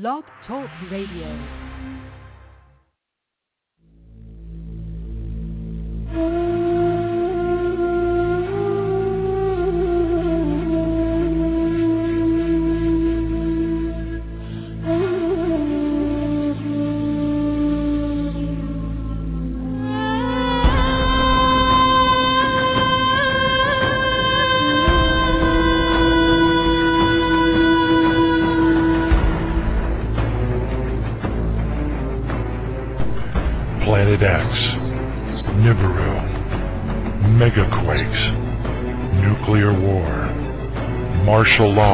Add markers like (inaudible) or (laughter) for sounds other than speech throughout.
Blog Talk Radio. Mm. martial law.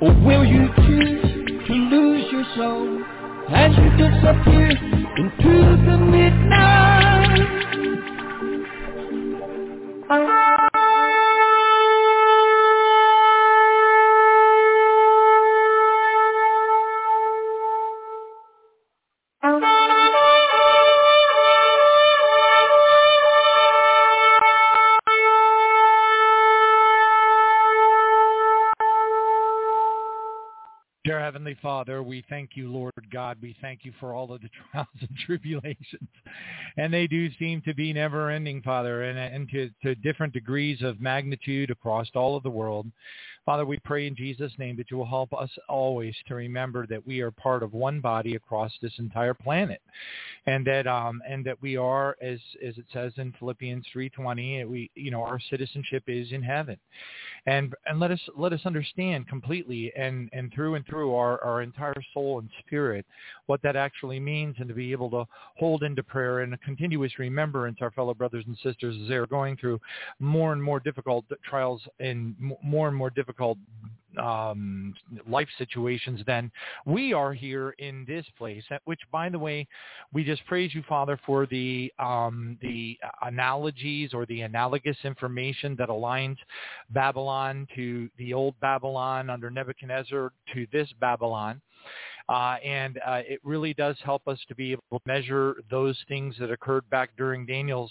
Or will you choose to lose your soul as you disappear into Heavenly Father, we thank you, Lord God. We thank you for all of the (laughs) trials and tribulations. And they do seem to be never ending, Father, and, and to, to different degrees of magnitude across all of the world. Father, we pray in Jesus' name that you will help us always to remember that we are part of one body across this entire planet, and that um, and that we are, as as it says in Philippians 3:20, we you know our citizenship is in heaven, and and let us let us understand completely and and through and through our our entire soul and spirit what that actually means, and to be able to hold into prayer and a continuous remembrance our fellow brothers and sisters as they are going through more and more difficult trials and more and more difficult um, life situations then we are here in this place which by the way we just praise you father for the um, the analogies or the analogous information that aligns babylon to the old babylon under nebuchadnezzar to this babylon. Uh, and uh, it really does help us to be able to measure those things that occurred back during Daniel's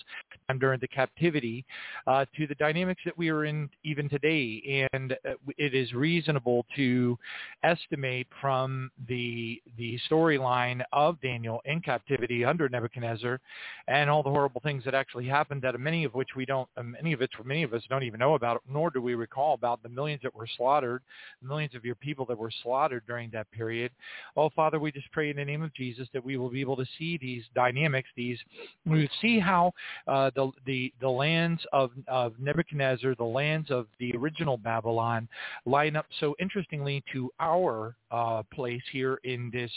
during the captivity uh, to the dynamics that we are in even today. And uh, it is reasonable to estimate from the the storyline of Daniel in captivity under Nebuchadnezzar and all the horrible things that actually happened that many of which we don't, uh, many of it, many of us don't even know about, nor do we recall about the millions that were slaughtered, millions of your people that were slaughtered during that period. Oh, Father, we just pray in the name of Jesus that we will be able to see these dynamics, these, we see how uh, the, the, the lands of, of Nebuchadnezzar, the lands of the original Babylon line up so interestingly to our uh, place here in this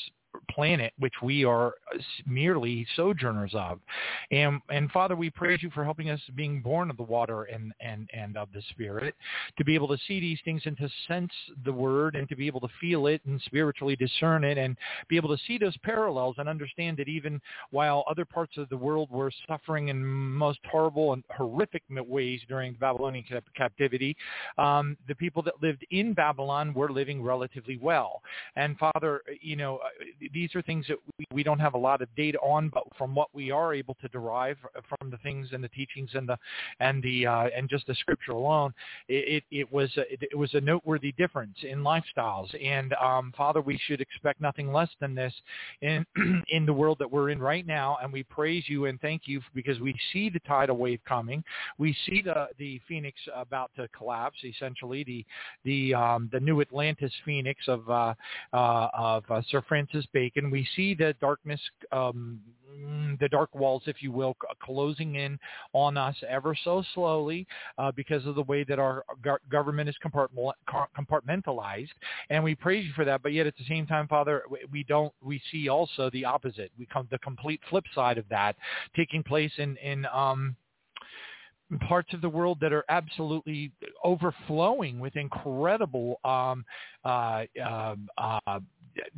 planet which we are merely sojourners of. And and Father, we praise you for helping us being born of the water and and and of the Spirit to be able to see these things and to sense the word and to be able to feel it and spiritually discern it and be able to see those parallels and understand that even while other parts of the world were suffering in most horrible and horrific ways during the Babylonian captivity, um, the people that lived in Babylon were living relatively well. And Father, you know, these are things that we, we don't have a lot of data on, but from what we are able to derive from the things and the teachings and the and the uh, and just the scripture alone, it, it, it was a, it was a noteworthy difference in lifestyles. And um, Father, we should expect nothing less than this in (clears throat) in the world that we're in right now. And we praise you and thank you because we see the tidal wave coming. We see the the phoenix about to collapse. Essentially, the the um, the new Atlantis phoenix of uh, uh, of uh, Sir Francis Bacon, we see the darkness, um, the dark walls, if you will, closing in on us ever so slowly uh, because of the way that our government is compartmentalized. And we praise you for that. But yet at the same time, Father, we don't, we see also the opposite. We come the complete flip side of that taking place in, in, um, parts of the world that are absolutely overflowing with incredible um, uh, uh, uh,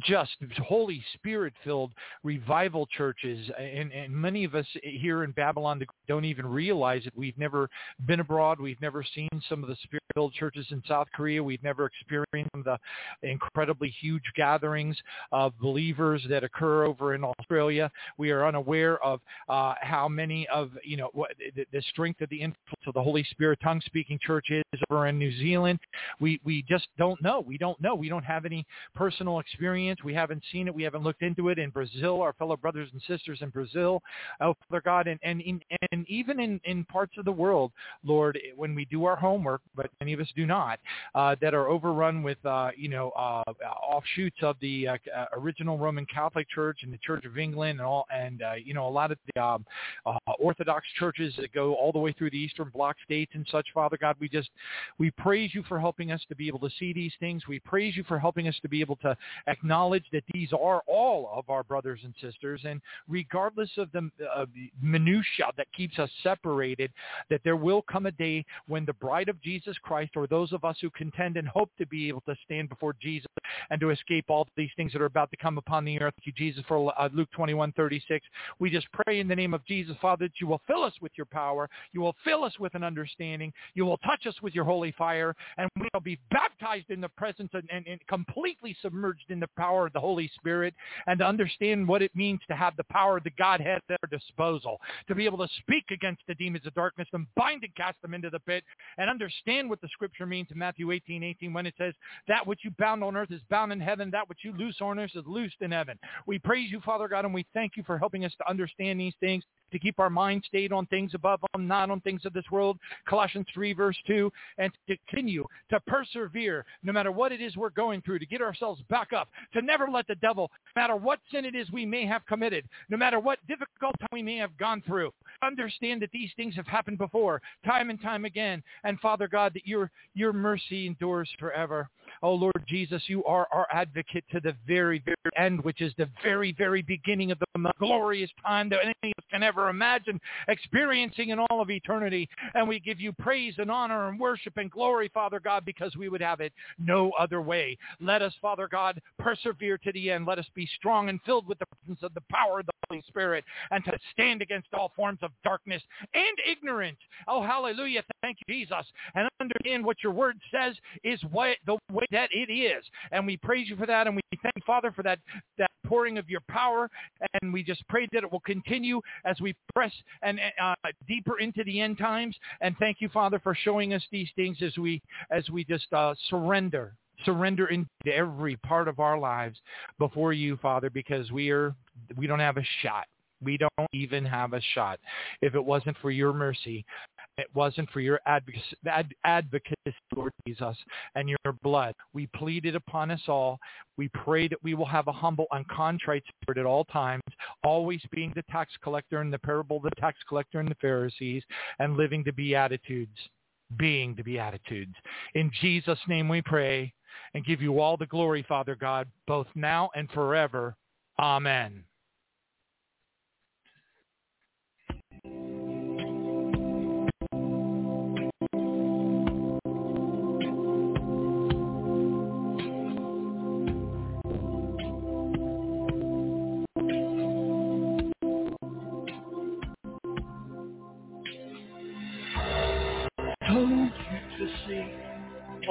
just Holy Spirit filled revival churches. And, and many of us here in Babylon don't even realize it. We've never been abroad. We've never seen some of the spirit filled churches in South Korea. We've never experienced the incredibly huge gatherings of believers that occur over in Australia. We are unaware of uh, how many of, you know, what, the, the strength of the influence of the Holy Spirit tongue speaking churches over in New Zealand. We, we just don't know. We don't know. We don't have any personal experience experience. We haven't seen it. We haven't looked into it in Brazil, our fellow brothers and sisters in Brazil, oh, Father God, and, and, and even in, in parts of the world, Lord, when we do our homework, but many of us do not, uh, that are overrun with, uh, you know, uh, offshoots of the uh, uh, original Roman Catholic Church and the Church of England and all, and, uh, you know, a lot of the um, uh, Orthodox churches that go all the way through the Eastern Bloc states and such, Father God, we just, we praise you for helping us to be able to see these things. We praise you for helping us to be able to acknowledge that these are all of our brothers and sisters, and regardless of the uh, minutia that keeps us separated, that there will come a day when the bride of Jesus Christ, or those of us who contend and hope to be able to stand before Jesus and to escape all these things that are about to come upon the earth, Thank you, Jesus, for uh, Luke 21, 36. We just pray in the name of Jesus, Father, that you will fill us with your power. You will fill us with an understanding. You will touch us with your holy fire, and we will be baptized in the presence and, and, and completely submerged in the power of the Holy Spirit and to understand what it means to have the power of the Godhead at their disposal, to be able to speak against the demons of darkness and bind and cast them into the pit and understand what the scripture means in Matthew 18, 18 when it says, that which you bound on earth is bound in heaven, that which you loose on earth is loosed in heaven. We praise you, Father God, and we thank you for helping us to understand these things to keep our mind stayed on things above, on not on things of this world, Colossians 3, verse 2, and to continue to persevere no matter what it is we're going through, to get ourselves back up, to never let the devil, no matter what sin it is we may have committed, no matter what difficult time we may have gone through, understand that these things have happened before, time and time again, and Father God, that your, your mercy endures forever. Oh, Lord Jesus, you are our advocate to the very, very end, which is the very, very beginning of the glorious time that any of us can ever imagine experiencing in all of eternity. And we give you praise and honor and worship and glory, Father God, because we would have it no other way. Let us, Father God, persevere to the end. Let us be strong and filled with the presence of the power of the Holy Spirit and to stand against all forms of darkness and ignorance. Oh, hallelujah. Thank you, Jesus. And understand what your word says is what the way that it is. And we praise you for that. And we thank Father for that, that pouring of your power. And we just pray that it will continue as we press and uh, deeper into the end times. And thank you, Father, for showing us these things as we as we just uh, surrender surrender into every part of our lives before you, Father, because we are we don't have a shot. We don't even have a shot. If it wasn't for your mercy, it wasn't for your advocacy, advocacy, Lord Jesus, and your blood. We pleaded upon us all. We pray that we will have a humble and contrite spirit at all times, always being the tax collector in the parable of the tax collector and the Pharisees, and living the Beatitudes, being the Beatitudes. In Jesus' name we pray and give you all the glory, Father God, both now and forever. Amen.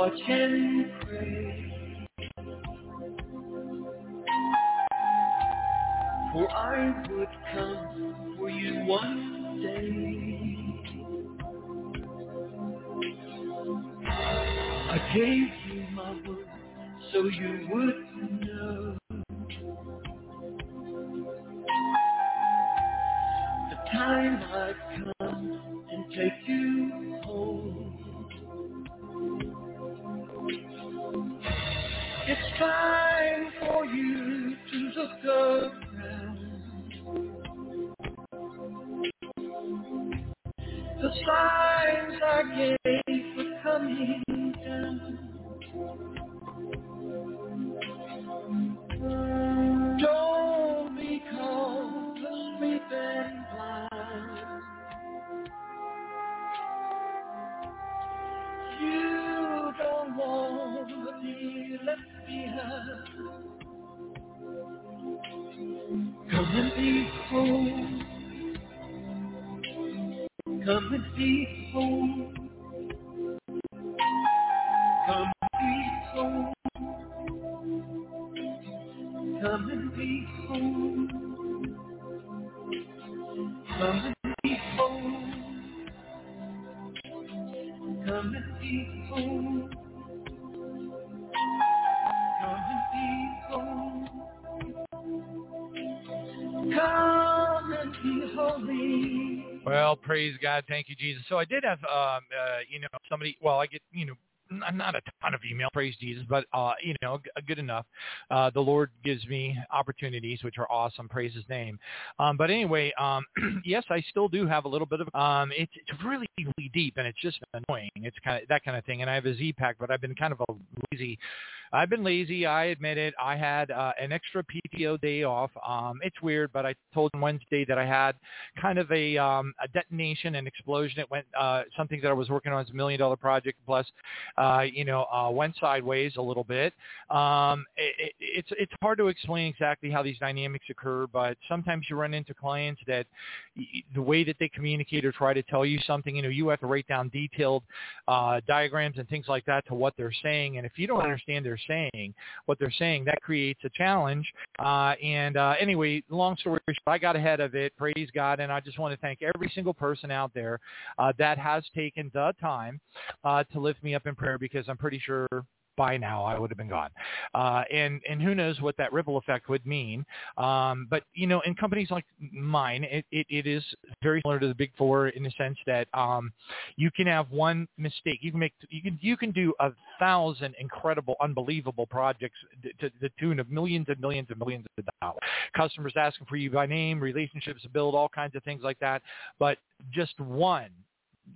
Watch and pray. For I would come for you one day. I gave you my word so you would know. The time I'd God. Thank you, Jesus. So I did have, um, uh, you know, somebody, well, I get, you know, n- not a ton of email, praise Jesus, but, uh, you know, g- good enough. Uh, the Lord gives me opportunities, which are awesome. Praise his name. Um, but anyway, um, (clears throat) yes, I still do have a little bit of, um, it's, it's really, really deep and it's just annoying. It's kind of that kind of thing. And I have a Z-Pak, but I've been kind of a lazy I've been lazy. I admit it. I had uh, an extra PTO day off. Um, it's weird, but I told him Wednesday that I had kind of a, um, a detonation, an explosion. It went uh, something that I was working on as a million dollar project. Plus, uh, you know, uh, went sideways a little bit. Um, it, it, it's it's hard to explain exactly how these dynamics occur, but sometimes you run into clients that the way that they communicate or try to tell you something, you know, you have to write down detailed uh, diagrams and things like that to what they're saying. And if you don't understand they're saying what they're saying, that creates a challenge. Uh, and uh, anyway, long story short, I got ahead of it. Praise God. And I just want to thank every single person out there uh, that has taken the time uh, to lift me up in prayer because I'm pretty sure by now I would have been gone. Uh, and and who knows what that ripple effect would mean. Um, but you know, in companies like mine, it, it, it is very similar to the big four in the sense that um, you can have one mistake. You can make you can you can do a thousand incredible, unbelievable projects to, to the tune of millions and millions and millions of dollars. Customers asking for you by name, relationships to build, all kinds of things like that. But just one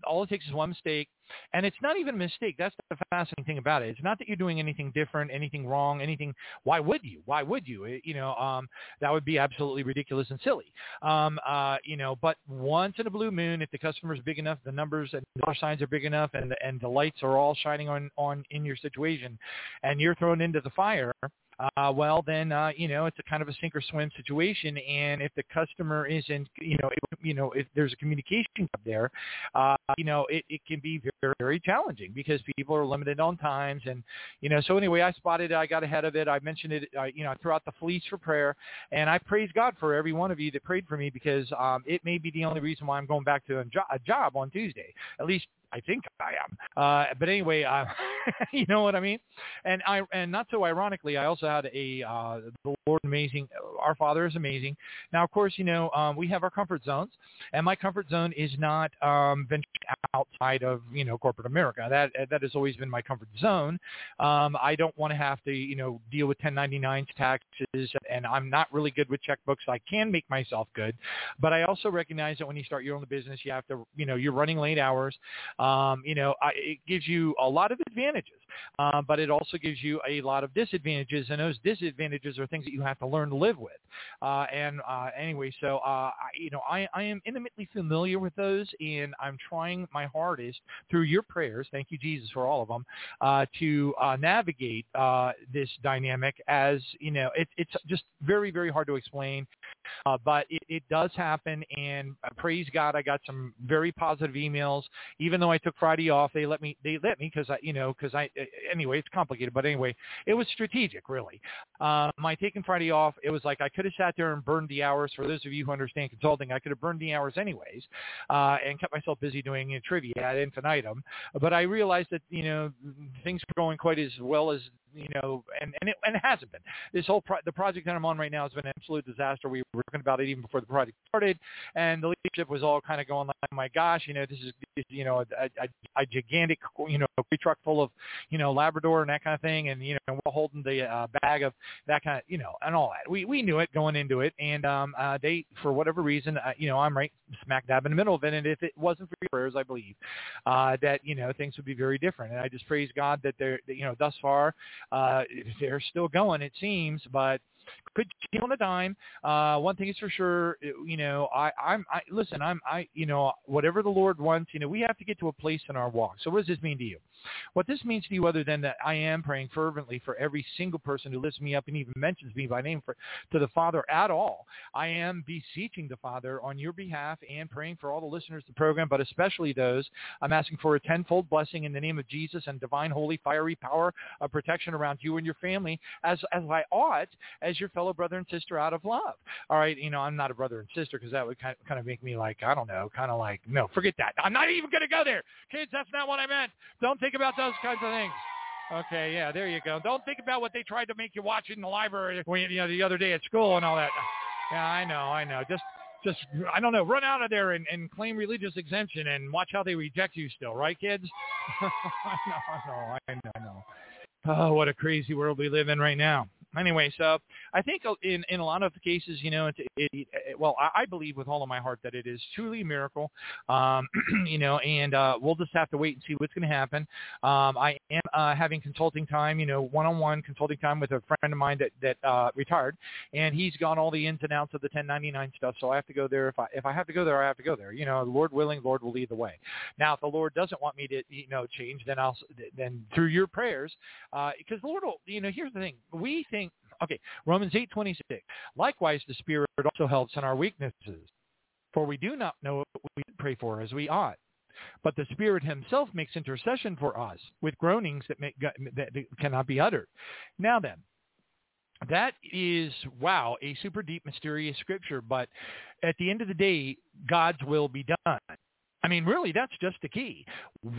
all it takes is one mistake and it's not even a mistake. That's the fascinating thing about it. It's not that you're doing anything different, anything wrong, anything. Why would you? Why would you? It, you know, um, that would be absolutely ridiculous and silly. Um, uh, you know, but once in a blue moon, if the customer's big enough, the numbers and dollar signs are big enough, and and the lights are all shining on on in your situation, and you're thrown into the fire uh, well, then uh, you know it's a kind of a sink or swim situation. And if the customer isn't, you know, if, you know, if there's a communication there, uh, you know, it, it can be very very challenging because people are limited on times, and you know. So anyway, I spotted it. I got ahead of it. I mentioned it. Uh, you know, I threw out the fleece for prayer, and I praise God for every one of you that prayed for me because um, it may be the only reason why I'm going back to a, jo- a job on Tuesday. At least I think I am. Uh, but anyway, uh, (laughs) you know what I mean. And I and not so ironically, I also had a uh, the Lord amazing. Our Father is amazing. Now, of course, you know um, we have our comfort zones, and my comfort zone is not um, venturing outside of you know corporate America. That that has always been my comfort zone. Um, I don't want to have to you know deal with 1099s taxes, and I'm not really good with checkbooks. I can make myself good, but I also recognize that when you start your own business, you have to you know you're running late hours. Um, you know, I, it gives you a lot of advantages, uh, but it also gives you a lot of disadvantages, and those disadvantages are things that you have to learn to live with. Uh, and uh, anyway, so uh, I, you know, I, I am intimately familiar with those, and I'm trying my hardest through your prayers. Thank you, Jesus, for all of them, uh, to uh, navigate uh, this dynamic. As you know, it, it's just very, very hard to explain, uh, but it, it does happen. And uh, praise God, I got some very positive emails, even though I took Friday off. They let me, they let me because I, you know, because I, anyway, it's complicated, but anyway, it was strategic, really. Uh, my taking Friday off, it was like I could have sat there and burned the hours. For those of you who understand consulting, I could have burned the hours anyways, uh, and kept myself busy doing trivia ad infinitum. But I realized that you know things were going quite as well as you know, and and it, and it hasn't been. This whole pro- the project that I'm on right now has been an absolute disaster. We were talking about it even before the project started, and the leadership was all kind of going like, "My gosh, you know, this is you know a, a, a gigantic you know truck full of you know Labrador and that kind of thing, and you know we're holding the uh, bag of that kind of you know and all that. We we knew it going into it, and um, uh, they for whatever reason, uh, you know, I'm right smack dab in the middle of it, and if it wasn't for your prayers, I believe uh, that you know things would be very different. And I just praise God that they're that, you know thus far uh, (laughs) they're still going, it seems, but could change on a dime. Uh, one thing is for sure, you know, I, I'm, I, listen, I'm, I, you know, whatever the Lord wants, you know, we have to get to a place in our walk. So what does this mean to you? What this means to you other than that I am praying fervently for every single person who lifts me up and even mentions me by name for, to the Father at all. I am beseeching the Father on your behalf and praying for all the listeners of the program, but especially those. I'm asking for a tenfold blessing in the name of Jesus and divine, holy, fiery power of protection around you and your family as, as I ought as your fellow brother and sister out of love. All right, you know, I'm not a brother and sister because that would kind of, kind of make me like, I don't know, kind of like, no, forget that. I'm not even going to go there. Kids, that's not what I meant. Don't think about those kinds of things. Okay, yeah, there you go. Don't think about what they tried to make you watch in the library when you know the other day at school and all that. Yeah, I know, I know. Just just I don't know, run out of there and, and claim religious exemption and watch how they reject you still, right kids? (laughs) I know, I know, I know, I know. Oh, what a crazy world we live in right now anyway, so I think in in a lot of cases, you know, it, it, it well, I, I believe with all of my heart that it is truly a miracle, um, (clears throat) you know, and uh, we'll just have to wait and see what's going to happen. Um, I am uh, having consulting time, you know, one-on-one consulting time with a friend of mine that that uh, retired, and he's got all the ins and outs of the 1099 stuff. So I have to go there. If I if I have to go there, I have to go there. You know, Lord willing, Lord will lead the way. Now, if the Lord doesn't want me to, you know, change, then I'll then through your prayers, because uh, Lord will, you know, here's the thing: we think, okay, Romans 8:26. Likewise, the Spirit also helps in our weaknesses, for we do not know what we pray for as we ought. But the Spirit Himself makes intercession for us with groanings that, make, that cannot be uttered. Now then, that is wow a super deep mysterious scripture but at the end of the day god's will be done I mean, really, that's just the key.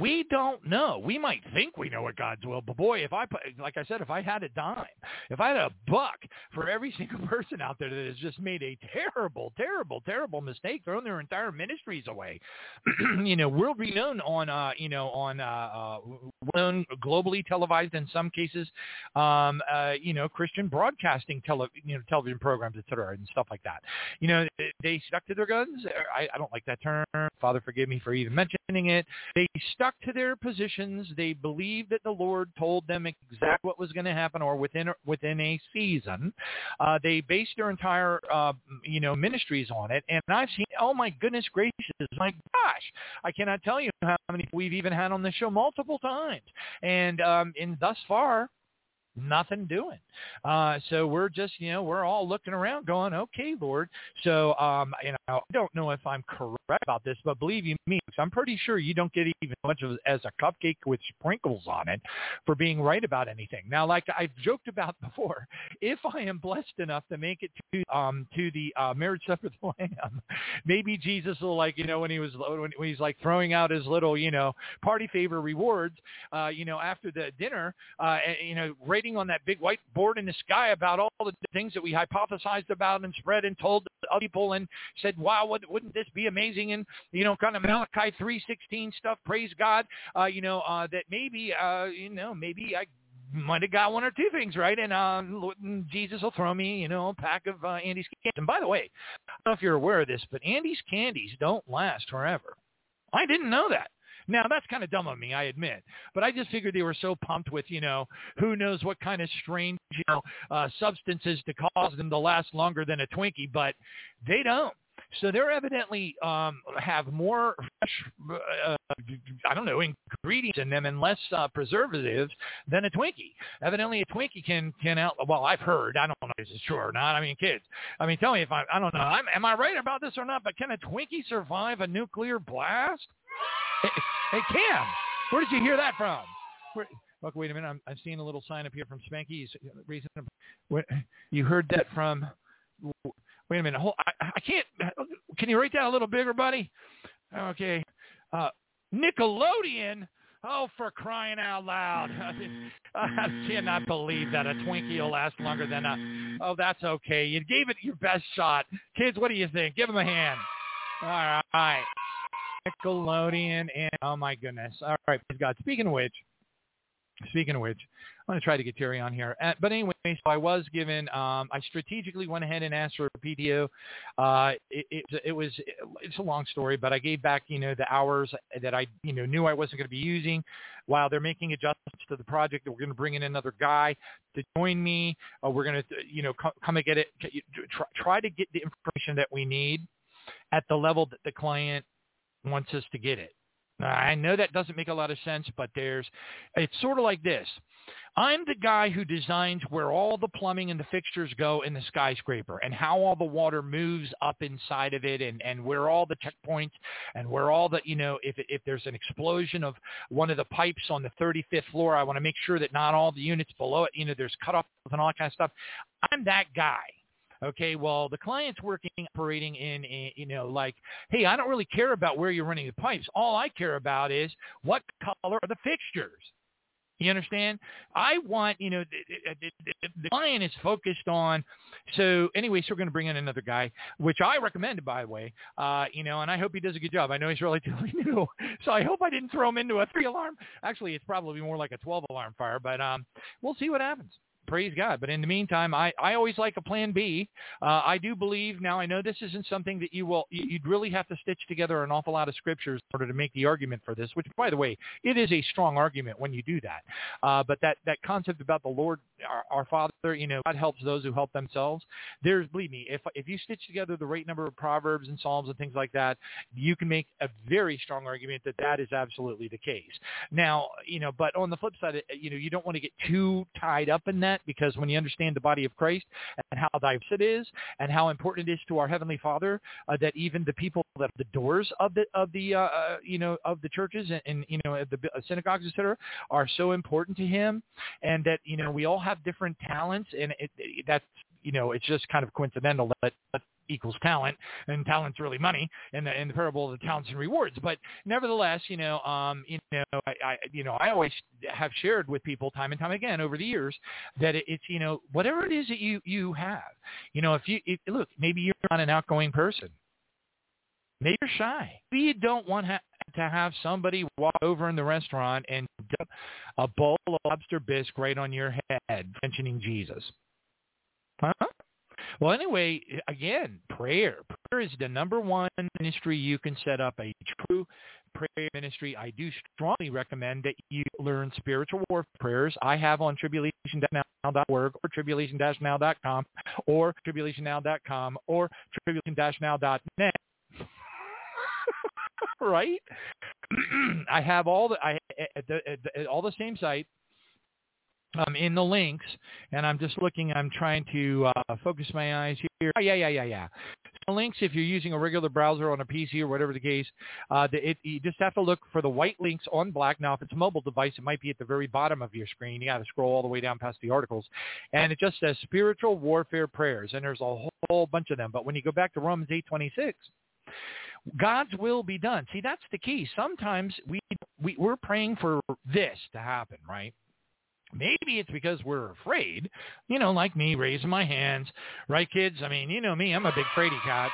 We don't know. We might think we know what God's will, but boy, if I put, like I said, if I had a dime, if I had a buck for every (laughs) single person out there that has just made a terrible, terrible, terrible mistake, thrown their entire ministries away, (clears throat) you know, world renowned on, uh, you know, on, uh, uh, known globally televised in some cases, um, uh, you know, Christian broadcasting tele, you know, television programs, et cetera, and stuff like that. You know, they stuck to their guns. I, I don't like that term. Father, forgive me me for even mentioning it. They stuck to their positions. They believed that the Lord told them exactly what was going to happen, or within within a season. Uh, they based their entire uh, you know ministries on it. And I've seen, oh my goodness gracious, my gosh, I cannot tell you how many we've even had on the show multiple times. And um, and thus far, nothing doing. Uh, so we're just, you know, we're all looking around going, okay, Lord. So, um, you know, I don't know if I'm correct about this, but believe you me, I'm pretty sure you don't get even much of as a cupcake with sprinkles on it for being right about anything. Now, like I've joked about (laughs) before, if I am blessed enough to make it to, um, to the, uh, marriage supper of the Lamb, (laughs) maybe Jesus will like, you know, when he was, when, he's like throwing out his little, you know, party favor rewards, uh, you know, after the dinner, uh, and, you know, ready writing on that big white board in the sky about all the things that we hypothesized about and spread and told other people and said, wow, wouldn't this be amazing? And, you know, kind of Malachi 3.16 stuff, praise God, uh, you know, uh, that maybe, uh, you know, maybe I might have got one or two things right, and uh, Jesus will throw me, you know, a pack of uh, Andes candies. And by the way, I don't know if you're aware of this, but Andes candies don't last forever. I didn't know that. Now that's kind of dumb of me, I admit, but I just figured they were so pumped with you know who knows what kind of strange you know uh, substances to cause them to last longer than a Twinkie, but they don't. So they're evidently um, have more fresh, uh, I don't know, ingredients in them and less uh, preservatives than a Twinkie. Evidently, a Twinkie can can out. Well, I've heard. I don't know if it's true or not. I mean, kids. I mean, tell me if I. I don't know. I'm, am I right about this or not? But can a Twinkie survive a nuclear blast? It can. where did you hear that from? Where, look, wait a minute. I'm, I'm seeing a little sign up here from Spanky. Reason, you heard that from? Wait a minute. Hold, I, I can't. Can you write that a little bigger, buddy? Okay. Uh, Nickelodeon. Oh, for crying out loud. (laughs) I cannot believe that a Twinkie will last longer than a... Oh, that's okay. You gave it your best shot. Kids, what do you think? Give them a hand. All right. Nickelodeon, and oh my goodness. All right, God. Speaking of which, speaking of which, I'm going to try to get Terri on here. Uh, but anyway, so I was given, um, I strategically went ahead and asked for a PTO. Uh, it, it, it was, it's a long story, but I gave back, you know, the hours that I, you know, knew I wasn't going to be using while they're making adjustments to the project. We're going to bring in another guy to join me. Uh, we're going to, you know, come, come and get it, try, try to get the information that we need at the level that the client wants us to get it. I know that doesn't make a lot of sense, but there's, it's sort of like this. I'm the guy who designs where all the plumbing and the fixtures go in the skyscraper and how all the water moves up inside of it and, and where all the checkpoints and where all the, you know, if, if there's an explosion of one of the pipes on the 35th floor, I want to make sure that not all the units below it, you know, there's cutoffs and all that kind of stuff. I'm that guy. Okay, well, the client's working, operating in, a, you know, like, hey, I don't really care about where you're running the pipes. All I care about is what color are the fixtures. You understand? I want, you know, the, the, the, client is focused on. So anyway, so we're going to bring in another guy, which I recommended, by the way. Uh, you know, and I hope he does a good job. I know he's relatively (laughs) new, so I hope I didn't throw him into a three alarm. Actually, it's probably more like a twelve alarm fire, but um, we'll see what happens. Praise God. But in the meantime, I, I always like a plan B. Uh, I do believe now. I know this isn't something that you will. You'd really have to stitch together an awful lot of scriptures in order to make the argument for this. Which, by the way, it is a strong argument when you do that. Uh, but that that concept about the Lord, our, our Father, you know, God helps those who help themselves. There's, believe me, if if you stitch together the right number of proverbs and psalms and things like that, you can make a very strong argument that that is absolutely the case. Now, you know, but on the flip side, you know, you don't want to get too tied up in that because when you understand the body of Christ and how diverse it is and how important it is to our heavenly Father uh, that even the people that the doors of the of the uh, uh, you know of the churches and, and you know the synagogues etc are so important to him and that you know we all have different talents and it, it, that's you know it's just kind of coincidental that, that equals talent, and talent's really money in the in the parable of the talents and rewards. But nevertheless, you know, um, you know, I, I you know, I always have shared with people time and time again over the years that it, it's you know whatever it is that you you have, you know, if you if, look, maybe you're not an outgoing person. Maybe you're shy. Maybe you don't want ha- to have somebody walk over in the restaurant and dump a bowl of lobster bisque right on your head, mentioning Jesus. Huh? Well, anyway, again, prayer. Prayer is the number one ministry you can set up a true prayer ministry. I do strongly recommend that you learn spiritual warfare prayers. I have on tribulation-now.org or tribulation-now.com or tribulation-now.com or tribulation-now.net. (laughs) right? (clears throat) I have all the I at the, at the, all the same site um, in the links, and I'm just looking. I'm trying to uh, focus my eyes here. Oh, yeah, yeah, yeah, yeah. The links, if you're using a regular browser on a PC or whatever the case, uh, it, you just have to look for the white links on black. Now, if it's a mobile device, it might be at the very bottom of your screen. You got to scroll all the way down past the articles, and it just says spiritual warfare prayers, and there's a whole bunch of them. But when you go back to Romans 8:26. God's will be done. See, that's the key. Sometimes we, we we're praying for this to happen, right? Maybe it's because we're afraid, you know, like me raising my hands, right, kids? I mean, you know me, I'm a big fraidy cat.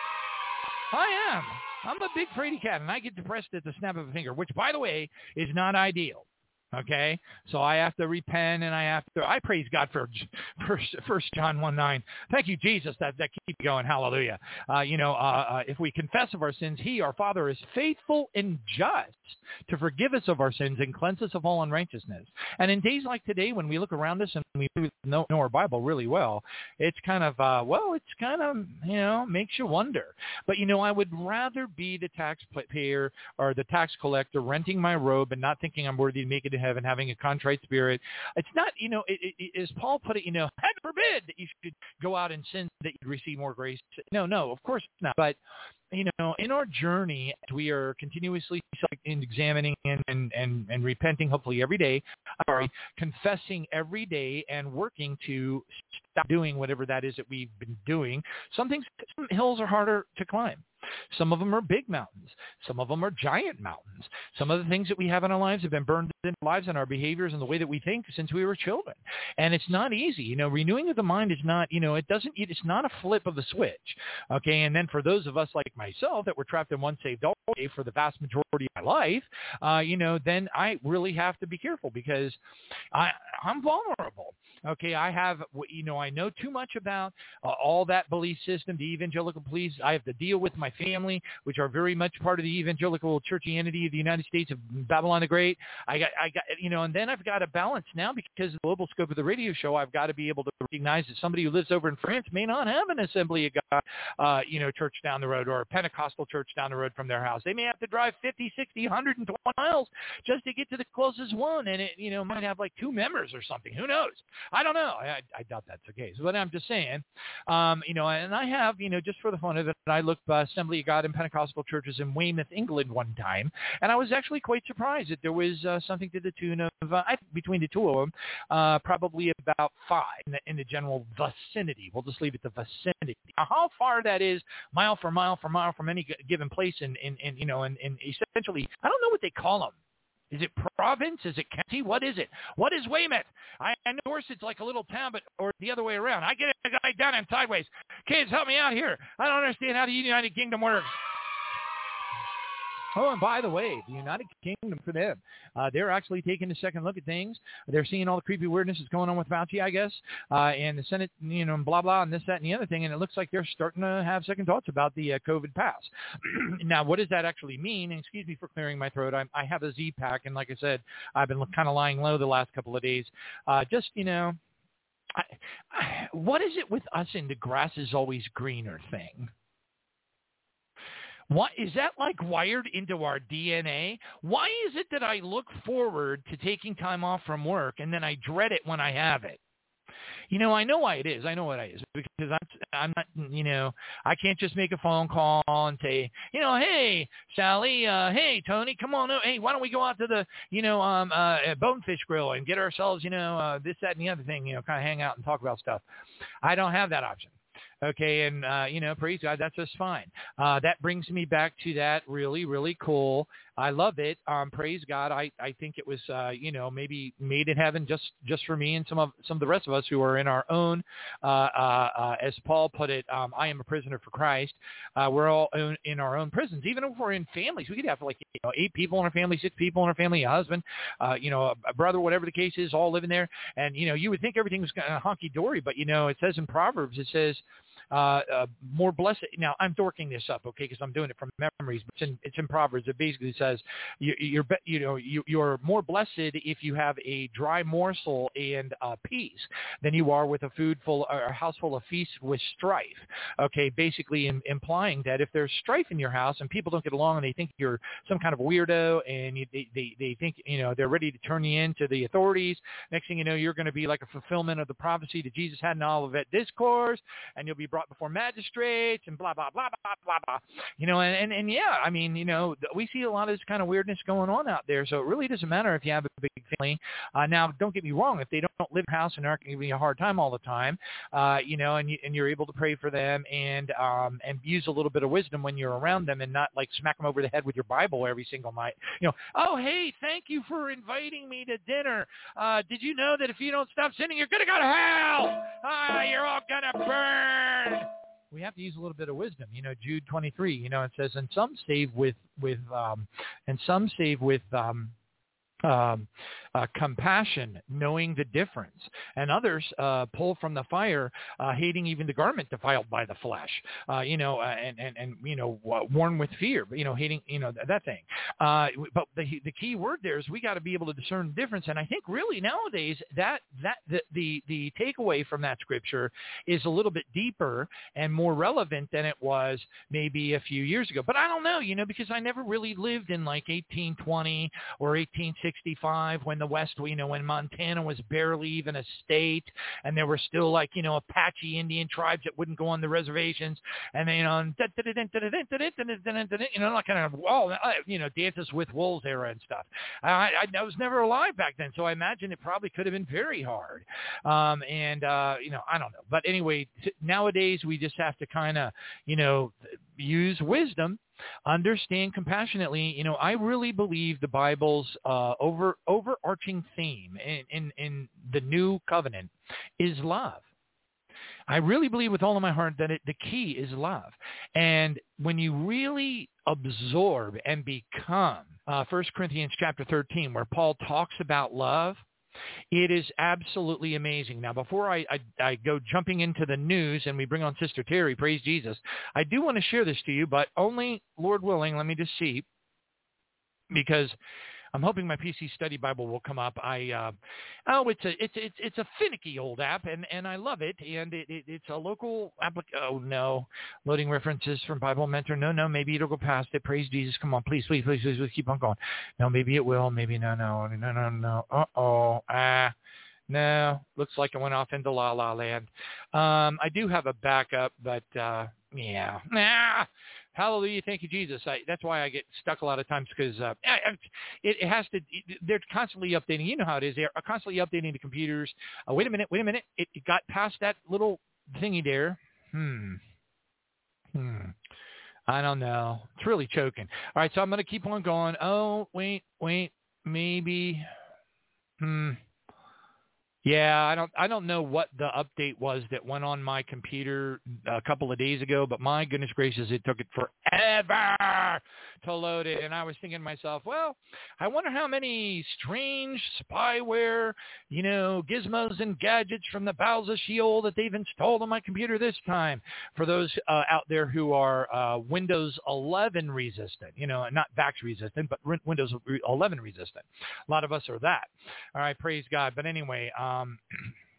I am. I'm a big fraidy cat, and I get depressed at the snap of a finger, which, by the way, is not ideal. Okay, so I have to repent, and I have to. I praise God for (laughs) First, First John one nine. Thank you, Jesus. That that keep going. Hallelujah. Uh, you know, uh, uh, if we confess of our sins, He, our Father, is faithful and just to forgive us of our sins and cleanse us of all unrighteousness. And in days like today, when we look around us and we know, know our Bible really well, it's kind of uh, well, it's kind of you know makes you wonder. But you know, I would rather be the taxpayer or the tax collector renting my robe and not thinking I'm worthy to make it heaven, having a contrite spirit. It's not, you know, it, it, as Paul put it, you know, heaven forbid that you should go out and sin that you'd receive more grace. No, no, of course not. But you know, in our journey, we are continuously examining and, and, and, and repenting, hopefully every day, sorry, confessing every day and working to stop doing whatever that is that we've been doing. Some things, some hills are harder to climb. Some of them are big mountains. Some of them are giant mountains. Some of the things that we have in our lives have been burned in our lives and our behaviors and the way that we think since we were children. And it's not easy. You know, renewing of the mind is not, you know, it doesn't, it's not a flip of the switch. Okay. And then for those of us like myself that were trapped in one saved all day for the vast majority of my life, uh, you know, then I really have to be careful because I, I'm vulnerable. Okay. I have, you know, I know too much about uh, all that belief system, the evangelical beliefs. I have to deal with my family, which are very much part of the evangelical churchianity of the United States of Babylon the Great. I got, I got, you know, and then I've got a balance now because of the global scope of the radio show. I've got to be able to recognize that somebody who lives over in France may not have an Assembly of God, uh, you know, church down the road or a Pentecostal church down the road from their house. They may have to drive 50, 60, 120 miles just to get to the closest one, and it, you know, might have like two members or something. Who knows? I don't know. I, I doubt that's the case. But I'm just saying, um, you know, and I have, you know, just for the fun of it, I looked uh, Assembly of God and Pentecostal churches in Weymouth, England one time, and I was actually quite surprised that there was uh, something to the tune of, uh, I, between the two of them, uh, probably about five in the, in the general vicinity. We'll just leave it the vicinity. Now, how far that is, mile for mile for mile from any given place, in, in, in you know, in, in essentially, I don't know what they call them. Is it province? Is it county? What is it? What is Weymouth? I, I know it's like a little town, but or the other way around. I get a guy down and sideways. Kids, help me out here. I don't understand how the United Kingdom works. Oh, and by the way, the United Kingdom for them, uh, they're actually taking a second look at things. They're seeing all the creepy weirdness that's going on with Fauci, I guess, uh, and the Senate, you know, blah blah, and this, that, and the other thing. And it looks like they're starting to have second thoughts about the uh, COVID pass. (clears throat) now, what does that actually mean? And excuse me for clearing my throat. I, I have a Z-Pak, and like I said, I've been kind of lying low the last couple of days. Uh, just you know, I, I, what is it with us in the grass is always greener thing? What is that like wired into our DNA? Why is it that I look forward to taking time off from work and then I dread it when I have it? You know, I know why it is. I know what it is because I'm, I'm not, you know, I can't just make a phone call and say, you know, hey, Sally, uh, hey, Tony, come on, hey, why don't we go out to the, you know, um, uh, Bonefish Grill and get ourselves, you know, uh, this, that, and the other thing, you know, kind of hang out and talk about stuff. I don't have that option. Okay, and uh, you know, praise God, that's just fine. Uh, that brings me back to that really, really cool. I love it. Um, praise God. I, I think it was uh, you know maybe made in heaven just just for me and some of some of the rest of us who are in our own. Uh, uh, uh, as Paul put it, um, I am a prisoner for Christ. Uh, we're all in, in our own prisons. Even if we're in families, we could have like you know eight people in our family, six people in our family, a husband, uh, you know, a, a brother, whatever the case is, all living there. And you know, you would think everything was kind of honky dory, but you know, it says in Proverbs, it says uh, uh, more blessed. Now I'm dorking this up, okay, because I'm doing it from memories. But it's in, it's in Proverbs. It basically says you, you're you know you, you're more blessed if you have a dry morsel and uh, peace than you are with a food full or a house full of feasts with strife. Okay, basically in, implying that if there's strife in your house and people don't get along and they think you're some kind of weirdo and you, they, they they think you know they're ready to turn you in to the authorities. Next thing you know, you're going to be like a fulfillment of the prophecy that Jesus had in Olivet Discourse, and you'll be brought before magistrates and blah blah blah blah blah blah. You know, and and, and yeah, I mean, you know, we see a lot of this kind of weirdness going on out there. So it really doesn't matter if you have a big family. Uh, now, don't get me wrong, if they don't, live in a house and aren't giving you a hard time all the time, uh, you know, and you, and you're able to pray for them and um and use a little bit of wisdom when you're around them and not like smack them over the head with your Bible every single night. You know, oh hey, thank you for inviting me to dinner. Uh, did you know that if you don't stop sinning, you're gonna go to hell? Ah, you're all gonna burn we have to use a little bit of wisdom. You know, Jude 23, you know, it says, and some save with, with, um, and some save with, um, um, uh, compassion, knowing the difference, and others uh, pull from the fire, uh, hating even the garment defiled by the flesh. Uh, you know, uh, and and and you know, worn with fear. You know, hating. You know that, that thing. Uh, but the the key word there is we got to be able to discern the difference. And I think really nowadays that that the the the takeaway from that scripture is a little bit deeper and more relevant than it was maybe a few years ago. But I don't know. You know, because I never really lived in like 1820 or 1865 when the West, you know, when Montana was barely even a state, and there were still like you know Apache Indian tribes that wouldn't go on the reservations, and you know, you know, like kind of all you know, dances with wolves era and stuff. I, I, I was never alive back then, so I imagine it probably could have been very hard. Um, and uh, you know, I don't know, but anyway, t- nowadays we just have to kind of you know use wisdom understand compassionately. You know, I really believe the Bible's uh, over overarching theme in, in, in the new covenant is love. I really believe with all of my heart that it, the key is love. And when you really absorb and become uh, 1 Corinthians chapter 13, where Paul talks about love, it is absolutely amazing. Now, before I, I, I, go jumping into the news and we bring on Sister Terri, praise Jesus, I do want to share this to you, but only, Lord willing, let me just see, because I'm hoping my PC Study Bible will come up. I uh, oh, it's a it's it's it's a finicky old app, and and I love it. And it, it it's a local applic. Oh no, loading references from Bible Mentor. No, no, maybe it'll go past it. Praise Jesus. Come on, please, please, please, please, please keep on going. No, maybe it will. Maybe no, no, no, no, no. Uh oh. Ah. No, looks like it went off into La La Land. Um, I do have a backup, but uh, yeah, nah, Hallelujah. Thank you, Jesus. I, that's why I get stuck a lot of times because uh, it, it has to, they're constantly updating. You know how it is. They're constantly updating the computers. Uh, wait a minute. Wait a minute. It, it got past that little thingy there. Hmm. Hmm. I don't know. It's really choking. All right. So I'm going to keep on going. Oh, wait, wait. Maybe. Hmm. Yeah, I don't I don't know what the update was that went on my computer a couple of days ago, but my goodness gracious, it took it forever to load it, and I was thinking to myself, well, I wonder how many strange spyware, you know, gizmos and gadgets from the bowels of Sheol that they've installed on my computer this time. For those uh, out there who are uh, Windows 11 resistant, you know, not VAX resistant, but Windows 11 resistant. A lot of us are that. All right, praise God. But anyway, um, um, (clears throat)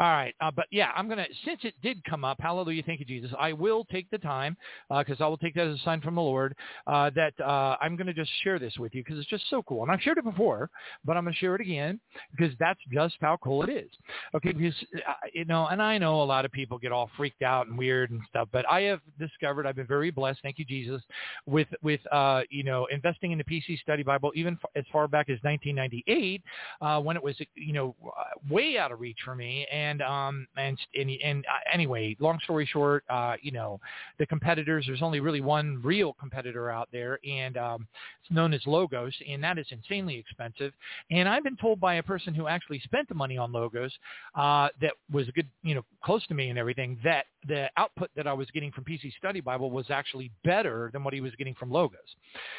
All right, uh, but yeah, I'm gonna since it did come up. Hallelujah, thank you, Jesus. I will take the time because uh, I will take that as a sign from the Lord uh, that uh, I'm gonna just share this with you because it's just so cool. And I've shared it before, but I'm gonna share it again because that's just how cool it is. Okay, because uh, you know, and I know a lot of people get all freaked out and weird and stuff, but I have discovered I've been very blessed. Thank you, Jesus, with with uh, you know investing in the PC Study Bible even as far back as 1998 when it was you know way out of reach for me and and um and and, and uh, anyway, long story short, uh, you know, the competitors. There's only really one real competitor out there, and um, it's known as Logos, and that is insanely expensive. And I've been told by a person who actually spent the money on Logos uh, that was a good, you know, close to me and everything, that the output that I was getting from PC Study Bible was actually better than what he was getting from Logos,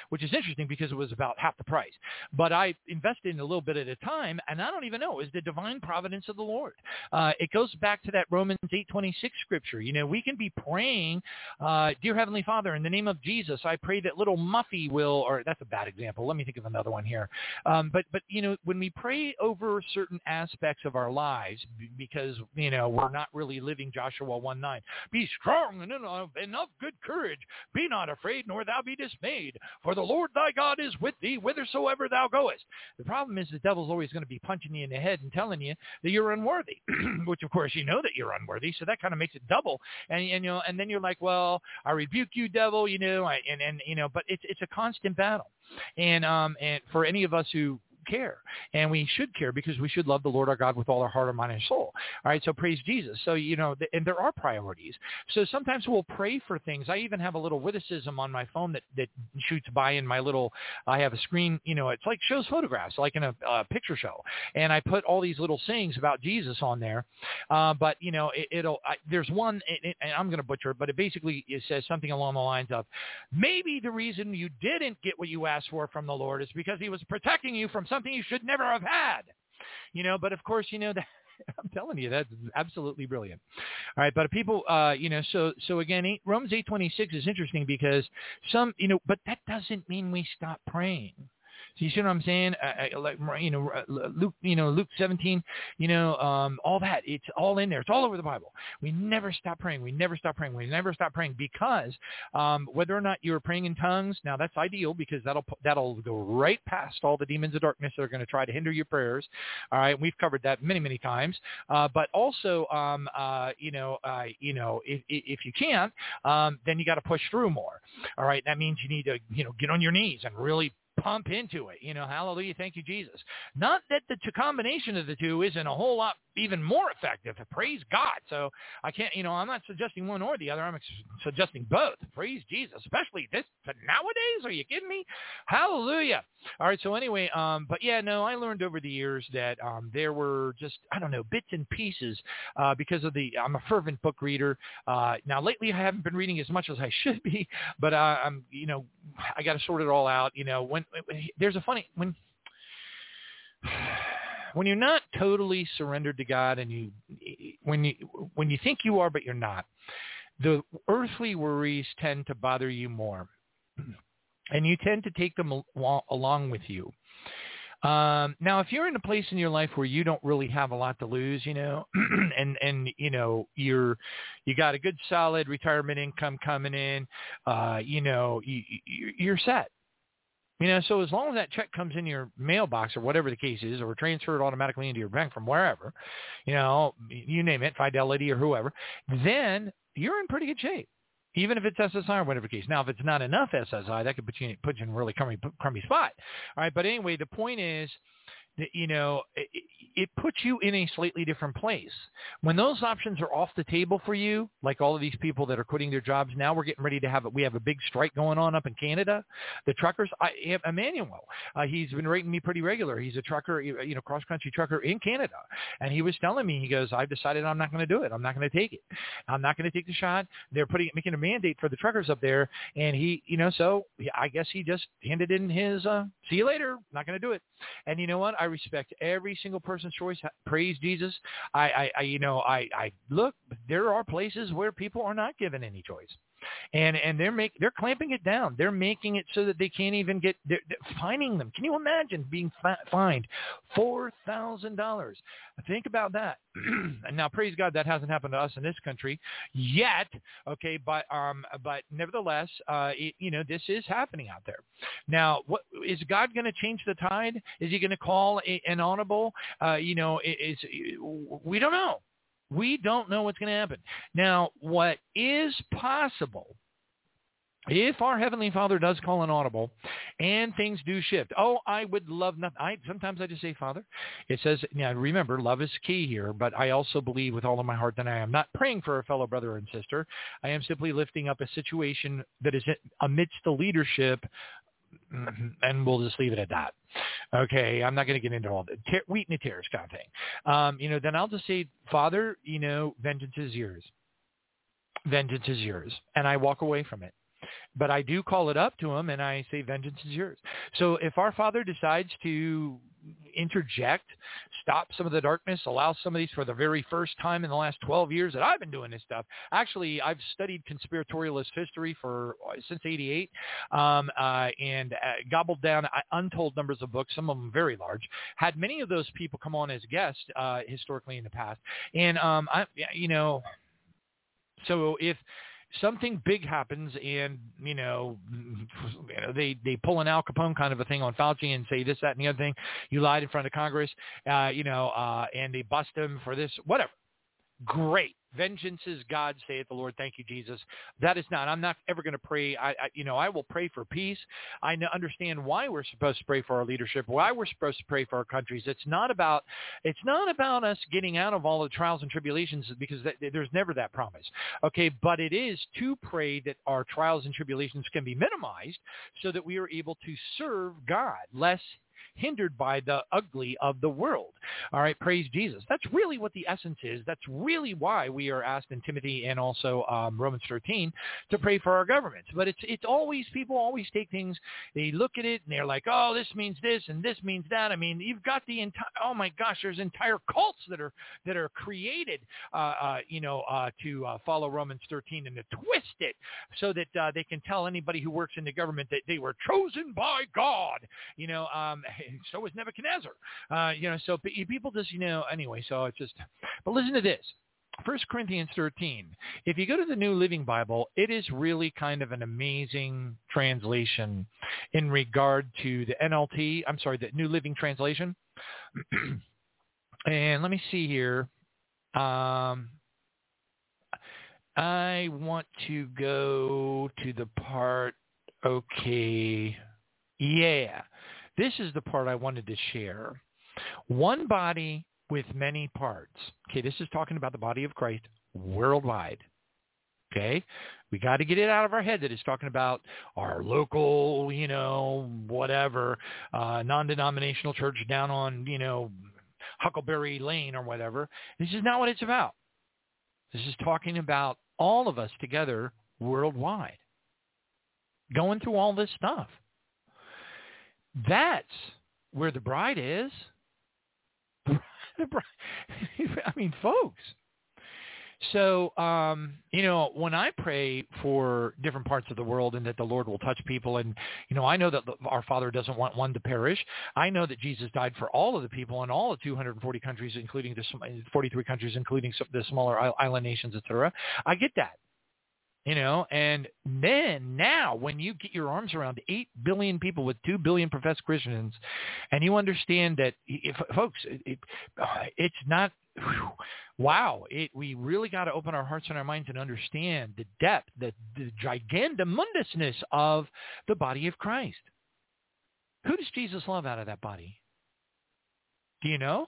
which is interesting because it was about half the price. But I invested in a little bit at a time, and I don't even know. Is the divine providence of the Lord? Uh, it goes back to that Romans 8:26 scripture. You know, we can be praying, uh, dear Heavenly Father, in the name of Jesus, I pray that little Muffy will, or that's a bad example. Let me think of another one here. Um, but but you know, when we pray over certain aspects of our lives, because you know we're not really living Joshua 1:9, be strong and enough, enough good courage. Be not afraid, nor thou be dismayed, for the Lord thy God is with thee whithersoever thou goest. The problem is the devil's always going to be punching you in the head and telling you that you're unworthy. (clears throat) (clears throat) which of course you know that you're unworthy, so that kind of makes it double. And, and you know, and then you're like, well, I rebuke you, devil, you know, I, and and you know, but it's it's a constant battle. And um and for any of us who care. And we should care because we should love the Lord our God with all our heart, our mind, and soul. All right, so praise Jesus. So, you know, th- and there are priorities. So sometimes we'll pray for things. I even have a little witticism on my phone that, that shoots by in my little, I have a screen, you know, it's like shows photographs, like in a picture show. And I put all these little sayings about Jesus on there. Uh, but, you know, it, will there's one, it, it, and I'm going to butcher it, but it basically it says something along the lines of, maybe the reason you didn't get what you asked for from the Lord is because he was protecting you from something you should never have had. You know, but of course, you know that (laughs) I'm telling you, that's absolutely brilliant. All right, but people, uh, you know, so so again, eight, Romans eight twenty six is interesting because some, you know, but that doesn't mean we stop praying. So you see what I'm saying? Uh, like you know, uh, Luke, you know, Luke 17, you know, um, all that. It's all in there. It's all over the Bible. We never stop praying. We never stop praying. We never stop praying because um, whether or not you're praying in tongues, now that's ideal because that'll that'll go right past all the demons of darkness that are going to try to hinder your prayers. All right, we've covered that many many times. Uh, but also, um, uh, you know, uh, you know, if if you can't, um, then you got to push through more. All right, that means you need to you know get on your knees and really pump into it. You know, hallelujah, thank you, Jesus. Not that the combination of the two isn't a whole lot even more effective. Praise God. So I can't, you know, I'm not suggesting one or the other. I'm suggesting both. Praise Jesus, especially this nowadays. Are you kidding me? Hallelujah. All right. So anyway, um, but yeah, no, I learned over the years that um, there were just I don't know bits and pieces uh, because of the I'm a fervent book reader. Uh, now lately I haven't been reading as much as I should be, (laughs) but uh, I'm you know I got to sort it all out. You know when, when there's a funny when (sighs) when you're not totally surrendered to God and you when you when you think you are but you're not, the earthly worries tend to bother you more. (clears throat) And you tend to take them along with you. Um, now, if you're in a place in your life where you don't really have a lot to lose, you know, (clears throat) and and you know you're you got a good solid retirement income coming in, uh, you know, you, you're set. You know, so as long as that check comes in your mailbox or whatever the case is, or transferred automatically into your bank from wherever, you know, you name it, Fidelity or whoever, then you're in pretty good shape. Even if it's SSI or whatever case. Now, if it's not enough SSI, that could put you, put you in a really crummy, crummy spot. All right, but anyway, the point is, you know, it, it puts you in a slightly different place. When those options are off the table for you, like all of these people that are quitting their jobs now, we're getting ready to have it. We have a big strike going on up in Canada. The truckers, I have Emmanuel. Uh, he's been writing me pretty regular. He's a trucker, you know, cross country trucker in Canada, and he was telling me, he goes, I've decided I'm not going to do it. I'm not going to take it. I'm not going to take the shot. They're putting making a mandate for the truckers up there, and he, you know, so I guess he just handed in his uh, see you later. Not going to do it. And you know what? I respect every single person's choice. Praise Jesus. I, I, I you know, I, I look. There are places where people are not given any choice and and they're make they're clamping it down. They're making it so that they can't even get they're, they're fining them. Can you imagine being fi- fined four thousand dollars? Think about that. (clears throat) and now, praise God, that hasn't happened to us in this country yet. Okay, but um, but nevertheless, uh, it, you know, this is happening out there. Now, what is God going to change the tide? Is He going to call a, an audible? Uh, you know, is we don't know. We don't know what's going to happen. Now, what is possible if our heavenly Father does call an audible and things do shift, oh, I would love nothing. I sometimes I just say, Father. It says, yeah, remember, love is key here, but I also believe with all of my heart that I am not praying for a fellow brother and sister. I am simply lifting up a situation that is amidst the leadership. And we'll just leave it at that. Okay, I'm not going to get into all the ter- wheat and the tares kind of thing. Um, you know, then I'll just say, Father, you know, vengeance is yours. Vengeance is yours, and I walk away from it. But I do call it up to him, and I say, vengeance is yours. So if our Father decides to interject, stop some of the darkness, allow some of these for the very first time in the last 12 years that I've been doing this stuff. Actually, I've studied conspiratorialist history for since 88 um, uh, and uh, gobbled down untold numbers of books, some of them very large. Had many of those people come on as guests uh, historically in the past. And, um, I, you know, so if something big happens and you know they they pull an Al Capone kind of a thing on Fauci and say this that and the other thing. You lied in front of Congress uh, you know uh, and they bust him for this whatever great Vengeance is God, saith the Lord. Thank you, Jesus. That is not. I'm not ever going to pray. I, I, you know, I will pray for peace. I understand why we're supposed to pray for our leadership. Why we're supposed to pray for our countries. It's not about. It's not about us getting out of all the trials and tribulations because there's never that promise. Okay, but it is to pray that our trials and tribulations can be minimized so that we are able to serve God less hindered by the ugly of the world. All right, praise Jesus. That's really what the essence is. That's really why we are asked in Timothy and also um, Romans 13 to pray for our governments. But it's it's always people always take things. They look at it and they're like, oh, this means this and this means that. I mean, you've got the entire. Oh my gosh, there's entire cults that are that are created, uh, uh, you know, uh, to uh, follow Romans 13 and to twist it so that uh, they can tell anybody who works in the government that they were chosen by God. You know, um, so was Nebuchadnezzar. Uh, you know, so people just, you know, anyway, so it's just, but listen to this. 1 Corinthians 13. If you go to the New Living Bible, it is really kind of an amazing translation in regard to the NLT. I'm sorry, the New Living Translation. (clears throat) and let me see here. Um, I want to go to the part, okay, yeah. This is the part I wanted to share. One body with many parts. Okay, this is talking about the body of Christ worldwide. Okay, we got to get it out of our head that it's talking about our local, you know, whatever, uh, non-denominational church down on, you know, Huckleberry Lane or whatever. This is not what it's about. This is talking about all of us together worldwide, going through all this stuff. That's where the bride is. (laughs) The bride, (laughs) I mean, folks. So, um, you know, when I pray for different parts of the world and that the Lord will touch people, and, you know, I know that our Father doesn't want one to perish. I know that Jesus died for all of the people in all the 240 countries, including the 43 countries, including the smaller island nations, etc. I get that. You know, and then now when you get your arms around 8 billion people with 2 billion professed Christians and you understand that, if, folks, it, uh, it's not, whew, wow, it, we really got to open our hearts and our minds and understand the depth, the, the gigandamundousness of the body of Christ. Who does Jesus love out of that body? Do you know?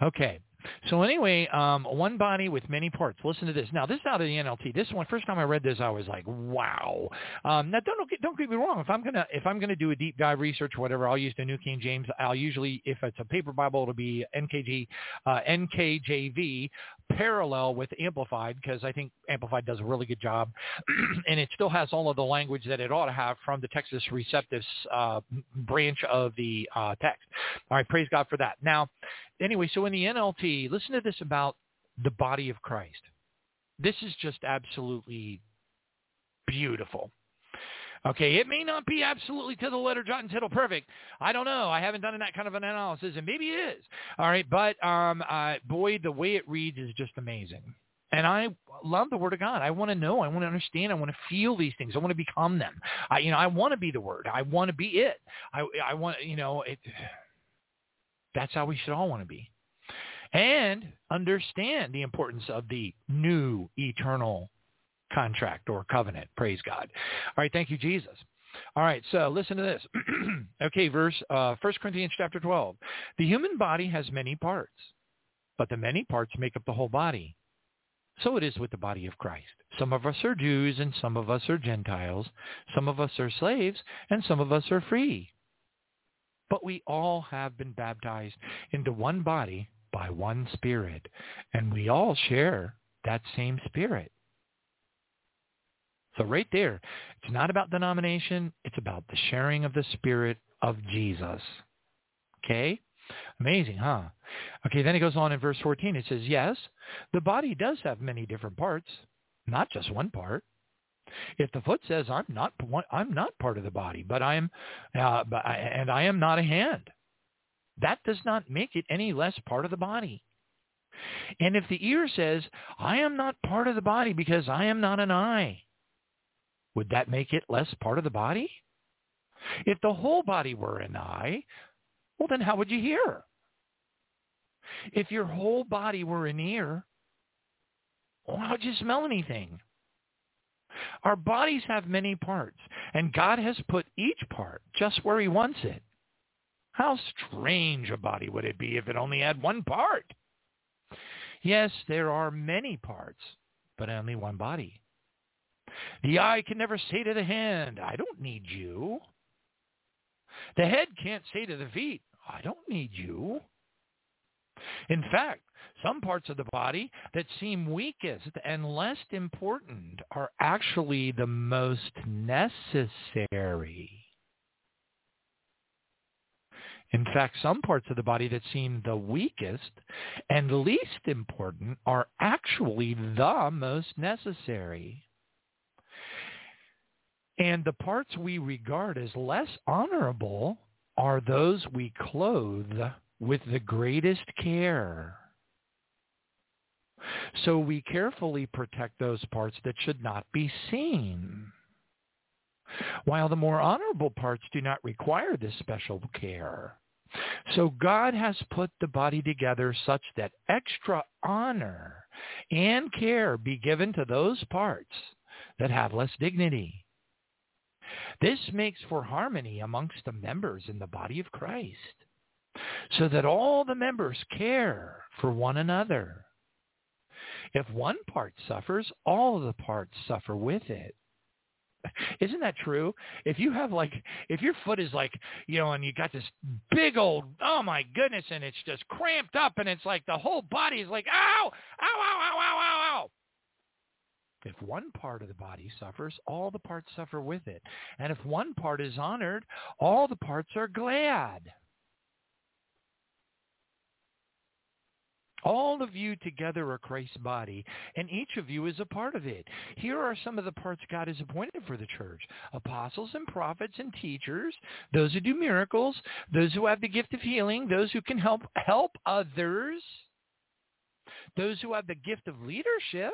Okay. So anyway, um, one body with many parts. Listen to this. Now, this is out of the NLT. This one, first time I read this, I was like, wow. Um, now, don't don't get me wrong. If I'm gonna if I'm gonna do a deep dive research, whatever, I'll use the New King James. I'll usually, if it's a paper Bible, it'll be NKG, uh, NKJV, parallel with Amplified, because I think Amplified does a really good job, (clears throat) and it still has all of the language that it ought to have from the Textus Receptus uh, branch of the uh, text. All right, praise God for that. Now, anyway, so in the NLT, listen to this about the body of Christ. This is just absolutely beautiful. Okay, it may not be absolutely to the letter jot and tittle perfect. I don't know. I haven't done that kind of an analysis, and maybe it is. All right, but um, uh, boy, the way it reads is just amazing. And I love the Word of God. I want to know. I want to understand. I want to feel these things. I want to become them. I, you know, I want to be the Word. I want to be it. I, I want, you know, it. That's how we should all want to be. And understand the importance of the new eternal contract or covenant. Praise God. All right. Thank you, Jesus. All right, so listen to this. (clears throat) okay, verse uh, 1 Corinthians chapter 12. The human body has many parts, but the many parts make up the whole body. So it is with the body of Christ. Some of us are Jews and some of us are Gentiles. Some of us are slaves and some of us are free. But we all have been baptized into one body by one Spirit, and we all share that same Spirit. So right there, it's not about denomination. It's about the sharing of the Spirit of Jesus. Okay? Amazing, huh? Okay, then it goes on in verse 14. It says, yes, the body does have many different parts, not just one part. If the foot says, I'm not, I'm not part of the body, but I am, uh, but I, and I am not a hand, that does not make it any less part of the body. And if the ear says, I am not part of the body because I am not an eye, would that make it less part of the body? If the whole body were an eye, well, then how would you hear? If your whole body were an ear, well, how would you smell anything? Our bodies have many parts, and God has put each part just where he wants it. How strange a body would it be if it only had one part? Yes, there are many parts, but only one body. The eye can never say to the hand, I don't need you. The head can't say to the feet, I don't need you. In fact, some parts of the body that seem weakest and less important are actually the most necessary. In fact, some parts of the body that seem the weakest and least important are actually the most necessary. And the parts we regard as less honorable are those we clothe with the greatest care. So we carefully protect those parts that should not be seen, while the more honorable parts do not require this special care. So God has put the body together such that extra honor and care be given to those parts that have less dignity. This makes for harmony amongst the members in the body of Christ, so that all the members care for one another. If one part suffers, all of the parts suffer with it. Isn't that true? If you have like, if your foot is like, you know, and you got this big old, oh my goodness, and it's just cramped up and it's like the whole body is like, ow, ow, ow, ow, ow, ow, ow. If one part of the body suffers, all the parts suffer with it. And if one part is honored, all the parts are glad. All of you together are Christ's body, and each of you is a part of it. Here are some of the parts God has appointed for the church. Apostles and prophets and teachers, those who do miracles, those who have the gift of healing, those who can help help others, those who have the gift of leadership,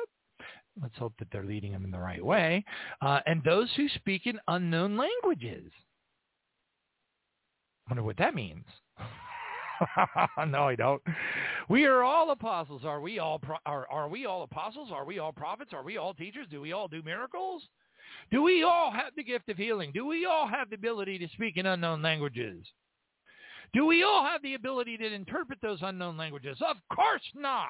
Let's hope that they're leading them in the right way. Uh, and those who speak in unknown languages. I wonder what that means. (laughs) (laughs) no, I don't. We are all apostles. Are we all pro- are, are we all apostles? Are we all prophets? Are we all teachers? Do we all do miracles? Do we all have the gift of healing? Do we all have the ability to speak in unknown languages? Do we all have the ability to interpret those unknown languages? Of course not.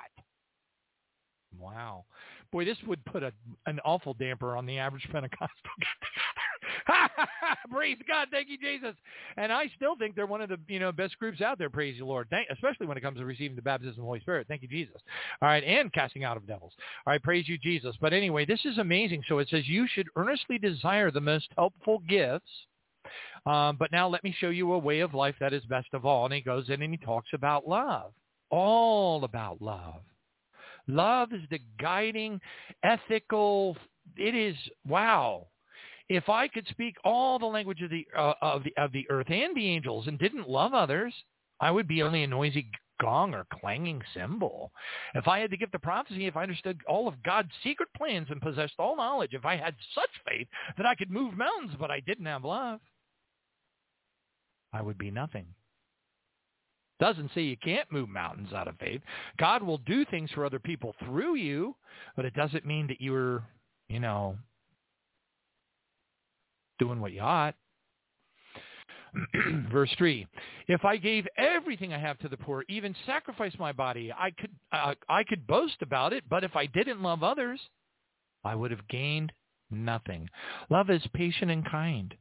Wow. Boy, this would put a, an awful damper on the average Pentecostal (laughs) (laughs) praise God, thank you, Jesus. And I still think they're one of the you know best groups out there. Praise the Lord, thank, especially when it comes to receiving the baptism of the Holy Spirit. Thank you, Jesus. All right, and casting out of devils. All right, praise you, Jesus. But anyway, this is amazing. So it says you should earnestly desire the most helpful gifts. Um, but now let me show you a way of life that is best of all. And he goes in and he talks about love, all about love. Love is the guiding, ethical. It is wow if I could speak all the language of the, uh, of the of the earth and the angels and didn't love others, I would be only a noisy gong or clanging cymbal. If I had to give the prophecy, if I understood all of God's secret plans and possessed all knowledge, if I had such faith that I could move mountains, but I didn't have love, I would be nothing. Doesn't say you can't move mountains out of faith. God will do things for other people through you, but it doesn't mean that you're, you know, doing what you ought. (clears throat) Verse 3, if I gave everything I have to the poor, even sacrifice my body, I could, uh, I could boast about it, but if I didn't love others, I would have gained nothing. Love is patient and kind.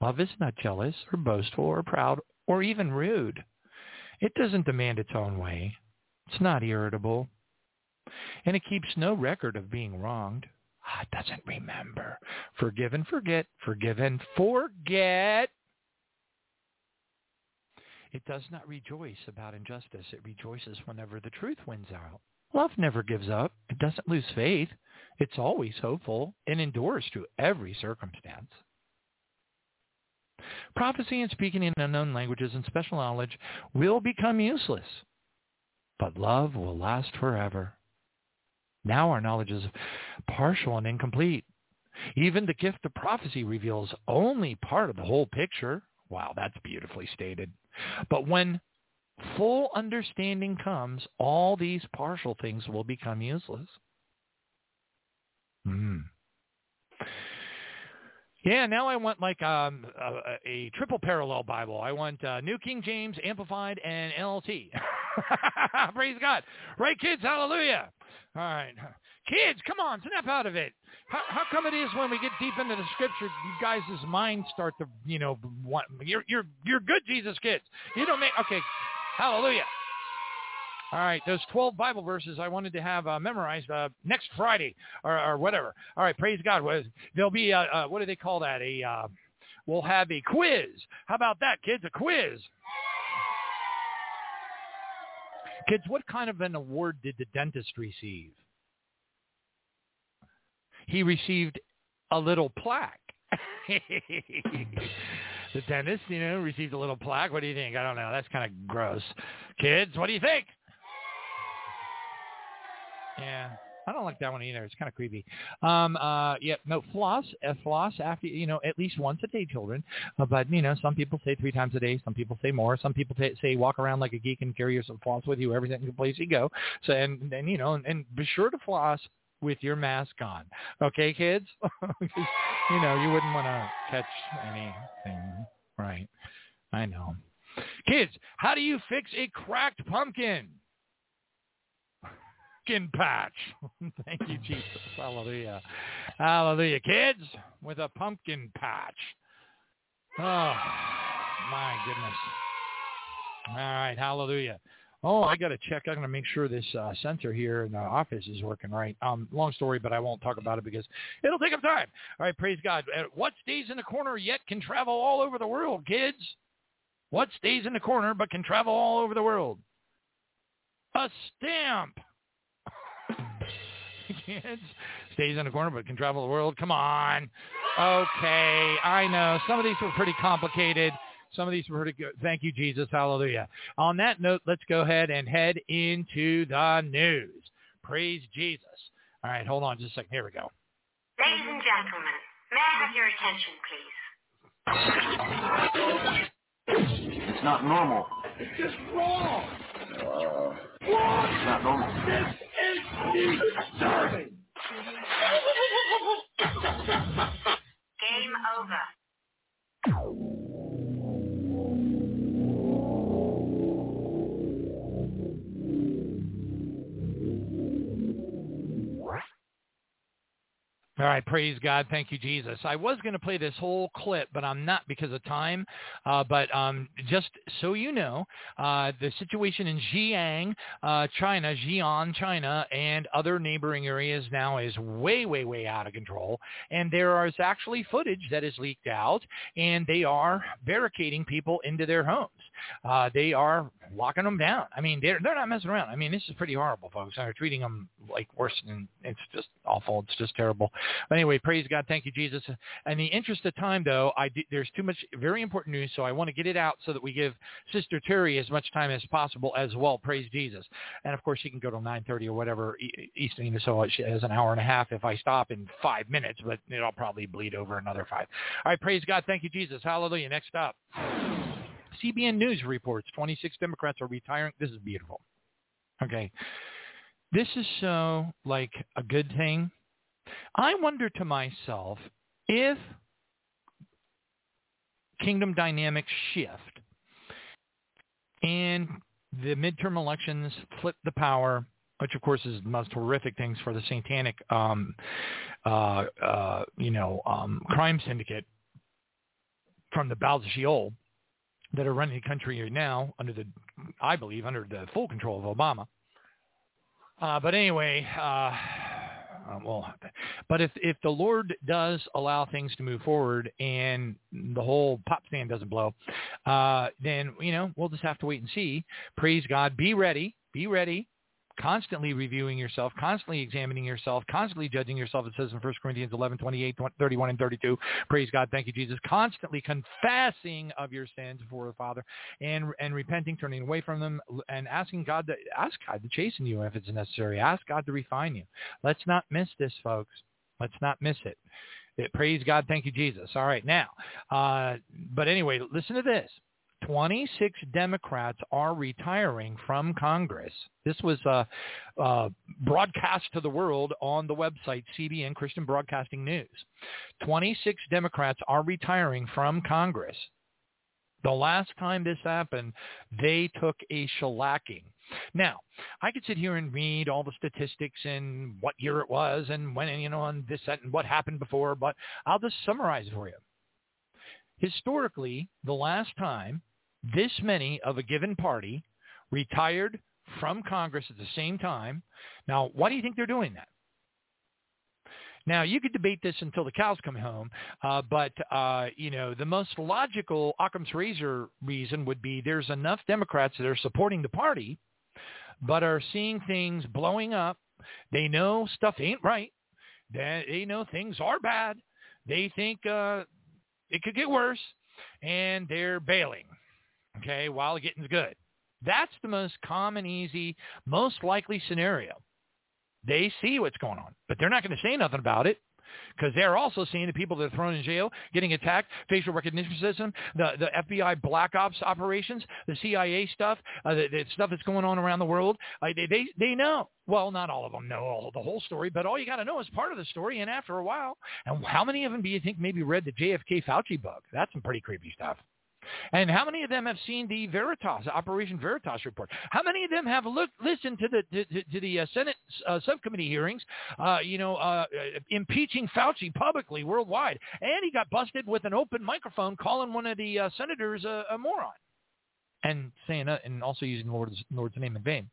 Love is not jealous or boastful or proud or even rude. It doesn't demand its own way. It's not irritable. And it keeps no record of being wronged. Ah, it doesn't remember. Forgive and forget. Forgive and forget. It does not rejoice about injustice. It rejoices whenever the truth wins out. Love never gives up. It doesn't lose faith. It's always hopeful and endures through every circumstance. Prophecy and speaking in unknown languages and special knowledge will become useless, but love will last forever. Now our knowledge is partial and incomplete. Even the gift of prophecy reveals only part of the whole picture. Wow, that's beautifully stated. But when full understanding comes, all these partial things will become useless. Hmm. Yeah, now I want like um, a, a, triple parallel Bible. I want uh, New King James, Amplified, and NLT. (laughs) Praise God. Right, kids? Hallelujah. All right. Kids, come on, snap out of it. How, how come it is when we get deep into the scripture, you guys' minds start to, you know, want, you're, you're, you're good Jesus kids. You don't make, okay, hallelujah. All right, those 12 Bible verses I wanted to have uh, memorized uh, next Friday or, or, whatever. All right, praise God. There'll be, a, a, what do they call that? A, uh, we'll have a quiz. How about that, kids? A quiz. Kids, what kind of an award did the dentist receive? He received a little plaque. (laughs) the dentist, you know, received a little plaque. What do you think? I don't know. That's kind of gross. Kids, what do you think? Yeah. I don't like that one either. It's kind of creepy. Um, uh, yeah, no, floss, uh, floss after, you know, at least once a day, children. Uh, but, you know, some people say three times a day. Some people say more. Some people t- say walk around like a geek and carry your floss with you every place you go. So, and, and you know, and, and be sure to floss with your mask on. Okay, kids? (laughs) you know, you wouldn't want to catch anything. Right. I know. Kids, how do you fix a cracked pumpkin? Pumpkin patch. (laughs) Thank you, Jesus. Hallelujah. Hallelujah. Kids with a pumpkin patch. Oh, my goodness. All right. Hallelujah. Oh, I got to check. I'm going to make sure this uh, sensor here in the office is working right. Um, long story, but I won't talk about it because it'll take up time. All right, praise God. Uh, what stays in the corner yet can travel all over the world, kids? What stays in the corner but can travel all over the world? A stamp kids. Stays in the corner but can travel the world. Come on. Okay, I know. Some of these were pretty complicated. Some of these were pretty good. Thank you, Jesus. Hallelujah. On that note, let's go ahead and head into the news. Praise Jesus. All right, hold on just a second. Here we go. Ladies and gentlemen, may I have your attention, please? It's not normal. It's just wrong. Game over. All right, praise God. Thank you, Jesus. I was going to play this whole clip, but I'm not because of time. Uh, but um, just so you know, uh, the situation in Xi'an, uh, China, Xi'an, China, and other neighboring areas now is way, way, way out of control. And there is actually footage that is leaked out, and they are barricading people into their homes. Uh, they are locking them down. I mean, they're they're not messing around. I mean, this is pretty horrible, folks. They're treating them like worse, and it's just awful. It's just terrible. But anyway, praise God. Thank you, Jesus. In the interest of time, though, I d- there's too much very important news, so I want to get it out so that we give Sister Terri as much time as possible as well. Praise Jesus. And of course, she can go till 9:30 or whatever Eastern, so she has an hour and a half if I stop in five minutes, but it'll probably bleed over another five. All right, praise God. Thank you, Jesus. Hallelujah. Next up. CBN News reports 26 Democrats are retiring. This is beautiful. Okay. This is so like a good thing. I wonder to myself if kingdom dynamics shift and the midterm elections flip the power, which of course is the most horrific things for the satanic, um, uh, uh, you know, um, crime syndicate from the bowels of Sheol that are running the country now under the, I believe, under the full control of Obama. Uh, but anyway, uh, uh, well, but if if the Lord does allow things to move forward and the whole pop stand doesn't blow, uh, then you know we'll just have to wait and see. Praise God. Be ready. Be ready constantly reviewing yourself, constantly examining yourself, constantly judging yourself. It says in 1 Corinthians 11, 28, 31, and 32. Praise God. Thank you, Jesus. Constantly confessing of your sins before the Father and, and repenting, turning away from them, and asking God to, ask God to chasten you if it's necessary. Ask God to refine you. Let's not miss this, folks. Let's not miss it. it praise God. Thank you, Jesus. All right. Now, uh, but anyway, listen to this. 26 Democrats are retiring from Congress. This was uh, uh, broadcast to the world on the website CBN Christian Broadcasting News. 26 Democrats are retiring from Congress. The last time this happened, they took a shellacking. Now, I could sit here and read all the statistics and what year it was and when, you know, and this and what happened before, but I'll just summarize for you. Historically, the last time this many of a given party retired from Congress at the same time. Now, why do you think they're doing that? Now, you could debate this until the cows come home, uh, but, uh, you know, the most logical Occam's razor reason would be there's enough Democrats that are supporting the party, but are seeing things blowing up. They know stuff ain't right. They, they know things are bad. They think uh, it could get worse, and they're bailing okay, while getting's good. That's the most common, easy, most likely scenario. They see what's going on, but they're not going to say nothing about it because they're also seeing the people that are thrown in jail, getting attacked, facial recognition system, the, the FBI black ops operations, the CIA stuff, uh, the, the stuff that's going on around the world. Uh, they, they, they know. Well, not all of them know all, the whole story, but all you got to know is part of the story. And after a while, and how many of them do you think maybe read the JFK Fauci book? That's some pretty creepy stuff. And how many of them have seen the Veritas, Operation Veritas report? How many of them have looked, listened to the to, to the uh, Senate uh, subcommittee hearings, uh, you know, uh, uh, impeaching Fauci publicly worldwide? And he got busted with an open microphone calling one of the uh, senators a, moron and saying and also using Lord's, Lord's name in vain.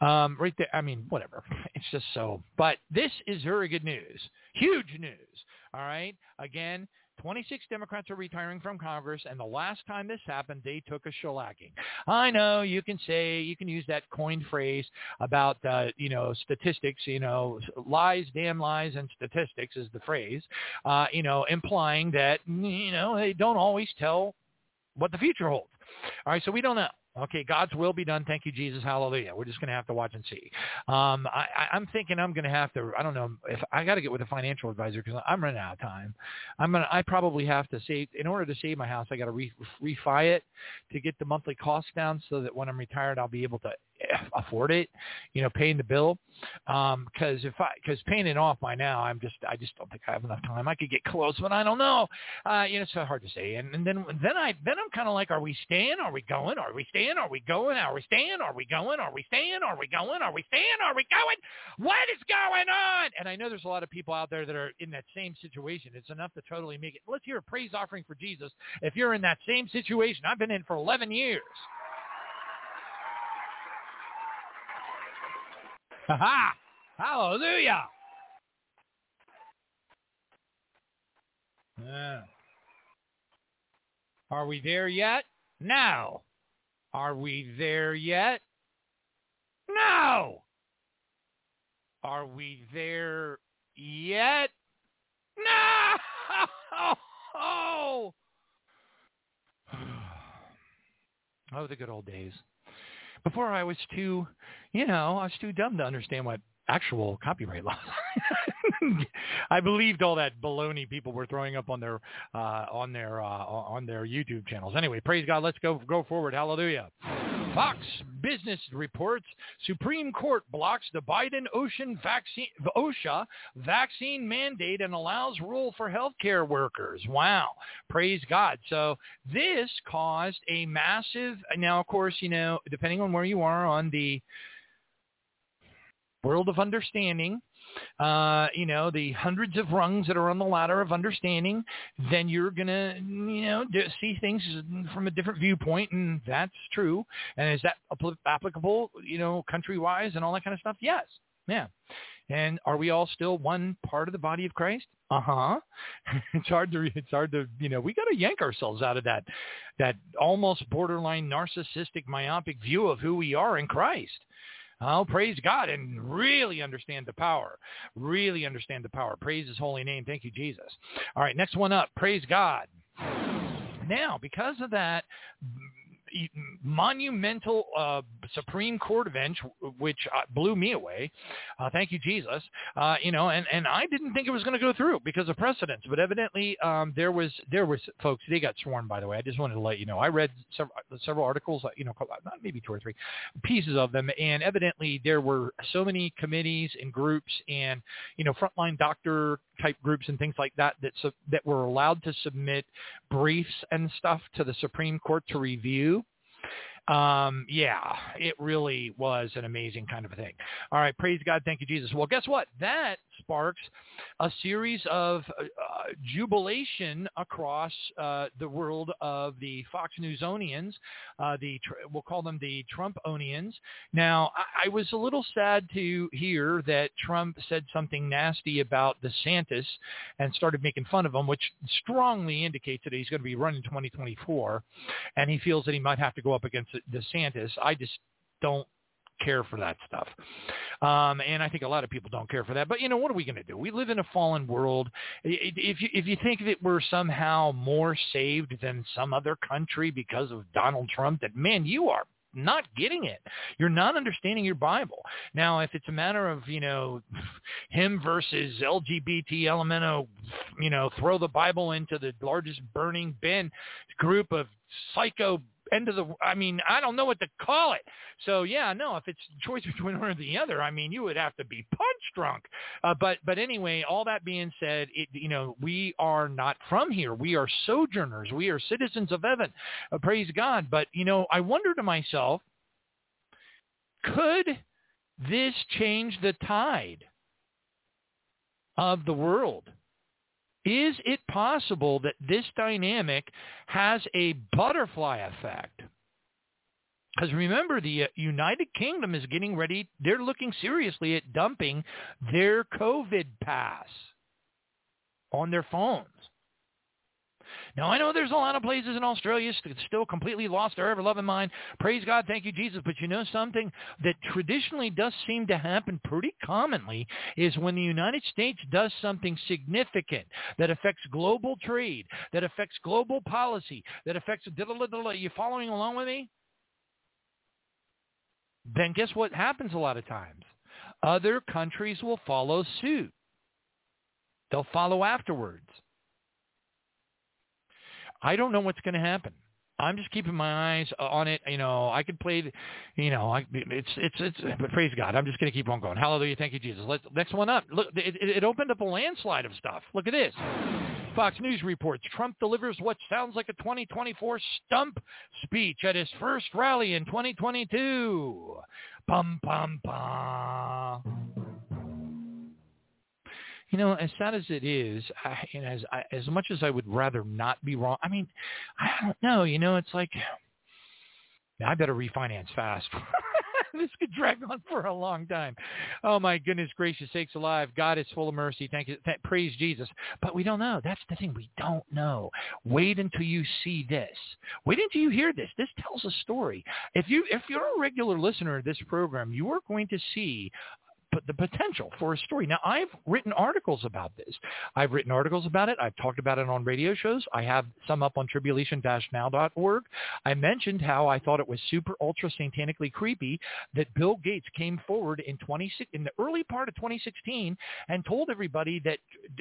Um, right there, I mean, whatever. (laughs) It's just so. But this is very good news. Huge news. All right. Again, 26 Democrats are retiring from Congress, and the last time this happened, they took a shellacking. I know you can say, you can use that coined phrase about, uh, you know, statistics, you know, lies, damn lies, and statistics is the phrase, uh, you know, implying that, you know, they don't always tell what the future holds. All right, so we don't know. Okay, God's will be done. Thank you, Jesus. Hallelujah. We're just going to have to watch and see. Um, I, I'm thinking I'm going to have to. I don't know if I got to get with a financial advisor because I'm running out of time. I'm gonna. I probably have to save in order to save my house. I got to re, refi it to get the monthly costs down so that when I'm retired, I'll be able to afford it, you know, paying the bill. Um, cause if I, cause paying it off by now, I'm just, I just don't think I have enough time. I could get close, but I don't know. Uh, you know, it's so hard to say. And, and then, then I, then I'm kind of like, are we staying? Are we going? Are we staying? Are we going? Are we staying? Are we going? Are we staying? Are we going? Are we staying? Are we going? What is going on? And I know there's a lot of people out there that are in that same situation. It's enough to totally make it. Let's hear a praise offering for Jesus. If you're in that same situation, I've been in for 11 years. Ha Hallelujah! Yeah. Are we there yet? No. Are we there yet? No. Are we there yet? No. (sighs) Oh the good old days. Before I was too, you know, I was too dumb to understand what actual copyright law. (laughs) I believed all that baloney people were throwing up on their uh, on their uh, on their YouTube channels. Anyway, praise God. Let's go go forward. Hallelujah. Fox Business reports Supreme Court blocks the Biden OSHA vaccine, OSHA vaccine mandate and allows rule for healthcare workers. Wow. Praise God. So this caused a massive, now of course, you know, depending on where you are on the world of understanding, uh, you know, the hundreds of rungs that are on the ladder of understanding, then you're going to, you know, see things from a different viewpoint, and that's true. And is that applicable, you know, country-wise and all that kind of stuff? Yes. Yeah. And are we all still one part of the body of Christ? Uh-huh. (laughs) it's hard to it's hard to, you know, we got to yank ourselves out of that that almost borderline narcissistic myopic view of who we are in Christ. Oh, praise God and really understand the power. Really understand the power. Praise his holy name. Thank you, Jesus. All right, next one up. Praise God. Now, because of that monumental uh, Supreme Court event, which uh, blew me away. Uh, thank you, Jesus. Uh, you know, and, and I didn't think it was going to go through because of precedents, but evidently um, there was there was folks. They got sworn, by the way. I just wanted to let you know. I read several, several articles, uh, you know, maybe two or three pieces of them, and evidently there were so many committees and groups and you know frontline doctor type groups and things like that that su- that were allowed to submit briefs and stuff to the Supreme Court to review um, yeah, it really was an amazing kind of a thing. All right, praise God, thank you, Jesus. Well, guess what? That sparks a series of uh, jubilation across uh, the world of the Fox Newsonians. Uh, the we'll call them the Trumponians. Now, I, I was a little sad to hear that Trump said something nasty about DeSantis and started making fun of him, which strongly indicates that he's going to be running 2024, and he feels that he might have to go up against DeSantis. I just don't care for that stuff. Um, and I think a lot of people don't care for that. But you know, what are we going to do? We live in a fallen world. If you if you think that we're somehow more saved than some other country because of Donald Trump, that man, you are not getting it. You're not understanding your Bible. Now, if it's a matter of, you know, him versus LGBT elemento, you know, throw the Bible into the largest burning bin group of psycho end of the I mean, I don't know what to call it. So yeah, no, if it's choice (laughs) between one or the other, I mean, you would have to be punch drunk. Uh, but but anyway, all that being said, it, you know, we are not from here. We are sojourners. We are citizens of heaven. Uh, praise God. But you know, I wonder to myself, could this change the tide of the world? Is it possible that this dynamic has a butterfly effect? Because remember, the uh, United Kingdom is getting ready. They're looking seriously at dumping their COVID pass on their phones. Now, I know there's a lot of places in Australia still completely lost their ever-loving mind. Praise God, thank you, Jesus. But you know something that traditionally does seem to happen pretty commonly is when the United States does something significant that affects global trade, that affects global policy, that affects... You following along with me? Then guess what happens a lot of times? Other countries will follow suit. They'll follow afterwards. I don't know what's going to happen. I'm just keeping my eyes on it. You know, I could play, you know, I, it's it's it's. But praise God, I'm just going to keep on going. Hallelujah, thank you, Jesus. Let's next one up. Look, it, it opened up a landslide of stuff. Look at this. Fox News reports Trump delivers what sounds like a 2024 stump speech at his first rally in 2022. Bum bum bum you know, as sad as it is, I, and as I, as much as I would rather not be wrong, I mean, I don't know. You know, it's like I better refinance fast. (laughs) this could drag on for a long time. Oh my goodness gracious sakes alive. God is full of mercy. Thank you. Th- praise Jesus. But we don't know. That's the thing. We don't know. Wait until you see this. Wait until you hear this. This tells a story. If you if you're a regular listener of this program, you are going to see the potential for a story. Now, I've written articles about this. I've written articles about it. I've talked about it on radio shows. I have some up on tribulation-now.org. I mentioned how I thought it was super ultra satanically creepy that Bill Gates came forward in 20, in the early part of 2016 and told everybody that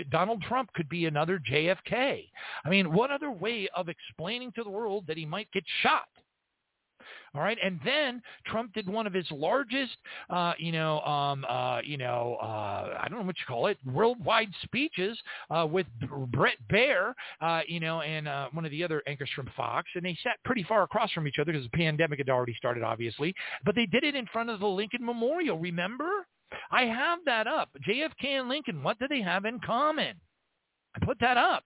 Donald Trump could be another JFK. I mean, what other way of explaining to the world that he might get shot? All right, and then Trump did one of his largest, uh, you know, um, uh, you know, uh, I don't know what you call it, worldwide speeches uh, with Bret Baier, uh, you know, and uh, one of the other anchors from Fox, and they sat pretty far across from each other because the pandemic had already started, obviously, but they did it in front of the Lincoln Memorial. Remember? I have that up. JFK and Lincoln. What do they have in common? I put that up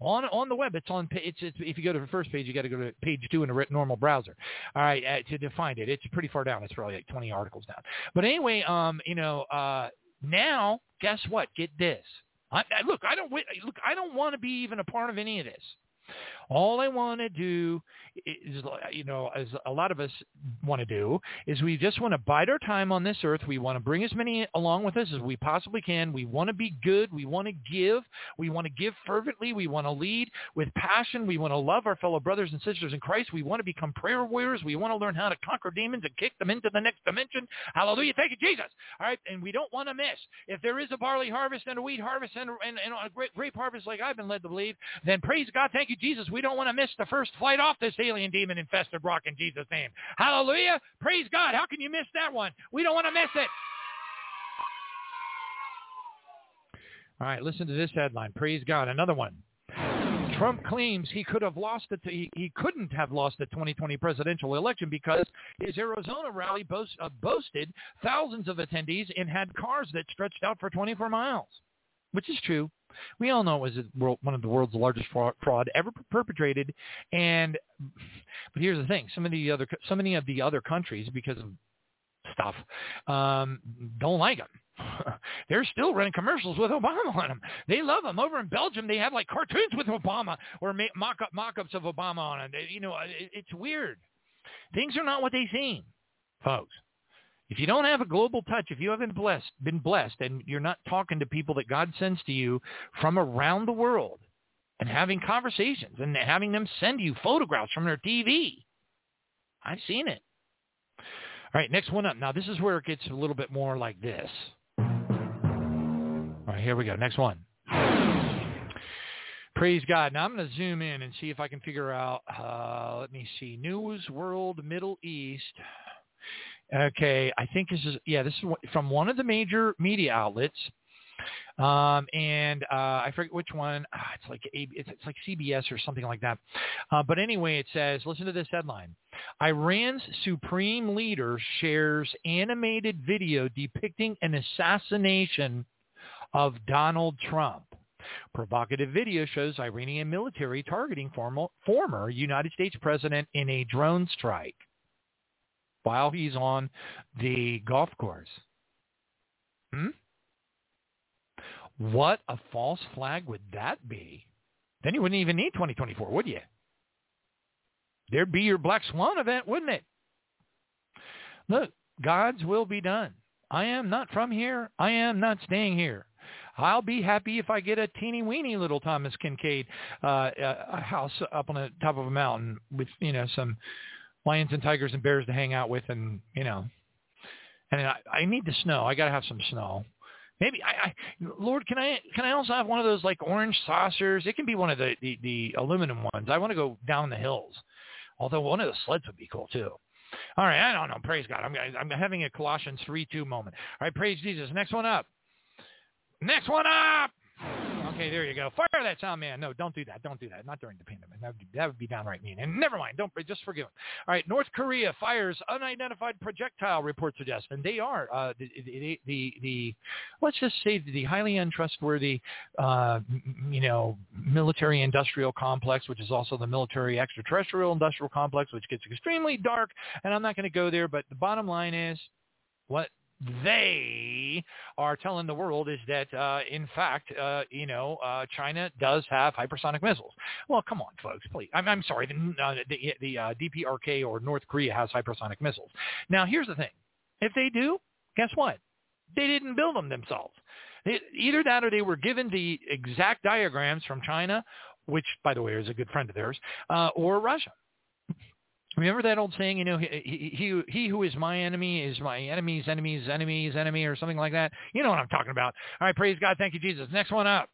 on on the web. It's on. It's, it's if you go to the first page, you got to go to page two in a normal browser. All right, uh, to find it, it's pretty far down. It's probably like 20 articles down. But anyway, um, you know, uh, now guess what? Get this. I, I, look, I don't look. I don't want to be even a part of any of this. All I want to do is, you know, as a lot of us want to do, is we just want to bide our time on this earth. We want to bring as many along with us as we possibly can. We want to be good. We want to give. We want to give fervently. We want to lead with passion. We want to love our fellow brothers and sisters in Christ. We want to become prayer warriors. We want to learn how to conquer demons and kick them into the next dimension. Hallelujah. Thank you, Jesus. All right. And we don't want to miss. If there is a barley harvest and a wheat harvest and, and, and a grape, harvest like I've been led to believe, then praise God. Thank you, Jesus. We don't want to miss the first flight off this alien demon infested rock in Jesus' name. Hallelujah. Praise God. How can you miss that one? We don't want to miss it. All right, listen to this headline. Praise God. Another one. Trump claims he could have lost it. He, he couldn't have lost the 2020 presidential election because his Arizona rally boast, uh, boasted thousands of attendees and had cars that stretched out for 24 miles, which is true. We all know it was one of the world's largest fraud ever perpetrated. And but here's the thing: some of the other so many of the other countries, because of stuff, um, don't like him. (laughs) They're still running commercials with Obama on them. They love him. Over in Belgium, they have like cartoons with Obama or mock up mock-ups of Obama on it. You know, it, it's weird. Things are not what they seem, folks. If you don't have a global touch, if you haven't blessed, been blessed and you're not talking to people that God sends to you from around the world and having conversations and having them send you photographs from their TV, I've seen it. All right, next one up. Now, this is where it gets a little bit more like this. All right, here we go. Next one. Praise God. Now I'm going to zoom in and see if I can figure out, uh, let me see, News World Middle East. Okay, I think this is yeah, this is from one of the major media outlets, um, and uh, I forget which one. Ah, it's like it's, it's like CBS or something like that. Uh, but anyway, it says, listen to this headline: Iran's supreme leader shares animated video depicting an assassination of Donald Trump. Provocative video shows Iranian military targeting former, former United States president in a drone strike while he's on the golf course. Hmm? What a false flag would that be? Then you wouldn't even need 2024, would you? There'd be your black swan event, wouldn't it? Look, God's will be done. I am not from here. I am not staying here. I'll be happy if I get a teeny weeny little Thomas Kinkade uh, a house up on the top of a mountain with you know some lions and tigers and bears to hang out with, and you know, and I, I need the snow. I got to have some snow. Maybe I, I, Lord, can I can I also have one of those like orange saucers? It can be one of the the, the aluminum ones. I want to go down the hills. Although one of the sleds would be cool too. All right, I don't know. Praise God. I'm I'm having a Colossians three two moment. All right, praise Jesus. Next one up. Next one up. Okay, there you go. Fire that sound man. No, don't do that. Don't do that. Not during the pandemic. That would, be, that would be downright mean. And never mind. Don't just forgive him. All right. North Korea fires unidentified projectile. Report suggests, and they are uh, the, the, the the let's just say the highly untrustworthy, uh, you know, military industrial complex, which is also the military extraterrestrial industrial complex, which gets extremely dark. And I'm not going to go there, but the bottom line is what they are telling the world is that, uh, in fact, uh, you know, uh, China does have hypersonic missiles. Well, come on, folks, please. I'm, I'm sorry, the, uh, the, the uh, DPRK or North Korea has hypersonic missiles. Now, here's the thing. If they do, guess what? They didn't build them themselves. It, either that or they were given the exact diagrams from China, which, by the way, is a good friend of theirs, uh, or Russia. Remember that old saying, you know, he, he he who is my enemy is my enemy's enemy's enemy's enemy or something like that? You know what I'm talking about. All right, praise God. Thank you, Jesus. Next one up.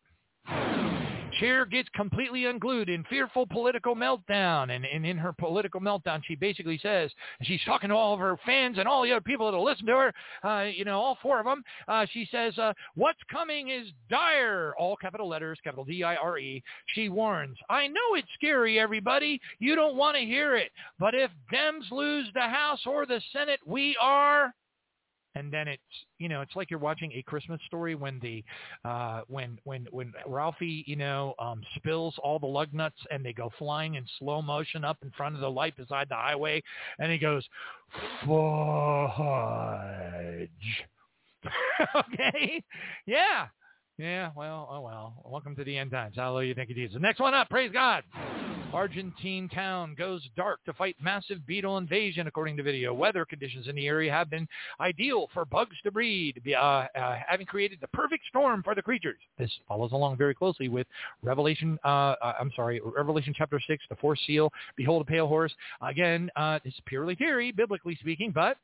Cher gets completely unglued in fearful political meltdown. And, and in her political meltdown, she basically says, she's talking to all of her fans and all the other people that will listen to her, uh, you know, all four of them. Uh, she says, uh, what's coming is dire, all capital letters, capital D-I-R-E. She warns, I know it's scary, everybody. You don't want to hear it. But if Dems lose the House or the Senate, we are and then it's you know it's like you're watching a Christmas story when the uh, when when when Ralphie you know um, spills all the lug nuts and they go flying in slow motion up in front of the light beside the highway, and he goes fudge. (laughs) okay, yeah. Yeah, well, oh well. Welcome to the end times. Hallelujah. Thank you, Jesus. Next one up. Praise God. Argentine town goes dark to fight massive beetle invasion, according to video. Weather conditions in the area have been ideal for bugs to breed, uh, uh, having created the perfect storm for the creatures. This follows along very closely with Revelation, uh, uh I'm sorry, Revelation chapter 6, the fourth seal, behold a pale horse. Again, uh, it's purely theory, biblically speaking, but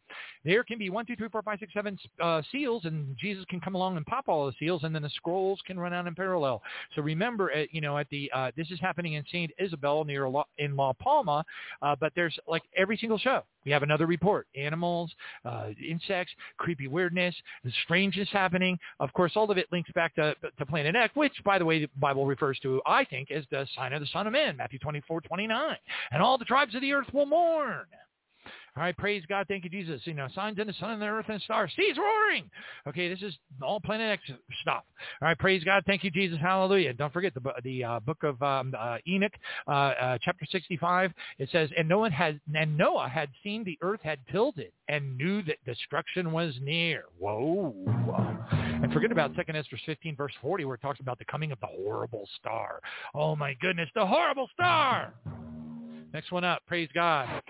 there can be one, two, three, four, five, six, seven uh, seals, and Jesus can come along and pop all the seals, and then the scrolls can run out in parallel. So remember, at, you know, at the uh, this is happening in St. Isabel, near La, in La Pampa, uh, but there's like every single show. We have another report: animals, uh, insects, creepy weirdness, the strangeness happening. Of course, all of it links back to, to Planet X, which, by the way, the Bible refers to, I think, as the sign of the Son of Man, Matthew 24, 29. And all the tribes of the earth will mourn. All right, praise God. Thank you, Jesus. You know, signs in the sun and the earth and stars. Seas roaring. Okay, this is all Planet X stuff. All right, praise God. Thank you, Jesus. Hallelujah. Don't forget the the uh, book of um, uh, Enoch, uh, uh chapter 65. It says, and Noah had and Noah had seen the earth had tilted and knew that destruction was near. Whoa. And forget about 2nd Esdras 15, verse 40, where it talks about the coming of the horrible star. Oh, my goodness, the horrible star. Next one up. Praise God.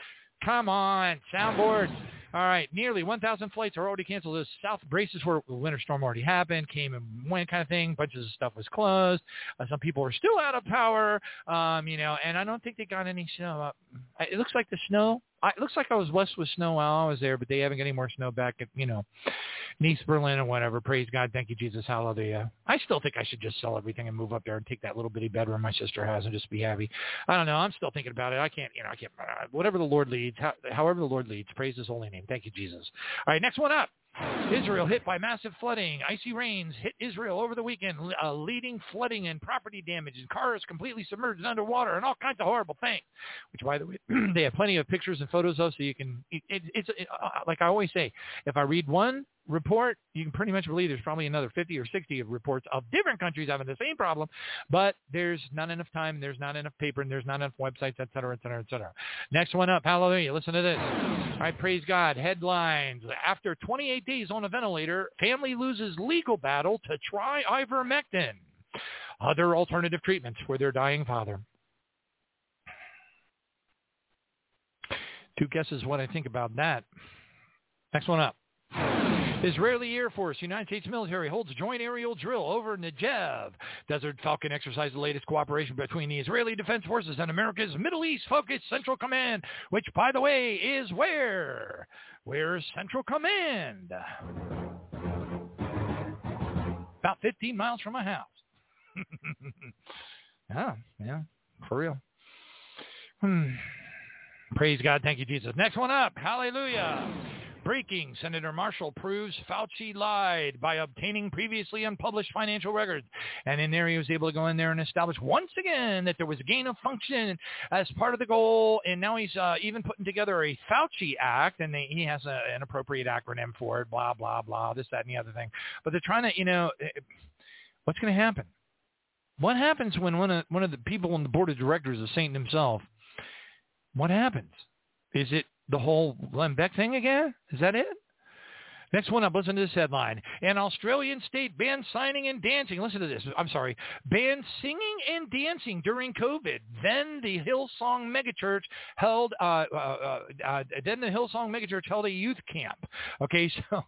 Come on, soundboard. All right, nearly 1,000 flights are already canceled. The south braces where the winter storm already happened, came and went kind of thing. Bunches of stuff was closed. Uh, some people are still out of power, um, you know, and I don't think they got any snow up. It looks like the snow I, it looks like I was blessed with snow while I was there, but they haven't got any more snow back at, you know, Nice, Berlin, or whatever. Praise God. Thank you, Jesus. Hallelujah. I still think I should just sell everything and move up there and take that little bitty bedroom my sister has and just be happy. I don't know. I'm still thinking about it. I can't, you know, I can't, uh, whatever the Lord leads, how, however the Lord leads, praise his holy name. Thank you, Jesus. All right, next one up. Israel hit by massive flooding. Icy rains hit Israel over the weekend, uh, leading flooding and property damage, and cars completely submerged underwater, and all kinds of horrible things. Which, by the way, (clears throat) they have plenty of pictures and photos of, so you can. It, it, it's it, uh, like I always say, if I read one report, you can pretty much believe there's probably another 50 or 60 of reports of different countries having the same problem, but there's not enough time, there's not enough paper, and there's not enough websites, et cetera, et cetera, et cetera. Next one up, hallelujah. Listen to this. Right, praise God. Headlines. After 28 days on a ventilator, family loses legal battle to try ivermectin. Other alternative treatments for their dying father. Two guesses what I think about that. Next one up. Israeli Air Force, United States military holds joint aerial drill over Negev. Desert Falcon exercise the latest cooperation between the Israeli Defense Forces and America's Middle East focused Central Command, which, by the way, is where? Where's Central Command? About 15 miles from my house. (laughs) yeah, yeah, for real. Hmm. Praise God. Thank you, Jesus. Next one up. Hallelujah. Breaking, Senator Marshall proves Fauci lied by obtaining previously unpublished financial records. And in there, he was able to go in there and establish once again that there was a gain of function as part of the goal. And now he's uh, even putting together a Fauci Act, and they, he has a, an appropriate acronym for it, blah, blah, blah, this, that, and the other thing. But they're trying to, you know, eh, what's going to happen? What happens when one of, one of the people on the board of directors is Satan himself? What happens? Is it the whole Glenn Beck thing again? Is that it? Next one up, listen to this headline. An Australian state bans signing and dancing. Listen to this. I'm sorry. Banned singing and dancing during COVID. Then the Hillsong megachurch held, uh, uh, uh, uh then the Hillsong megachurch held a youth camp. Okay, (laughs) so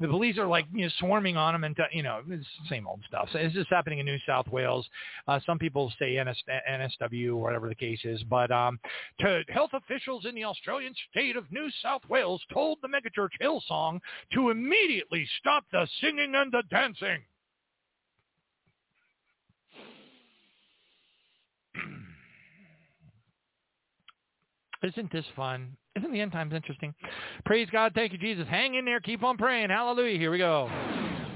the police are like, you know, swarming on them and, you know, it's the same old stuff. So this is happening in New South Wales. Uh, some people say NS, NSW or whatever the case is. But um, to health officials in the Australian state of New South Wales told the megachurch Hillsong to immediately stop the singing and the dancing. (clears throat) Isn't this fun? Isn't the end times interesting? Praise God. Thank you, Jesus. Hang in there. Keep on praying. Hallelujah. Here we go.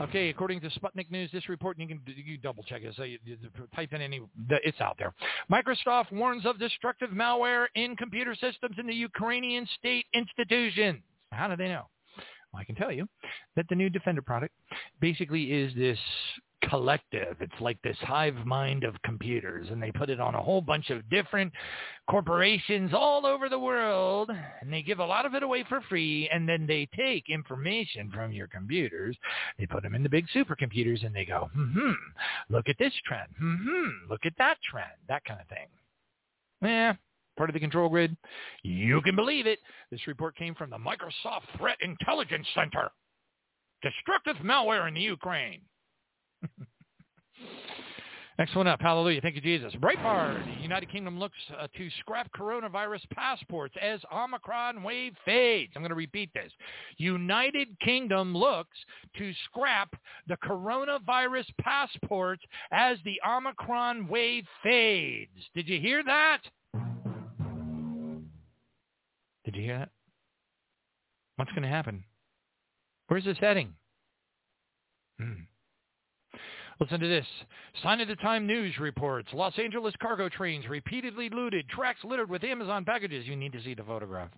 Okay, according to Sputnik News, this report, you can you double check it. So you, you type in any, it's out there. Microsoft warns of destructive malware in computer systems in the Ukrainian state institutions. How do they know? I can tell you that the new Defender product basically is this collective. It's like this hive mind of computers, and they put it on a whole bunch of different corporations all over the world, and they give a lot of it away for free, and then they take information from your computers, they put them in the big supercomputers, and they go, hmm, look at this trend, hmm, look at that trend, that kind of thing. Yeah, part of the control grid? You can believe it. This report came from the Microsoft Threat Intelligence Center. Destructive malware in the Ukraine. (laughs) Next one up. Hallelujah. Thank you, Jesus. Breitbart. United Kingdom looks uh, to scrap coronavirus passports as Omicron wave fades. I'm going to repeat this. United Kingdom looks to scrap the coronavirus passports as the Omicron wave fades. Did you hear that? Did you hear that? What's going to happen? Where's this heading? Hmm. Listen to this. Sign of the Time News reports Los Angeles cargo trains repeatedly looted, tracks littered with Amazon packages. You need to see the photograph.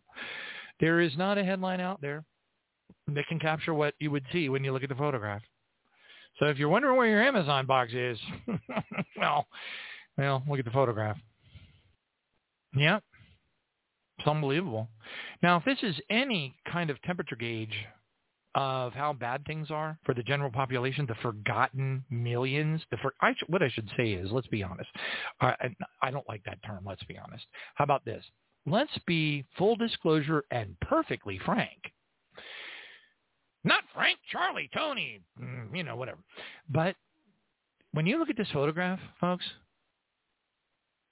There is not a headline out there that can capture what you would see when you look at the photograph. So if you're wondering where your Amazon box is, (laughs) well, well, look at the photograph. Yeah, it's unbelievable. Now, if this is any kind of temperature gauge of how bad things are for the general population, the forgotten millions, the for, I, what I should say is, let's be honest. Uh, I don't like that term, let's be honest. How about this? Let's be full disclosure and perfectly frank. Not Frank, Charlie, Tony, mm, you know, whatever. But when you look at this photograph, folks,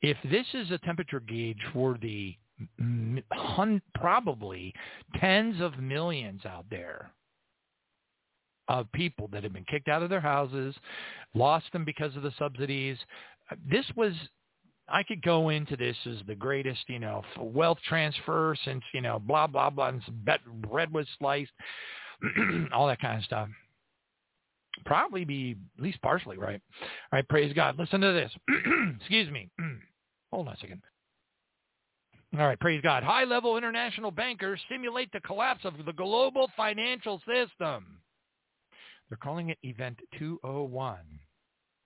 if this is a temperature gauge for the hun- probably tens of millions out there of people that have been kicked out of their houses, lost them because of the subsidies. This was I could go into this as the greatest, you know, wealth transfer since, you know, blah, blah, blah, and bread was sliced, (clears throat) all that kind of stuff. Probably be at least partially right. All right, praise God. Listen to this. (clears throat) Excuse me. (clears throat) Hold on a second. All right, praise God. High-level international bankers simulate the collapse of the global financial system. They're calling it Event 201.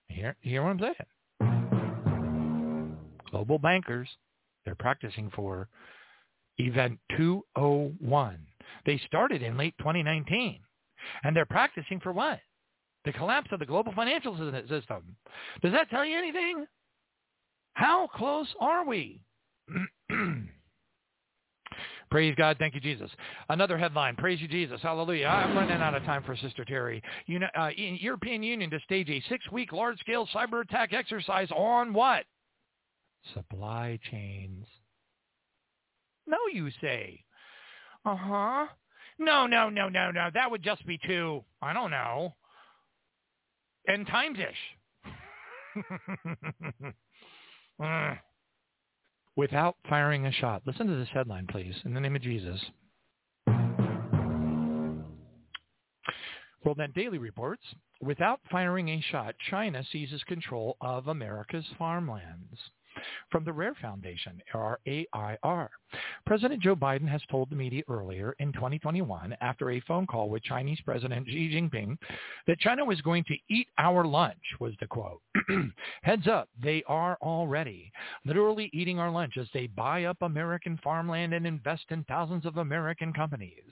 Hear, hear what I'm saying? Global bankers, they're practicing for Event 201. They started in late 2019, and they're practicing for what? The collapse of the global financial system. Does that tell you anything? How close are we? (clears throat) Praise God. Thank you, Jesus. Another headline. Praise you, Jesus. Hallelujah. I'm running out of time for Sister Terri. You know, uh, European Union to stage a six-week large-scale cyber attack exercise on what? Supply chains. No, you say. Uh-huh. No, no, no, no, no. That would just be too, I don't know, end times-ish. uh. (laughs) without firing a shot. Listen to this headline, please, in the name of Jesus. WorldNet Daily reports, without firing a shot, China seizes control of America's farmlands from the RAIR Foundation, R-A-I-R. President Joe Biden has told the media earlier in 2021, after a phone call with Chinese President Xi Jinping, that China was going to eat our lunch, was the quote. (clears throat) Heads up, they are already literally eating our lunch as they buy up American farmland and invest in thousands of American companies.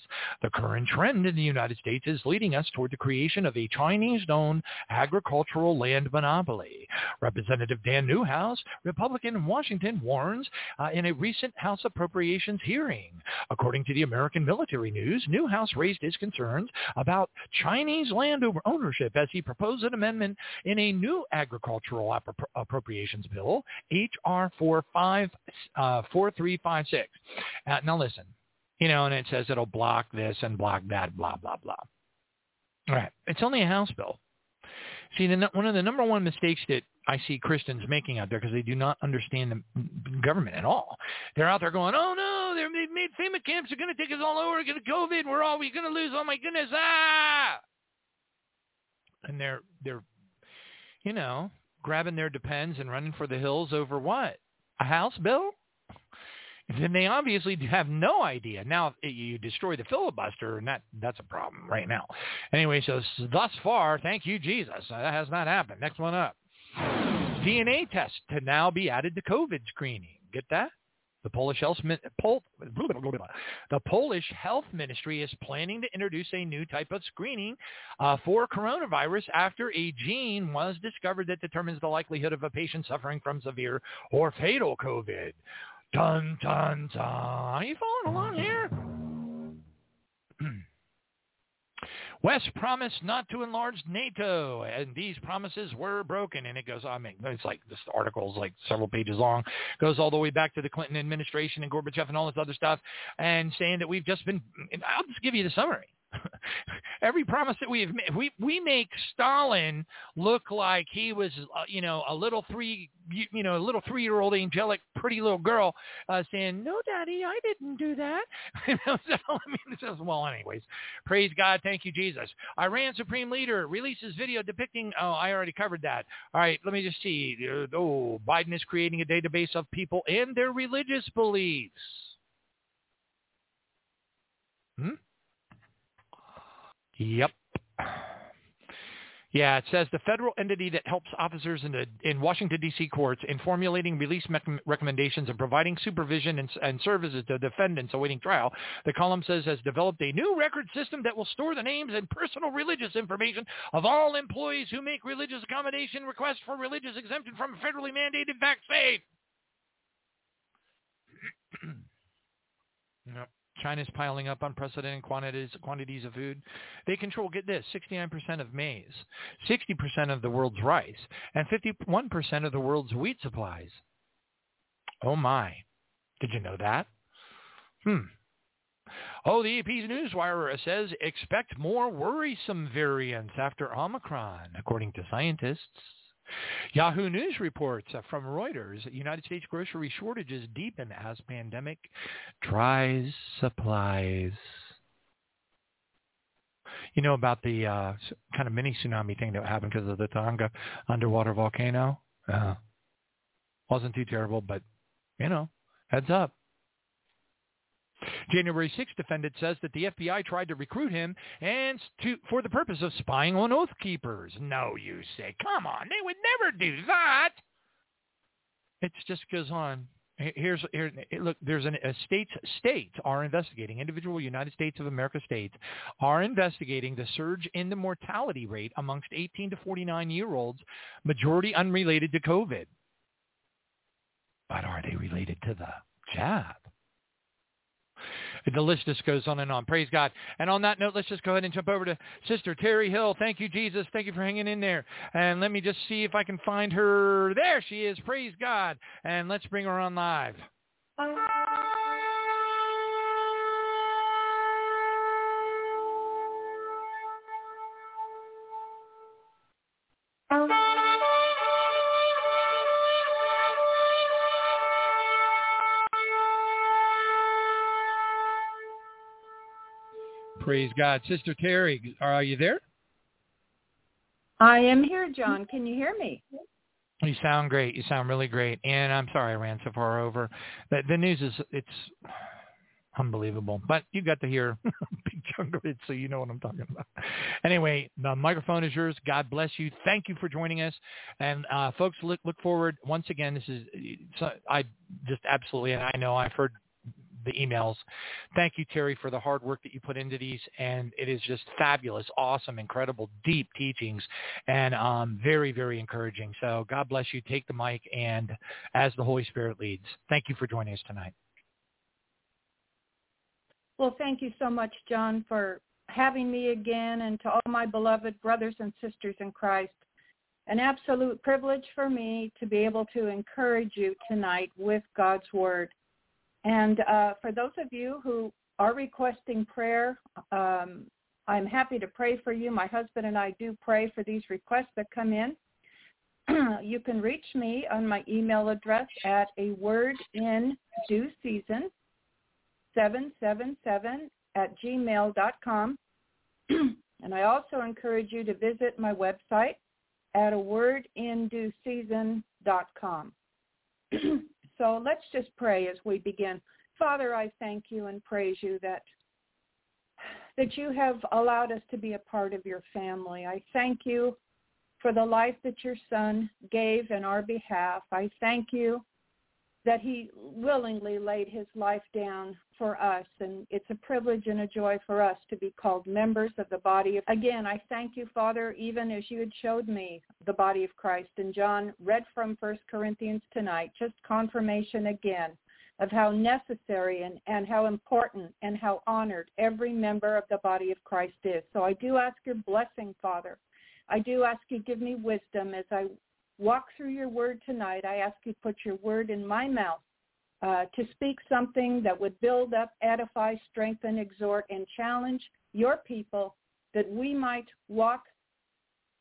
The current trend in the United States is leading us toward the creation of a Chinese-owned agricultural land monopoly. Representative Dan Newhouse, Republican in Washington, warns uh, in a recent House Appropriations hearing. According to the American Military News, Newhouse raised his concerns about Chinese land ownership as he proposed an amendment in a new agricultural appropriations bill, H.R. 45, uh, 4356. Uh, now listen, you know, and it says it'll block this and block that, blah, blah, blah. All right. It's only a House bill. See, the, one of the number one mistakes that I see Christians making out there because they do not understand the government at all. They're out there going, oh no, they're made FEMA camps are going to take us all over, going to COVID, we're all we're going to lose. Oh my goodness, ah! And they're they're, you know, grabbing their depends and running for the hills over what? A house bill? then they obviously have no idea. Now you destroy the filibuster, and that that's a problem right now. Anyway, so thus far, thank you, Jesus. That has not happened. Next one up. DNA test to now be added to COVID screening. Get that? The Polish health, the Polish health ministry is planning to introduce a new type of screening uh, for coronavirus after a gene was discovered that determines the likelihood of a patient suffering from severe or fatal COVID. Dun, dun, dun. Are you following along here? West promised not to enlarge NATO, and these promises were broken. And it goes, I mean, it's like this article is like several pages long, goes all the way back to the Clinton administration and Gorbachev and all this other stuff, and saying that we've just been. I'll just give you the summary. Every promise that we have made, we we make Stalin look like he was, uh, you know, a little three, you, you know, a little three-year-old angelic, pretty little girl uh, saying, "No, Daddy, I didn't do that." (laughs) so, I mean, just, well, anyways, praise God, thank you, Jesus. Iran Supreme Leader releases video depicting. Oh, I already covered that. All right, let me just see. Oh, Biden is creating a database of people and their religious beliefs. Hmm? Yep. Yeah, it says the federal entity that helps officers in, the, in Washington, D.C. courts in formulating release me- recommendations and providing supervision and, and, services to defendants awaiting trial, the column says has developed a new record system that will store the names and personal religious information of all employees who make religious accommodation requests for religious exemption from federally mandated vaccine. (clears throat) yep. China's piling up unprecedented quantities quantities of food. They control, get this, 69% of maize, 60% of the world's rice, and 51% of the world's wheat supplies. Oh my. Did you know that? Hmm. Oh, the AP's Newswire says expect more worrisome variants after Omicron, according to scientists. Yahoo News reports uh, from Reuters that United States grocery shortages deepen as pandemic dries supplies. You know about the uh, kind of mini tsunami thing that happened because of the Tonga underwater volcano? Uh, wasn't too terrible, but, you know, heads up. January 6th defendant says that the FBI tried to recruit him and to, for the purpose of spying on Oath Keepers. No, you say. Come on, they would never do that. It just goes on. Here's here, look. There's an, a states states are investigating individual United States of America states are investigating the surge in the mortality rate amongst 18 to 49 year olds, majority unrelated to COVID. But are they related to the jab? The list just goes on and on. Praise God. And on that note, let's just go ahead and jump over to Sister Terri Hill. Thank you, Jesus. Thank you for hanging in there. And let me just see if I can find her. There she is. Praise God. And let's bring her on live. Praise God. Sister Terri, are you there? I am here, John. Can you hear me? You sound great. You sound really great. And I'm sorry I ran so far over. The, the news is it's unbelievable. But you got to hear (laughs) a big chunk of it, so you know what I'm talking about. Anyway, the microphone is yours. God bless you. Thank you for joining us. And uh, folks, look, look forward. Once again, this is I just absolutely, and I know I've heard the emails. Thank you, Terri, for the hard work that you put into these, and it is just fabulous, awesome, incredible, deep teachings, and um, very, very encouraging. So God bless you. Take the mic, and as the Holy Spirit leads. Thank you for joining us tonight. Well, thank you so much, John, for having me again, and to all my beloved brothers and sisters in Christ. An absolute privilege for me to be able to encourage you tonight with God's Word. And uh, for those of you who are requesting prayer, um, I'm happy to pray for you. My husband and I do pray for these requests that come in. (clears throat) you can reach me on my email address at a word in due season 777 at gmail.com. (clears throat) and I also encourage you to visit my website at a word in due season.com. (clears throat) So let's just pray as we begin. Father, I thank you and praise you that that you have allowed us to be a part of your family. I thank you for the life that your son gave in our behalf. I thank you that he willingly laid his life down for us. And it's a privilege and a joy for us to be called members of the body. Again, I thank you, Father, even as you had showed me the body of Christ. And John read from First Corinthians tonight, just confirmation again of how necessary and, and how important and how honored every member of the body of Christ is. So I do ask your blessing, Father. I do ask you give me wisdom as I walk through your word tonight. I ask you to put your word in my mouth uh, to speak something that would build up, edify, strengthen, exhort, and challenge your people that we might walk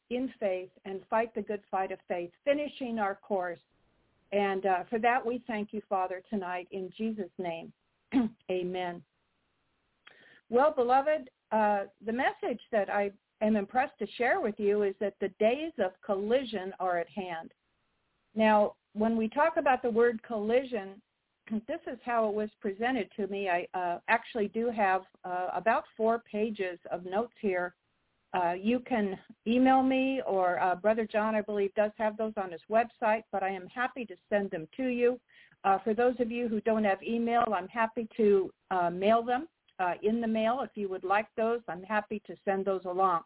in faith and fight the good fight of faith, finishing our course. And uh, for that, we thank you, Father, tonight in Jesus' name. (clears throat) Amen. Well, beloved, uh, the message that I am impressed to share with you is that the days of collision are at hand. Now, when we talk about the word collision, (clears throat) this is how it was presented to me. I uh, actually do have uh, about four pages of notes here. Uh, you can email me, or uh, Brother John, I believe, does have those on his website, but I am happy to send them to you. Uh, for those of you who don't have email, I'm happy to uh, mail them in the mail. If you would like those, I'm happy to send those along.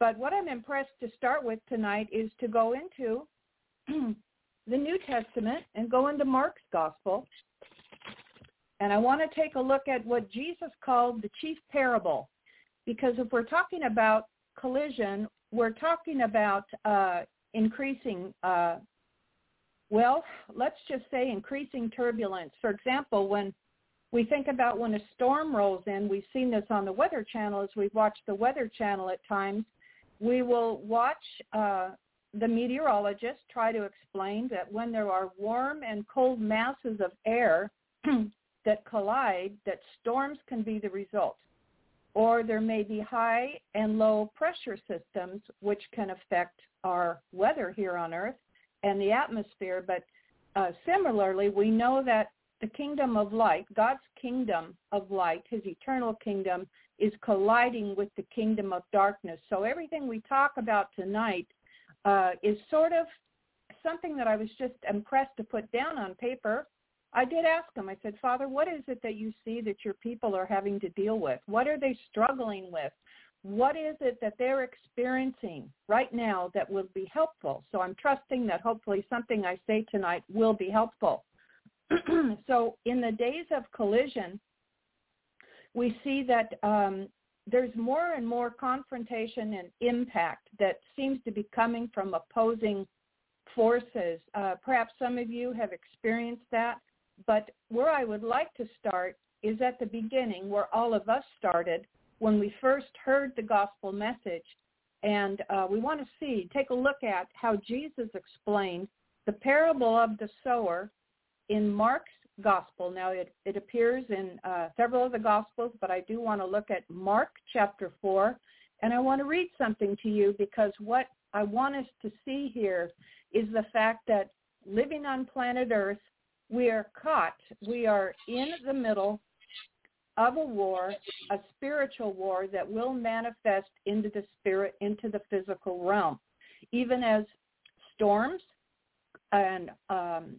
But what I'm impressed to start with tonight is to go into (clears throat) the New Testament and go into Mark's Gospel. And I want to take a look at what Jesus called the chief parable. Because if we're talking about collision, we're talking about uh, increasing, uh, well, let's just say increasing turbulence. For example, when we think about when a storm rolls in, we've seen this on the Weather Channel as we've watched the Weather Channel at times, we will watch uh, the meteorologists try to explain that when there are warm and cold masses of air (clears throat) that collide, that storms can be the result. Or there may be high and low pressure systems which can affect our weather here on Earth and the atmosphere. But uh, similarly, we know that the kingdom of light, God's kingdom of light, his eternal kingdom, is colliding with the kingdom of darkness. So everything we talk about tonight uh, is sort of something that I was just impressed to put down on paper. I did ask him, I said, Father, what is it that you see that your people are having to deal with? What are they struggling with? What is it that they're experiencing right now that will be helpful? So I'm trusting that hopefully something I say tonight will be helpful. (clears throat) so in the days of collision, we see that um, there's more and more confrontation and impact that seems to be coming from opposing forces. Uh, perhaps some of you have experienced that, but where I would like to start is at the beginning where all of us started when we first heard the gospel message. And uh, we want to see, take a look at how Jesus explained the parable of the sower in Mark's gospel. Now, it, it appears in uh, several of the gospels, but I do want to look at Mark chapter 4, and I want to read something to you because what I want us to see here is the fact that living on planet Earth, we are caught, we are in the middle of a war, a spiritual war that will manifest into the spirit, into the physical realm, even as storms and um,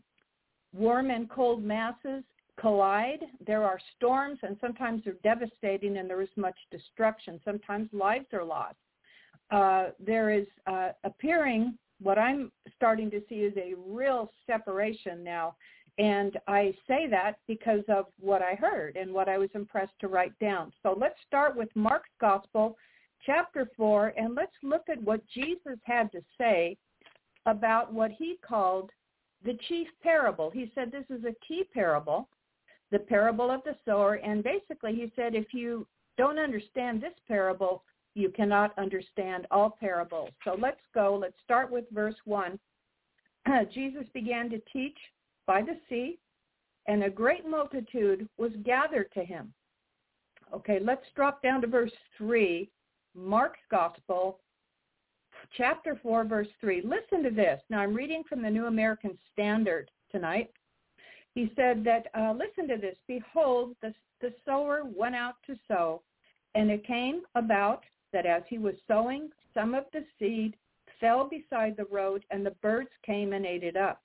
warm and cold masses collide. There are storms, and sometimes they're devastating, and there is much destruction. Sometimes lives are lost. Uh, there is uh, appearing what I'm starting to see is a real separation now. And I say that because of what I heard and what I was impressed to write down. So let's start with Mark's Gospel, chapter 4, and let's look at what Jesus had to say about what he called the chief parable. He said this is a key parable, the parable of the sower. And basically he said if you don't understand this parable, you cannot understand all parables. So let's go. Let's start with verse 1. (clears throat) Jesus began to teach by the sea, and a great multitude was gathered to him. Okay, let's drop down to verse 3, Mark's Gospel, chapter 4, verse 3. Listen to this. Now I'm reading from the New American Standard tonight. He said that, uh, listen to this. Behold, the, the sower went out to sow, and it came about that as he was sowing, some of the seed fell beside the road, and the birds came and ate it up.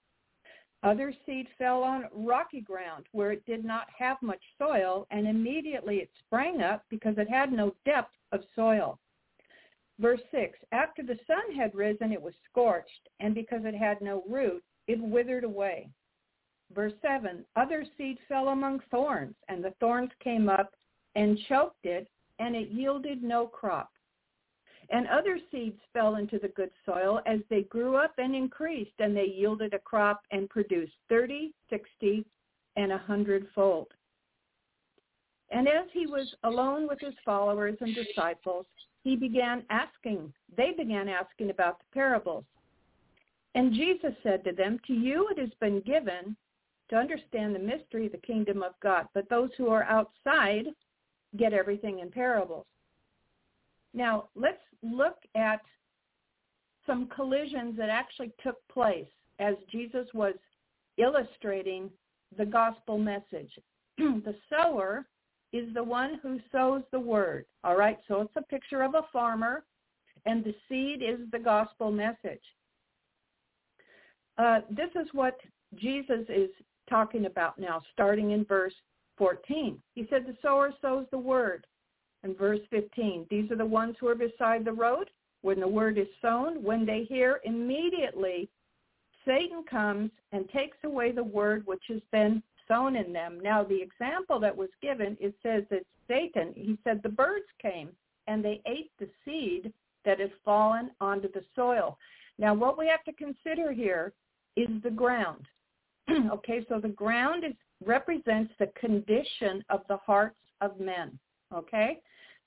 Other seed fell on rocky ground where it did not have much soil, and immediately it sprang up because it had no depth of soil. Verse 6, after the sun had risen, it was scorched, and because it had no root, it withered away. Verse 7, other seed fell among thorns, and the thorns came up and choked it, and it yielded no crop. And other seeds fell into the good soil as they grew up and increased, and they yielded a crop and produced thirty, sixty, and a hundredfold. And as he was alone with his followers and disciples, he began asking, they began asking about the parables. And Jesus said to them, To you it has been given to understand the mystery of the kingdom of God, but those who are outside get everything in parables. Now, let's look at some collisions that actually took place as Jesus was illustrating the gospel message. (clears throat) the sower is the one who sows the word. All right, so it's a picture of a farmer, and the seed is the gospel message. Uh, this is what Jesus is talking about now, starting in verse 14. He said, the sower sows the word. In verse 15, these are the ones who are beside the road. When the word is sown, when they hear, immediately Satan comes and takes away the word which has been sown in them. Now, the example that was given, it says that Satan, he said the birds came and they ate the seed that had fallen onto the soil. Now, what we have to consider here is the ground. (clears throat) okay, so the ground is represents the condition of the hearts of men. Okay?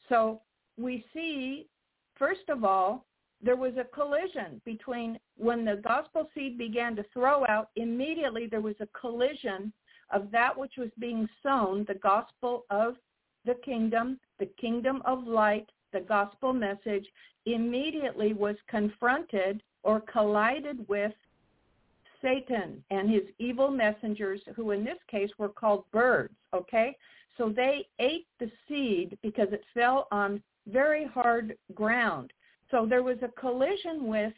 So we see, first of all, there was a collision between when the gospel seed began to throw out, immediately there was a collision of that which was being sown, the gospel of the kingdom, the kingdom of light, the gospel message, immediately was confronted or collided with Satan and his evil messengers, who in this case were called birds, okay? So they ate the seed because it fell on very hard ground. So there was a collision with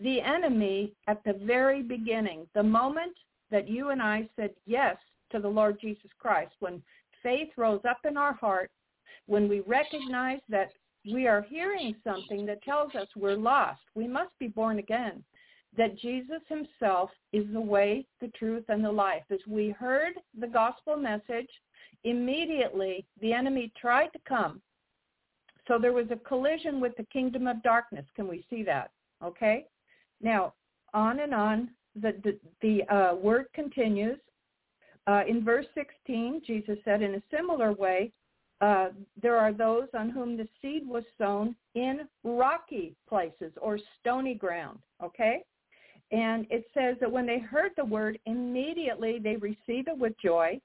the enemy at the very beginning. The moment that you and I said yes to the Lord Jesus Christ, when faith rose up in our heart, when we recognize that we are hearing something that tells us we're lost, we must be born again that Jesus himself is the way, the truth, and the life. As we heard the gospel message, immediately the enemy tried to come. So there was a collision with the kingdom of darkness. Can we see that? Okay? Now, on and on, the, the, the uh, word continues. Uh, in verse 16, Jesus said, in a similar way, uh, there are those on whom the seed was sown in rocky places or stony ground. Okay? And it says that when they heard the word, immediately they receive it with joy,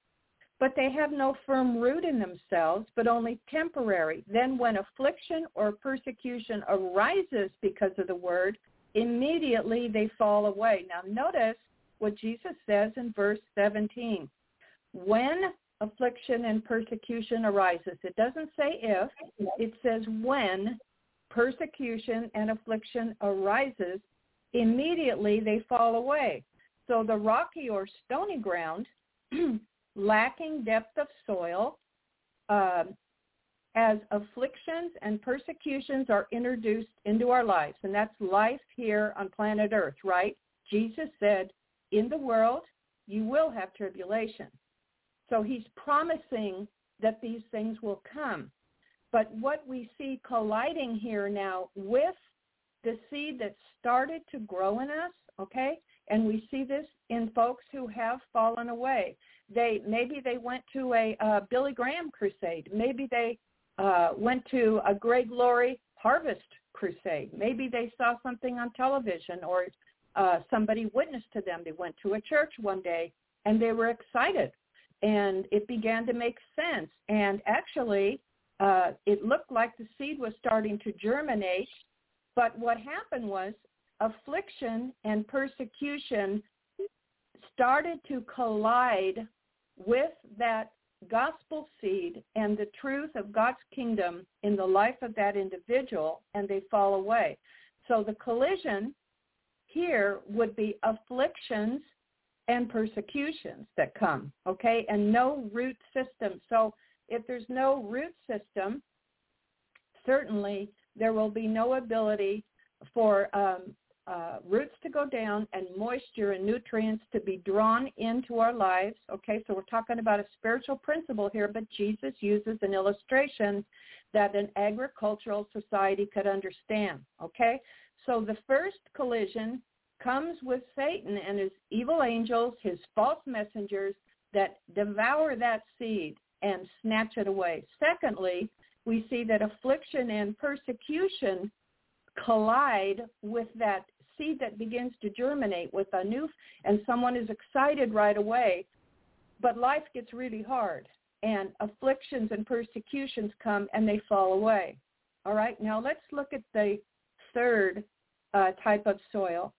but they have no firm root in themselves, but only temporary. Then when affliction or persecution arises because of the word, immediately they fall away. Now notice what Jesus says in verse 17. When affliction and persecution arises, it doesn't say if, it says when persecution and affliction arises, immediately they fall away. So the rocky or stony ground, (clears throat) lacking depth of soil, uh, as afflictions and persecutions are introduced into our lives, and that's life here on planet Earth, right? Jesus said, in the world, you will have tribulation. So he's promising that these things will come. But what we see colliding here now with the seed that started to grow in us, okay? And we see this in folks who have fallen away. They maybe they went to a uh, Billy Graham crusade. Maybe they uh, went to a Greg Laurie harvest crusade. Maybe they saw something on television or uh, somebody witnessed to them. They went to a church one day and they were excited and it began to make sense. And actually, uh, it looked like the seed was starting to germinate. But what happened was affliction and persecution started to collide with that gospel seed and the truth of God's kingdom in the life of that individual, and they fall away. So the collision here would be afflictions and persecutions that come, okay, and no root system. So if there's no root system, certainly there will be no ability for um, uh, roots to go down and moisture and nutrients to be drawn into our lives. Okay, so we're talking about a spiritual principle here, but Jesus uses an illustration that an agricultural society could understand. Okay, so the first collision comes with Satan and his evil angels, his false messengers that devour that seed and snatch it away. Secondly, we see that affliction and persecution collide with that seed that begins to germinate with a new, and someone is excited right away, but life gets really hard and afflictions and persecutions come and they fall away. All right, now let's look at the third uh, type of soil.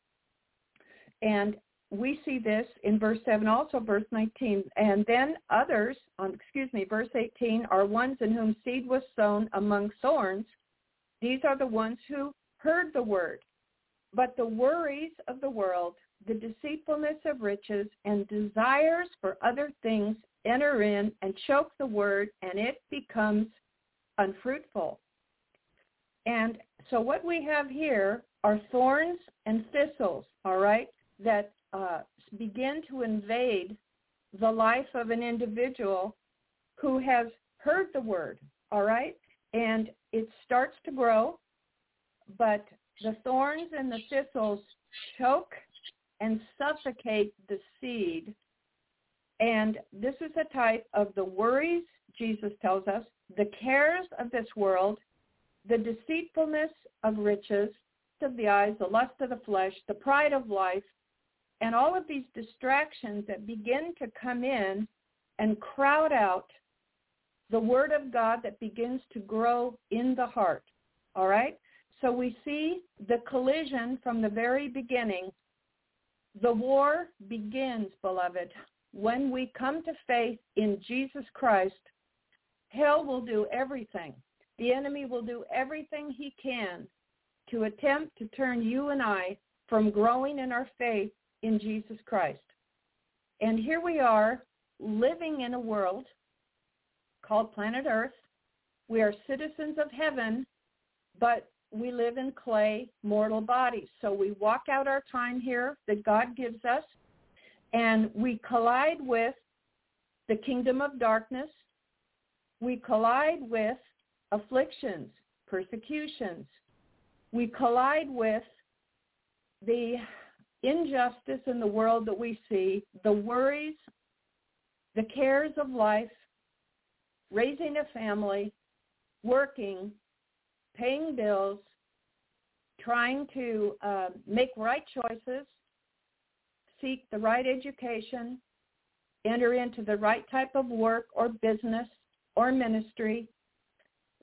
And we see this in verse 7, also verse 19. And then others, um, excuse me, verse 18, are ones in whom seed was sown among thorns. These are the ones who heard the word. But the worries of the world, the deceitfulness of riches, and desires for other things enter in and choke the word, and it becomes unfruitful. And so what we have here are thorns and thistles, all right? that uh, begin to invade the life of an individual who has heard the word, all right? And it starts to grow, but the thorns and the thistles choke and suffocate the seed. And this is a type of the worries, Jesus tells us, the cares of this world, the deceitfulness of riches, of the eyes, the lust of the flesh, the pride of life, and all of these distractions that begin to come in and crowd out the word of God that begins to grow in the heart. All right? So we see the collision from the very beginning. The war begins, beloved, when we come to faith in Jesus Christ. Hell will do everything. The enemy will do everything he can to attempt to turn you and I from growing in our faith in Jesus Christ. And here we are living in a world called planet Earth. We are citizens of heaven, but we live in clay, mortal bodies. So we walk out our time here that God gives us, and we collide with the kingdom of darkness. We collide with afflictions, persecutions. We collide with the injustice in the world that we see, the worries, the cares of life, raising a family, working, paying bills, trying to uh, make right choices, seek the right education, enter into the right type of work or business or ministry,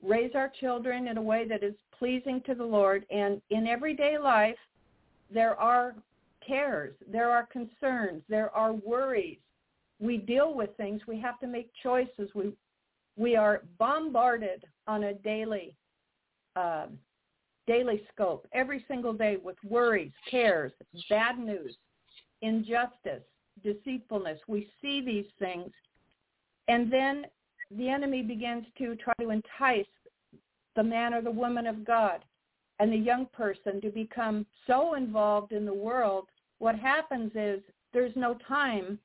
raise our children in a way that is pleasing to the Lord. And in everyday life, there are cares, there are concerns, there are worries. We deal with things. We have to make choices. We we are bombarded on a daily uh, daily scope every single day with worries, cares, bad news, injustice, deceitfulness. We see these things, and then the enemy begins to try to entice the man or the woman of God and the young person to become so involved in the world, what happens is there's no time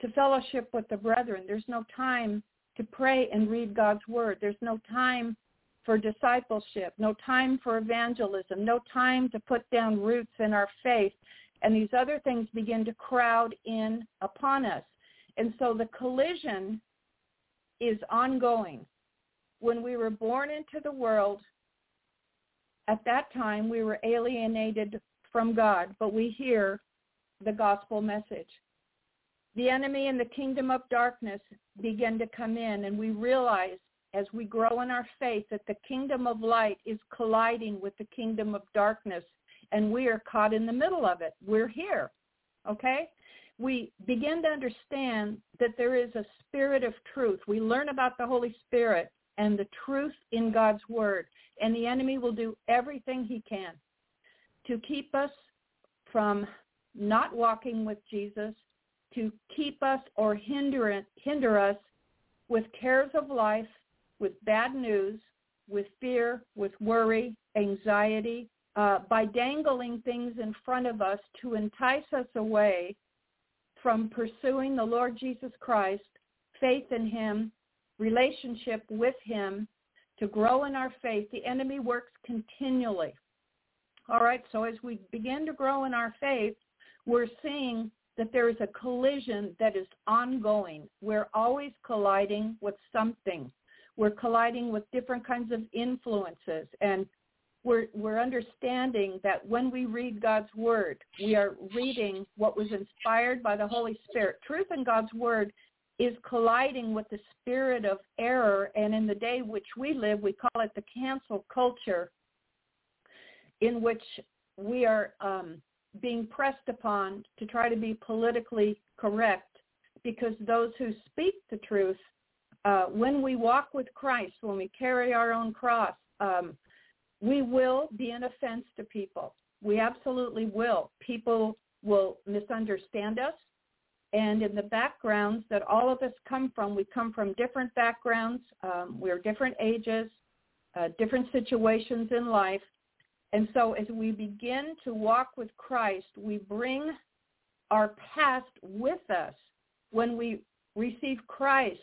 to fellowship with the brethren. There's no time to pray and read God's word. There's no time for discipleship, no time for evangelism, no time to put down roots in our faith. And these other things begin to crowd in upon us. And so the collision is ongoing. When we were born into the world, at that time we were alienated from God, but we hear the gospel message. The enemy and the kingdom of darkness begin to come in, and we realize as we grow in our faith that the kingdom of light is colliding with the kingdom of darkness, and we are caught in the middle of it. We're here, okay? We begin to understand that there is a spirit of truth. We learn about the Holy Spirit and the truth in God's word, and the enemy will do everything he can to keep us from not walking with Jesus, to keep us or hinder, hinder us with cares of life, with bad news, with fear, with worry, anxiety, uh, by dangling things in front of us to entice us away from pursuing the Lord Jesus Christ, faith in him, relationship with him, to grow in our faith, the enemy works continually. All right, so as we begin to grow in our faith, we're seeing that there is a collision that is ongoing. We're always colliding with something. We're colliding with different kinds of influences and we're, we're understanding that when we read God's word, we are reading what was inspired by the Holy Spirit. Truth in God's word is colliding with the spirit of error, and in the day which we live, we call it the cancel culture, in which we are um, being pressed upon to try to be politically correct because those who speak the truth, uh, when we walk with Christ, when we carry our own cross, um, we will be an offense to people. We absolutely will. People will misunderstand us. And in the backgrounds that all of us come from, we come from different backgrounds. Um, we're different ages, uh, different situations in life. And so as we begin to walk with Christ, we bring our past with us. When we receive Christ,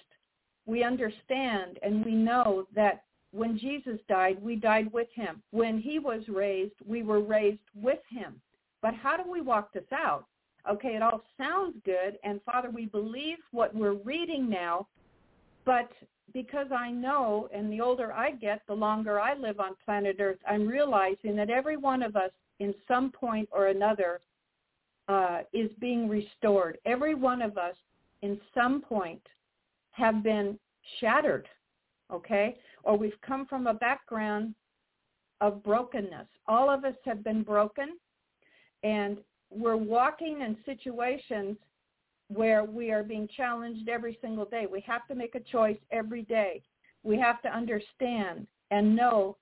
we understand and we know that when Jesus died, we died with him. When he was raised, we were raised with him. But how do we walk this out? Okay, it all sounds good, and Father, we believe what we're reading now, but because I know, and the older I get, the longer I live on planet Earth, I'm realizing that every one of us in some point or another uh, is being restored. Every one of us in some point have been shattered, okay? or we've come from a background of brokenness. All of us have been broken and we're walking in situations where we are being challenged every single day. We have to make a choice every day. We have to understand and know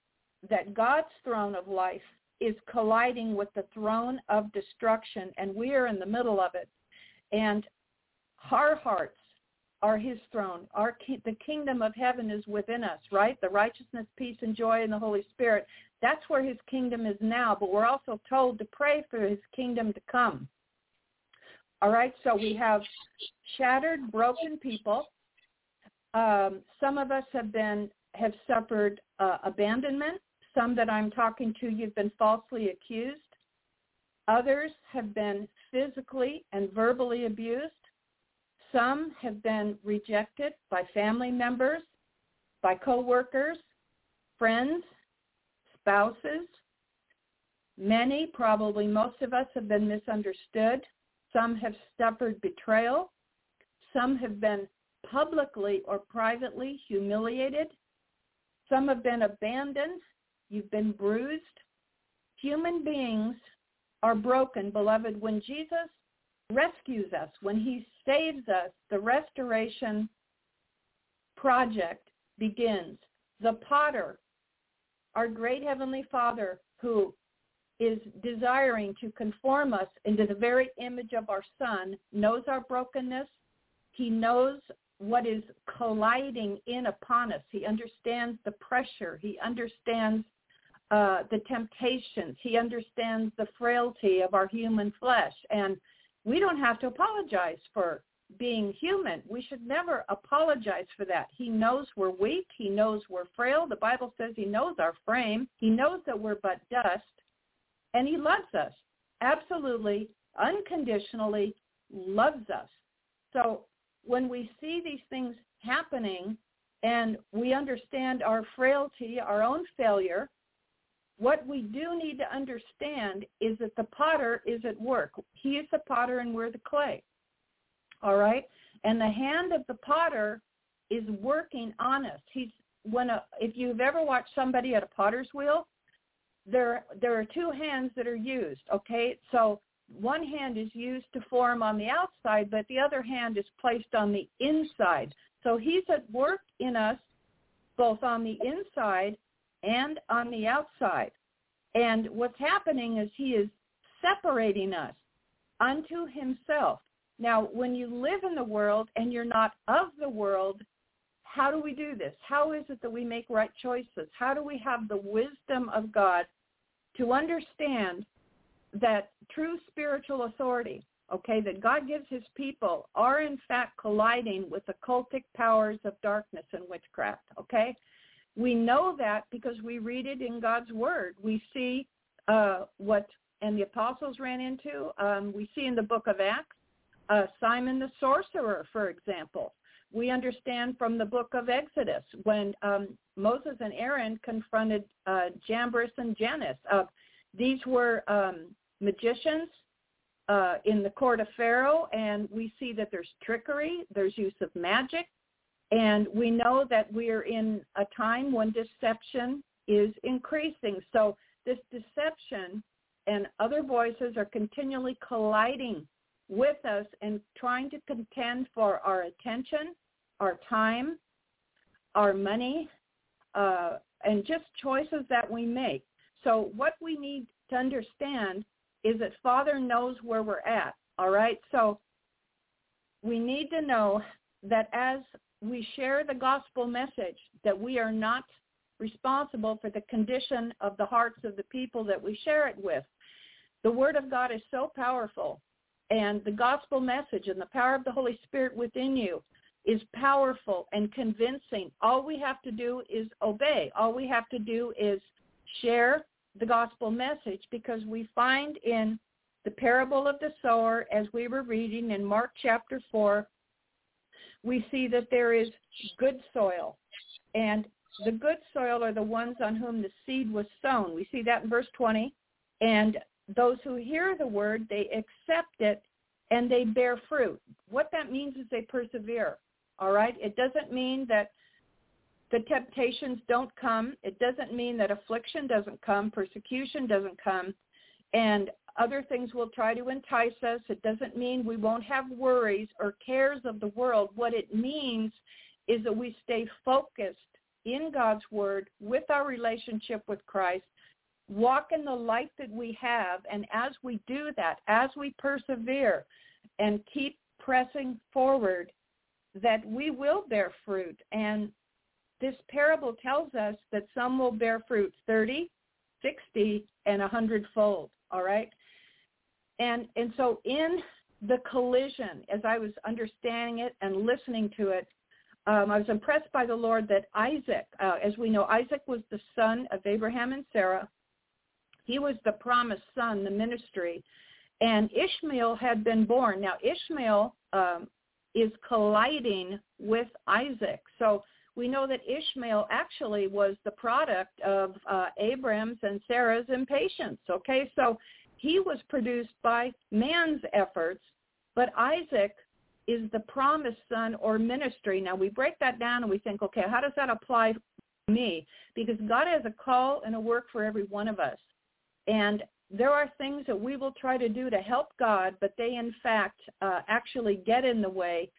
that God's throne of life is colliding with the throne of destruction and we are in the middle of it. And our hearts are his throne. Our ki- the kingdom of heaven is within us, right? The righteousness, peace, and joy in the Holy Spirit. That's where his kingdom is now, but we're also told to pray for his kingdom to come. All right, so we have shattered, broken people. Um, some of us have been have suffered uh, abandonment. Some that I'm talking to, you've been falsely accused. Others have been physically and verbally abused. Some have been rejected by family members, by coworkers, friends, spouses. Many, probably most of us, have been misunderstood. Some have suffered betrayal. Some have been publicly or privately humiliated. Some have been abandoned. You've been bruised. Human beings are broken, beloved. When Jesus rescues us, when he saves us, the restoration project begins. The potter, our great heavenly Father, who is desiring to conform us into the very image of our Son, knows our brokenness. He knows what is colliding in upon us. He understands the pressure. He understands uh, the temptations. He understands the frailty of our human flesh. And we don't have to apologize for being human. We should never apologize for that. He knows we're weak. He knows we're frail. The Bible says he knows our frame. He knows that we're but dust. And he loves us. Absolutely, unconditionally loves us. So when we see these things happening and we understand our frailty, our own failure, what we do need to understand is that the potter is at work. He is the potter and we're the clay. All right? And the hand of the potter is working on us. He's when a, if you've ever watched somebody at a potter's wheel, there there are two hands that are used, okay? So one hand is used to form on the outside, but the other hand is placed on the inside. So he's at work in us both on the inside and on the outside. And what's happening is he is separating us unto himself. Now, when you live in the world and you're not of the world, how do we do this? How is it that we make right choices? How do we have the wisdom of God to understand that true spiritual authority, okay, that God gives his people are in fact colliding with occultic powers of darkness and witchcraft, okay? We know that because we read it in God's word. We see uh, what, and the apostles ran into, um, we see in the book of Acts, uh, Simon the sorcerer, for example. We understand from the book of Exodus when um, Moses and Aaron confronted uh, Jambres and Jannes. Uh, these were um, magicians uh, in the court of Pharaoh, and we see that there's trickery, there's use of magic, and we know that we are in a time when deception is increasing. So this deception and other voices are continually colliding with us and trying to contend for our attention, our time, our money, uh, and just choices that we make. So what we need to understand is that Father knows where we're at. All right. So we need to know that as we share the gospel message, that we are not responsible for the condition of the hearts of the people that we share it with. The word of God is so powerful and the gospel message and the power of the Holy Spirit within you is powerful and convincing. All we have to do is obey. All we have to do is share the gospel message because we find in the parable of the sower, as we were reading in Mark chapter 4, we see that there is good soil. And the good soil are the ones on whom the seed was sown. We see that in verse 20. And those who hear the word, they accept it and they bear fruit. What that means is they persevere. All right? It doesn't mean that the temptations don't come. It doesn't mean that affliction doesn't come, persecution doesn't come, and other things will try to entice us. It doesn't mean we won't have worries or cares of the world. What it means is that we stay focused in God's word with our relationship with Christ, walk in the light that we have, and as we do that, as we persevere and keep pressing forward, that we will bear fruit. And this parable tells us that some will bear fruit 30, 60, and a hundredfold. All right. And, and so in the collision, as I was understanding it and listening to it, um, I was impressed by the Lord that Isaac, uh, as we know, Isaac was the son of Abraham and Sarah. He was the promised son, the ministry. And Ishmael had been born. Now, Ishmael um, is colliding with Isaac. So we know that Ishmael actually was the product of uh, Abraham's and Sarah's impatience. Okay, so he was produced by man's efforts, But Isaac is the promised son or ministry. Now we break that down and we think, okay, how does that apply to me? Because God has a call and a work for every one of us. And there are things that we will try to do to help God, but they in fact uh, actually get in the way.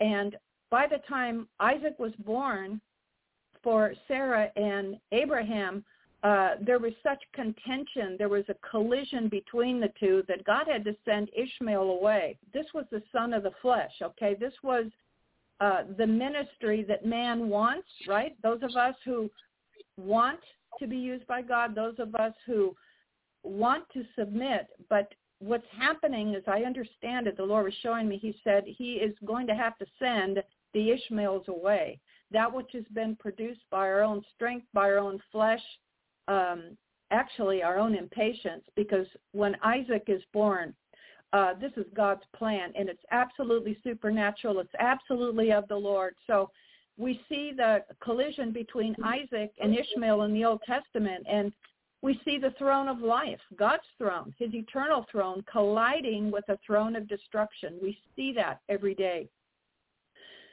And by the time Isaac was born for Sarah and Abraham, uh, there was such contention, there was a collision between the two that God had to send Ishmael away. This was the son of the flesh, okay? This was uh, the ministry that man wants, right? Those of us who want to be used by God, those of us who want to submit, but what's happening is I understand it, the Lord was showing me, he said he is going to have to send the Ishmaels away. That which has been produced by our own strength, by our own flesh, um, actually our own impatience, because when Isaac is born, uh, this is God's plan, and it's absolutely supernatural. It's absolutely of the Lord. So we see the collision between Isaac and Ishmael in the Old Testament, and we see the throne of life, God's throne, his eternal throne, colliding with a throne of destruction. We see that every day.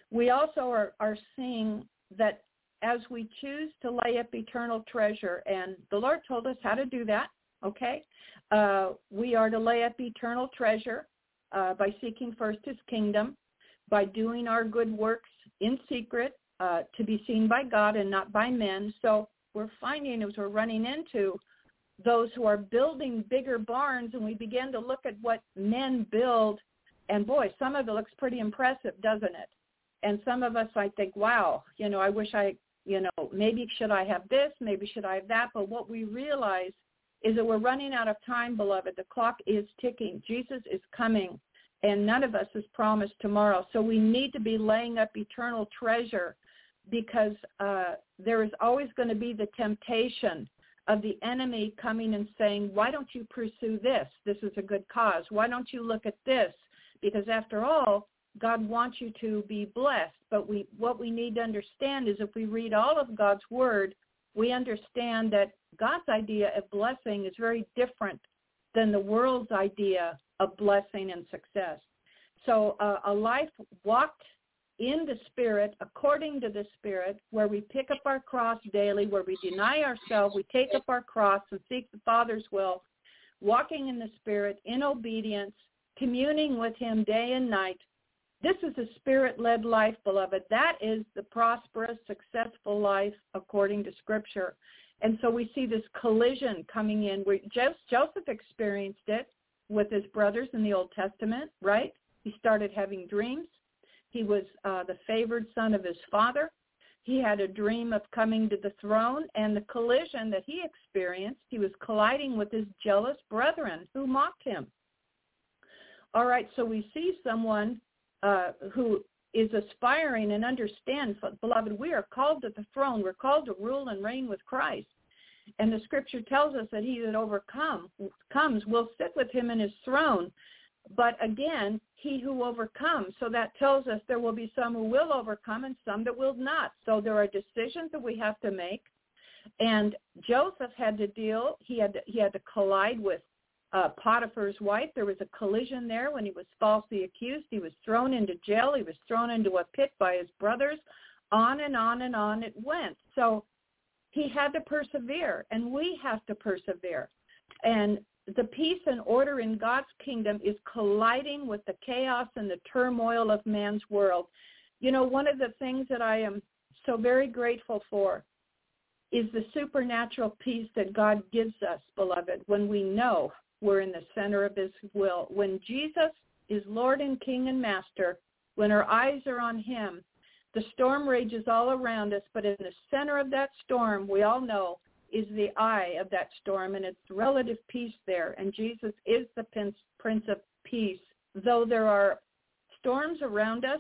We also are, are seeing that as we choose to lay up eternal treasure, and the Lord told us how to do that, okay? Uh, we are to lay up eternal treasure uh, by seeking first his kingdom, by doing our good works in secret uh, to be seen by God and not by men. So we're finding as we're running into those who are building bigger barns and we begin to look at what men build and boy some of it looks pretty impressive doesn't it and some of us i think wow you know i wish i you know maybe should i have this maybe should i have that but what we realize is that we're running out of time beloved the clock is ticking jesus is coming and none of us is promised tomorrow so we need to be laying up eternal treasure because uh, there is always going to be the temptation of the enemy coming and saying, why don't you pursue this? This is a good cause. Why don't you look at this? Because after all, God wants you to be blessed. But we, what we need to understand is if we read all of God's word, we understand that God's idea of blessing is very different than the world's idea of blessing and success. So uh, a life walked in the Spirit, according to the Spirit, where we pick up our cross daily, where we deny ourselves, we take up our cross and seek the Father's will, walking in the Spirit, in obedience, communing with him day and night. This is a Spirit-led life, beloved. That is the prosperous, successful life according to Scripture. And so we see this collision coming in. Where Joseph experienced it with his brothers in the Old Testament, right? He started having dreams. He was uh, the favored son of his father. He had a dream of coming to the throne, and the collision that he experienced, he was colliding with his jealous brethren who mocked him. All right, so we see someone uh, who is aspiring and understands, beloved, we are called to the throne. We're called to rule and reign with Christ. And the scripture tells us that he that overcomes comes will sit with him in his throne. But again, he who overcomes. So that tells us there will be some who will overcome and some that will not. So there are decisions that we have to make. And Joseph had to deal, he had to, he had to collide with uh, Potiphar's wife. There was a collision there when he was falsely accused. He was thrown into jail. He was thrown into a pit by his brothers. On and on and on it went. So he had to persevere, and we have to persevere. And the peace and order in God's kingdom is colliding with the chaos and the turmoil of man's world. You know, one of the things that I am so very grateful for is the supernatural peace that God gives us, beloved, when we know we're in the center of his will. When Jesus is Lord and King and Master, when our eyes are on him, the storm rages all around us, but in the center of that storm, we all know is the eye of that storm and it's relative peace there. And Jesus is the Prince of Peace. Though there are storms around us,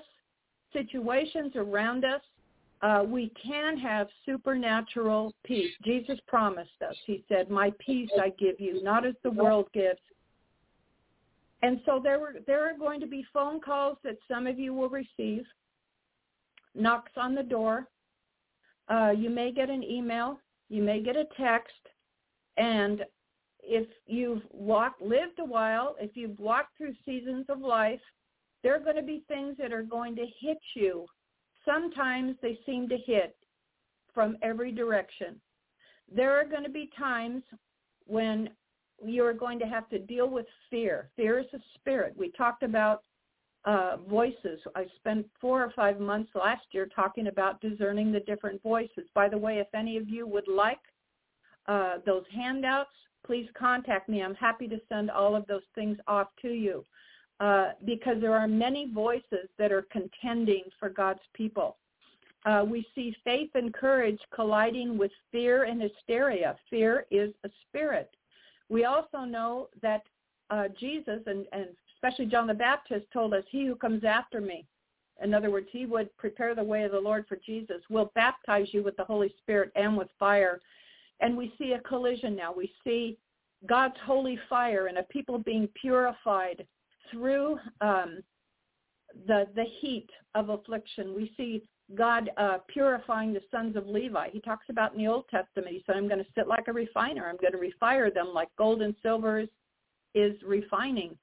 situations around us, uh, we can have supernatural peace. Jesus promised us. He said, my peace I give you, not as the world gives. And so there were there are going to be phone calls that some of you will receive, knocks on the door. Uh, you may get an email you may get a text, and if you've walked, lived a while, if you've walked through seasons of life, There are going to be things that are going to hit you. Sometimes they seem to hit from every direction. There are going to be times when you're going to have to deal with fear. Fear is a spirit. We talked about uh, voices. I spent four or five months last year talking about discerning the different voices. By the way, if any of you would like uh, those handouts, please contact me. I'm happy to send all of those things off to you uh, because there are many voices that are contending for God's people. Uh, we see faith and courage colliding with fear and hysteria. Fear is a spirit. We also know that uh, Jesus and, and especially John the Baptist told us, he who comes after me, in other words, he would prepare the way of the Lord for Jesus, will baptize you with the Holy Spirit and with fire. And we see a collision now. We see God's holy fire and a people being purified through um, the the heat of affliction. We see God uh, purifying the sons of Levi. He talks about in the Old Testament. He said, "I'm going to sit like a refiner. I'm going to refire them like gold and silver is, is refining."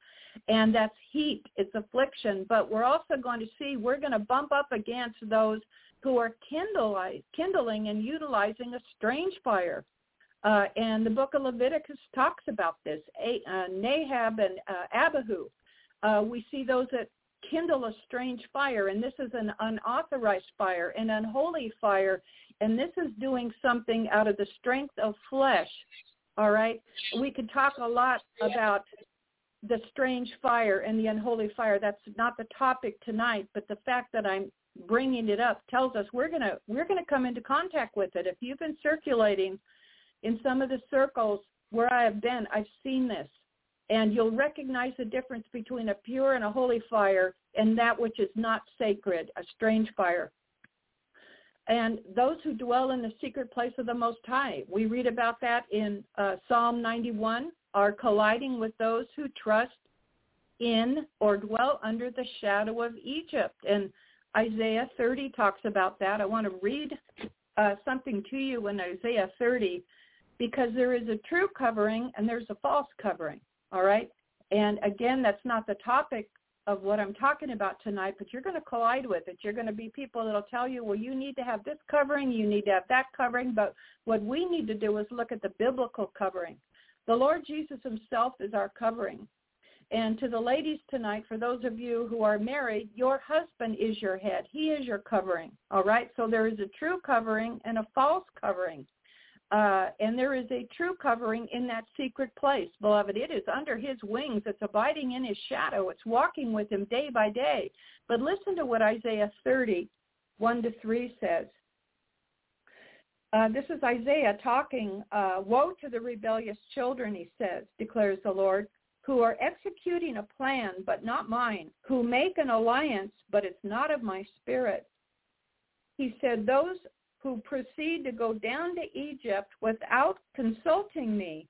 And that's heat. It's affliction. But we're also going to see we're going to bump up against those who are kindling and utilizing a strange fire. Uh, and the book of Leviticus talks about this. A, uh, Nadab and uh, Abihu. Uh, we see those that kindle a strange fire, and this is an unauthorized fire, an unholy fire, and this is doing something out of the strength of flesh. All right, we could talk a lot about the strange fire and the unholy fire. That's not the topic tonight, but the fact that I'm bringing it up tells us we're gonna we're gonna come into contact with it. If you've been circulating in some of the circles where I have been, I've seen this. And you'll recognize the difference between a pure and a holy fire and that which is not sacred, a strange fire. And those who dwell in the secret place of the Most High, we read about that in uh, Psalm 91, are colliding with those who trust in or dwell under the shadow of Egypt. And Isaiah 30 talks about that. I want to read uh, something to you in Isaiah 30 because there is a true covering and there's a false covering, all right? And again, that's not the topic of what I'm talking about tonight, but you're going to collide with it. You're going to be people that'll tell you, well, you need to have this covering, you need to have that covering, but what we need to do is look at the biblical covering. The Lord Jesus himself is our covering. And to the ladies tonight, for those of you who are married, your husband is your head. He is your covering. All right? So there is a true covering and a false covering. Uh, and there is a true covering in that secret place, beloved. It is under his wings. It's abiding in his shadow. It's walking with him day by day. But listen to what Isaiah 30, 1 to 3 says. Uh, this is Isaiah talking, uh, woe to the rebellious children, he says, declares the Lord, who are executing a plan, but not mine, who make an alliance, but it's not of my spirit. He said, those who proceed to go down to Egypt without consulting me.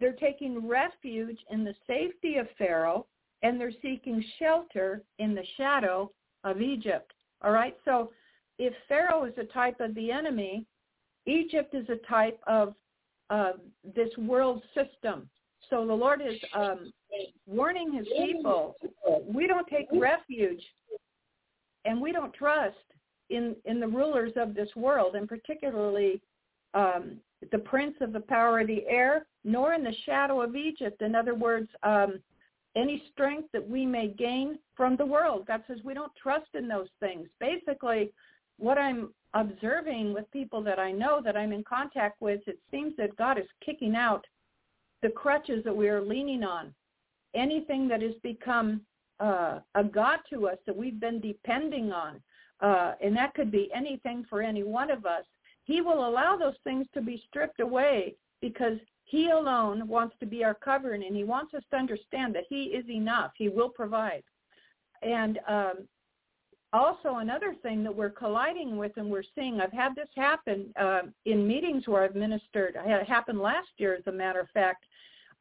They're taking refuge in the safety of Pharaoh and they're seeking shelter in the shadow of Egypt. All right? So if Pharaoh is a type of the enemy, Egypt is a type of uh, this world system. So the Lord is um, warning his people, we don't take refuge and we don't trust in in the rulers of this world, and particularly um, the prince of the power of the air, nor in the shadow of Egypt. In other words, um, any strength that we may gain from the world. God says we don't trust in those things. Basically, what I'm observing with people that I know that I'm in contact with, it seems that God is kicking out the crutches that we are leaning on. Anything that has become uh, a God to us that we've been depending on uh, and that could be anything for any one of us, he will allow those things to be stripped away because he alone wants to be our covering and he wants us to understand that he is enough. He will provide. And um, also another thing that we're colliding with and we're seeing, I've had this happen uh, in meetings where I've ministered. I had it happen last year, as a matter of fact.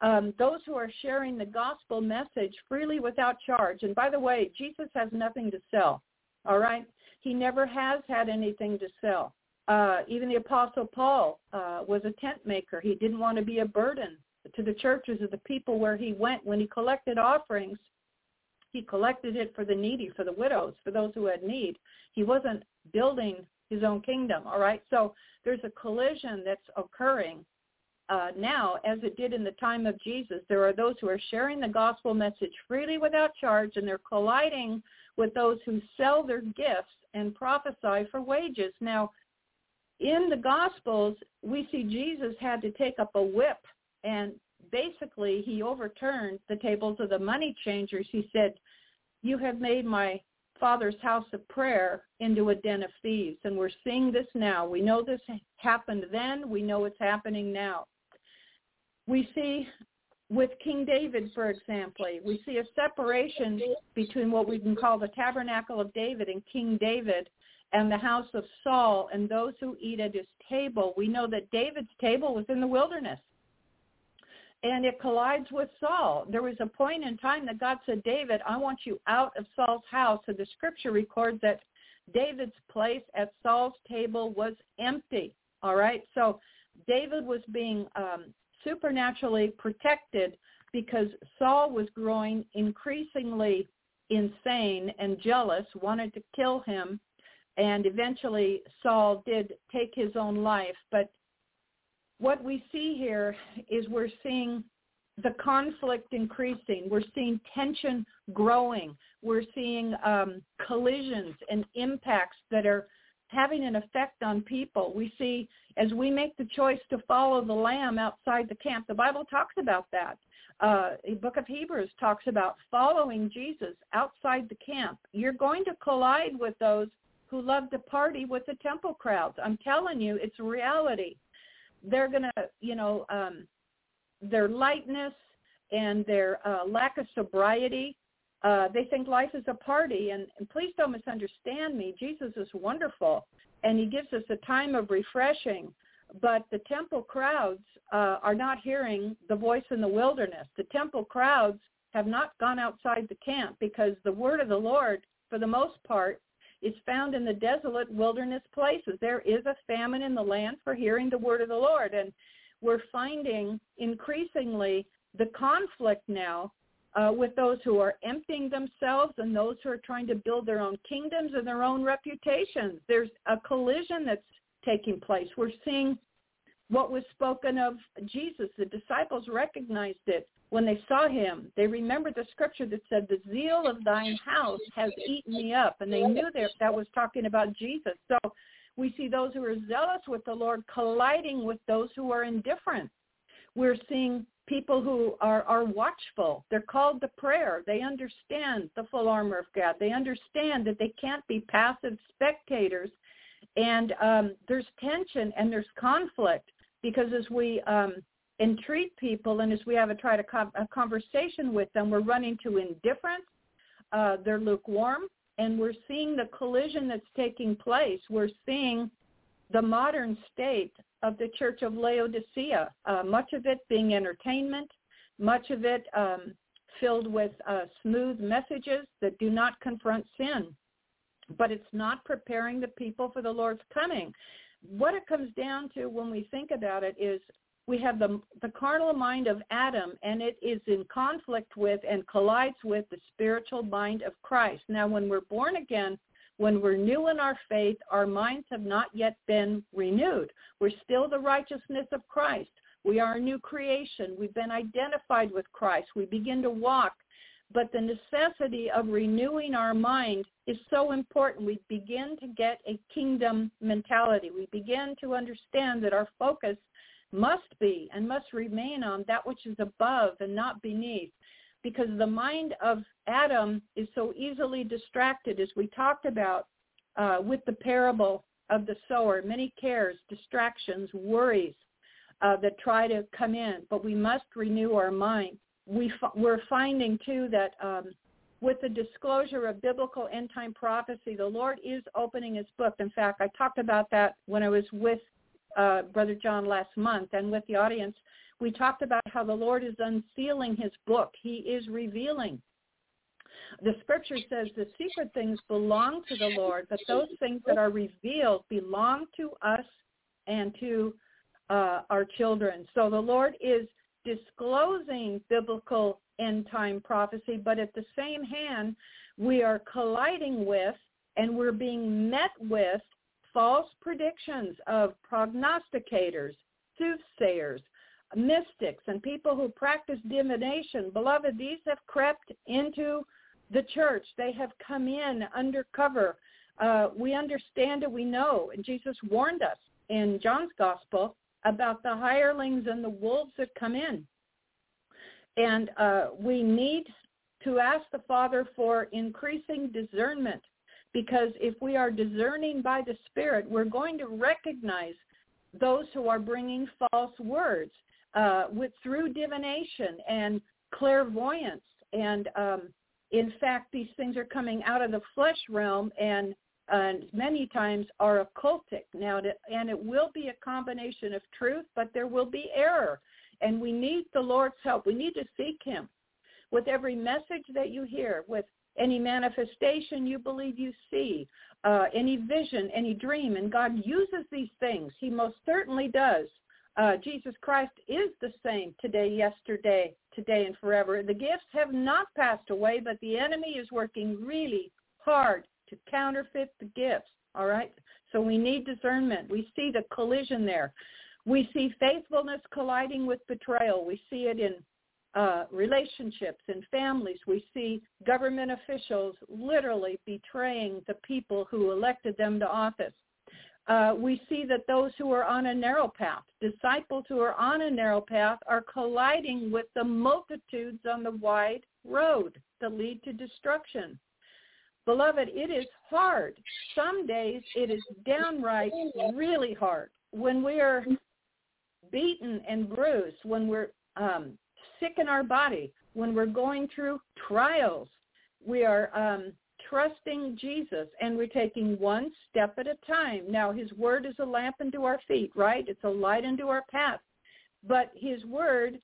Um, those who are sharing the gospel message freely without charge. And by the way, Jesus has nothing to sell. All right. He never has had anything to sell. Uh, even the Apostle Paul uh, was a tent maker. He didn't want to be a burden to the churches of the people where he went. When he collected offerings, He collected it for the needy, for the widows, for those who had need. He wasn't building his own kingdom, all right? So there's a collision that's occurring uh, now as it did in the time of Jesus. There are those who are sharing the gospel message freely without charge, and they're colliding with those who sell their gifts and prophesy for wages. Now, in the Gospels, we see Jesus had to take up a whip and basically he overturned the tables of the money changers. He said, you have made my father's house of prayer into a den of thieves. And we're seeing this now. We know this happened then. We know it's happening now. We see with King David, for example, we see a separation between what we can call the tabernacle of David and King David and the house of Saul and those who eat at his table. We know that David's table was in the wilderness and it collides with Saul. There was a point in time that God said, David, I want you out of Saul's house. So the scripture records that David's place at Saul's table was empty. All right. So David was being um, supernaturally protected because Saul was growing increasingly insane and jealous, wanted to kill him. And eventually Saul did take his own life. But what we see here is we're seeing the conflict increasing. We're seeing tension growing. We're seeing um, collisions and impacts that are having an effect on people. We see as we make the choice to follow the lamb outside the camp, the Bible talks about that. Uh, the book of Hebrews talks about following Jesus outside the camp. You're going to collide with those who love to party with the temple crowds. I'm telling you, it's reality they're going to, you know, um, their lightness and their uh, lack of sobriety. Uh, they think life is a party, and, and please don't misunderstand me. Jesus is wonderful, and he gives us a time of refreshing. But the temple crowds uh, are not hearing the voice in the wilderness. The temple crowds have not gone outside the camp because the word of the Lord, for the most part, is found in the desolate wilderness places. There is a famine in the land for hearing the word of the Lord. And we're finding increasingly the conflict now uh, with those who are emptying themselves and those who are trying to build their own kingdoms and their own reputations. There's a collision that's taking place. We're seeing what was spoken of Jesus. The disciples recognized it when they saw him, they remembered the scripture that said, the zeal of thine house has eaten me up. And they knew that that was talking about Jesus. So we see those who are zealous with the Lord colliding with those who are indifferent. We're seeing people who are, are watchful. They're called to prayer. They understand the full armor of God. They understand that they can't be passive spectators. And um, there's tension and there's conflict because as we um, entreat people and as we have a try to co- a conversation with them, we're running to indifference. Uh, they're lukewarm, and we're seeing the collision that's taking place. We're seeing the modern state of the Church of Laodicea, uh, much of it being entertainment, much of it um, filled with uh, smooth messages that do not confront sin. But it's not preparing the people for the Lord's coming. What it comes down to when we think about it is we have the, the carnal mind of Adam, and it is in conflict with and collides with the spiritual mind of Christ. Now, when we're born again, when we're new in our faith, our minds have not yet been renewed. We're still the righteousness of Christ. We are a new creation. We've been identified with Christ. We begin to walk. But the necessity of renewing our mind is so important. We begin to get a kingdom mentality. We begin to understand that our focus must be and must remain on that which is above and not beneath because the mind of Adam is so easily distracted as we talked about uh, with the parable of the sower, many cares, distractions, worries uh, that try to come in, but we must renew our mind. We f- we're finding too that um, with the disclosure of biblical end time prophecy, the Lord is opening his book. In fact, I talked about that when I was with uh, Brother John last month and with the audience, we talked about how the Lord is unsealing his book. He is revealing. The scripture says the secret things belong to the Lord, but those things that are revealed belong to us and to uh, our children. So the Lord is disclosing biblical end time prophecy, but at the same hand, we are colliding with and we're being met with false predictions of prognosticators, soothsayers, mystics, and people who practice divination. Beloved, these have crept into the church. They have come in undercover. Uh, we understand it. We know. And Jesus warned us in John's gospel about the hirelings and the wolves that come in. And uh, we need to ask the Father for increasing discernment because if we are discerning by the Spirit, we're going to recognize those who are bringing false words uh, with through divination and clairvoyance. And um, in fact, these things are coming out of the flesh realm and and many times are occultic. Now, and it will be a combination of truth, but there will be error. And we need the Lord's help. We need to seek him with every message that you hear, with any manifestation you believe you see, uh, any vision, any dream. And God uses these things. He most certainly does. Uh, Jesus Christ is the same today, yesterday, today, and forever. The gifts have not passed away, but the enemy is working really hard to counterfeit the gifts. All right? So we need discernment. We see the collision there. We see faithfulness colliding with betrayal. We see it in uh, relationships and families. We see government officials literally betraying the people who elected them to office. Uh, we see that those who are on a narrow path, disciples who are on a narrow path, are colliding with the multitudes on the wide road that lead to destruction. Beloved, it is hard. Some days it is downright really hard. When we are beaten and bruised, when we're um, sick in our body, when we're going through trials, we are um, trusting Jesus and we're taking one step at a time. Now, his word is a lamp unto our feet, right? It's a light unto our path. But his word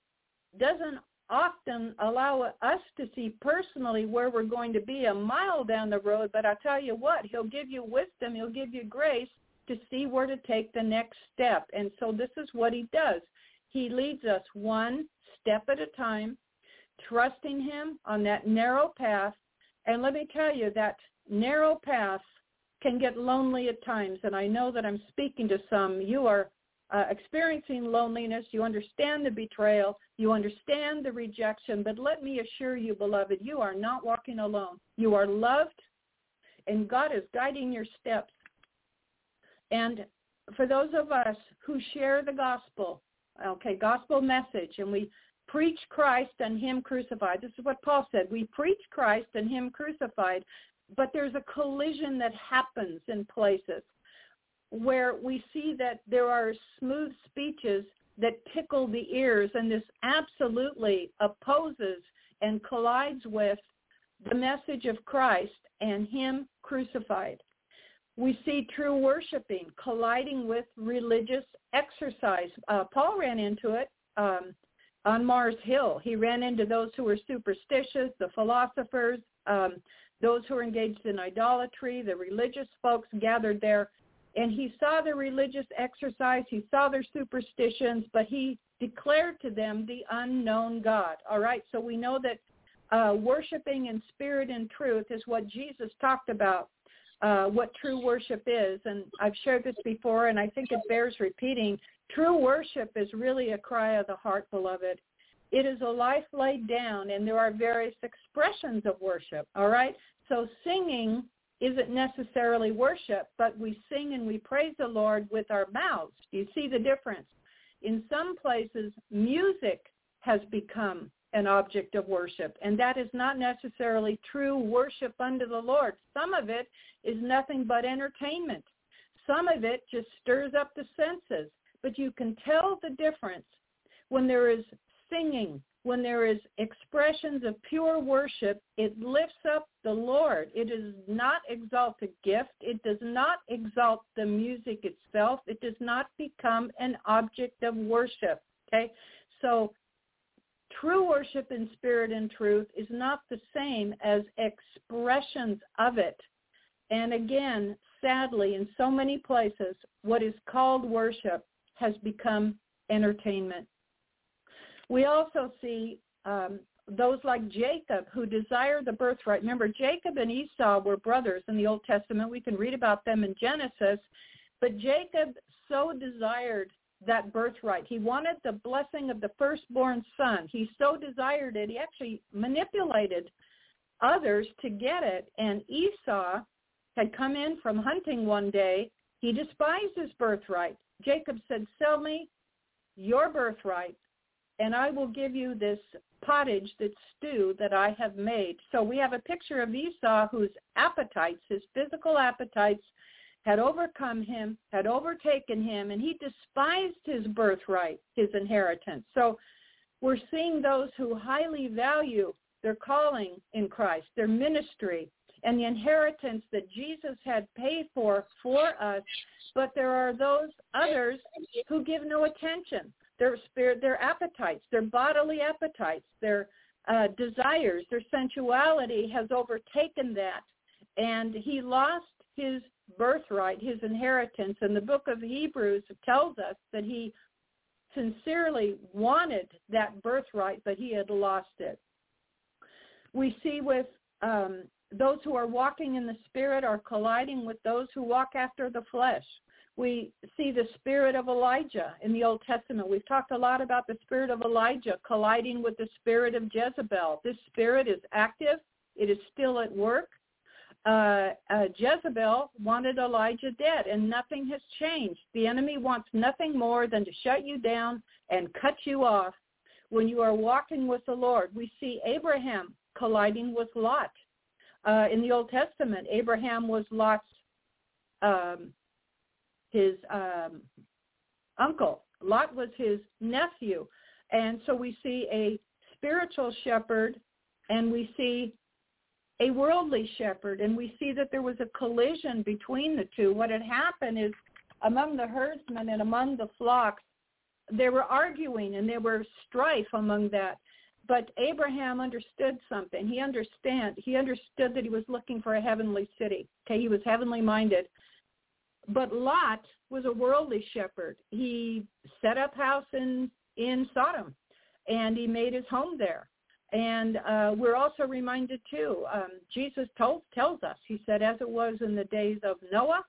doesn't often allow us to see personally where we're going to be a mile down the road, but I tell you what, he'll give you wisdom, he'll give you grace to see where to take the next step. And so this is what he does. He leads us one step at a time, trusting him on that narrow path. And let me tell you that narrow path can get lonely at times. And I know that I'm speaking to some. You are uh, experiencing loneliness. You understand the betrayal. You understand the rejection. But let me assure you, beloved, you are not walking alone. You are loved, and God is guiding your steps. And for those of us who share the gospel, okay, gospel message, and we preach Christ and him crucified. This is what Paul said. We preach Christ and him crucified, but there's a collision that happens in places where we see that there are smooth speeches that tickle the ears, and this absolutely opposes and collides with the message of Christ and him crucified. We see true worshiping colliding with religious exercise. Uh, Paul ran into it um, on Mars Hill. He ran into those who were superstitious, the philosophers, um, those who were engaged in idolatry, the religious folks gathered there and he saw their religious exercise, he saw their superstitions, but he declared to them the unknown God. All right, so we know that uh, worshiping in spirit and truth is what Jesus talked about, uh, what true worship is. And I've shared this before, and I think it bears repeating. True worship is really a cry of the heart, beloved. It is a life laid down, and there are various expressions of worship. All right, so singing isn't necessarily worship, but we sing and we praise the Lord with our mouths. Do you see the difference? In some places, music has become an object of worship, and that is not necessarily true worship unto the Lord. Some of it is nothing but entertainment. Some of it just stirs up the senses, but you can tell the difference when there is singing, when there is expressions of pure worship, it lifts up the Lord. It does not exalt a gift. It does not exalt the music itself. It does not become an object of worship. Okay? So true worship in spirit and truth is not the same as expressions of it. And again, sadly, in so many places, what is called worship has become entertainment. We also see um, those like Jacob who desire the birthright. Remember, Jacob and Esau were brothers in the Old Testament. We can read about them in Genesis. But Jacob so desired that birthright. He wanted the blessing of the firstborn son. He so desired it, he actually manipulated others to get it. And Esau had come in from hunting one day. He despised his birthright. Jacob said, sell me your birthright and I will give you this pottage, this stew that I have made. So we have a picture of Esau whose appetites, his physical appetites, had overcome him, had overtaken him, and he despised his birthright, his inheritance. So we're seeing those who highly value their calling in Christ, their ministry, and the inheritance that Jesus had paid for for us. But there are those others who give no attention their spirit, their appetites, their bodily appetites, their uh, desires, their sensuality has overtaken that. And he lost his birthright, his inheritance. And the book of Hebrews tells us that he sincerely wanted that birthright, but he had lost it. We see with um, those who are walking in the spirit are colliding with those who walk after the flesh we see the spirit of Elijah in the Old Testament. We've talked a lot about the spirit of Elijah colliding with the spirit of Jezebel. This spirit is active. It is still at work. Uh, uh, Jezebel wanted Elijah dead, and nothing has changed. The enemy wants nothing more than to shut you down and cut you off when you are walking with the Lord. We see Abraham colliding with Lot. Uh, in the Old Testament, Abraham was Lot's um, his um, uncle. Lot was his nephew. And so we see a spiritual shepherd and we see a worldly shepherd and we see that there was a collision between the two. What had happened is among the herdsmen and among the flocks, they were arguing and there were strife among that. But Abraham understood something. He understand. He understood that he was looking for a heavenly city. Okay, he was heavenly minded. But Lot was a worldly shepherd. He set up house in in Sodom, and he made his home there. And uh, we're also reminded too. Um, Jesus told tells us. He said, "As it was in the days of Noah,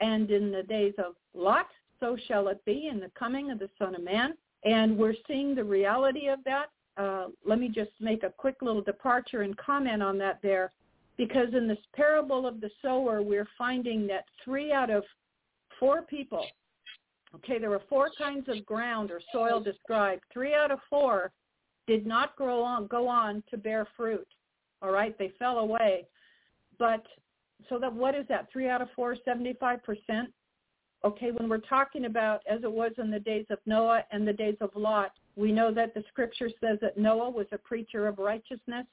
and in the days of Lot, so shall it be in the coming of the Son of Man." And we're seeing the reality of that. Uh, let me just make a quick little departure and comment on that there because in this parable of the sower, we're finding that three out of four people, okay, there were four kinds of ground or soil described. Three out of four did not grow on, go on to bear fruit. All right, they fell away. But so that what is that? Three out of four, 75%? Okay, when we're talking about as it was in the days of Noah and the days of Lot, we know that the scripture says that Noah was a preacher of righteousness.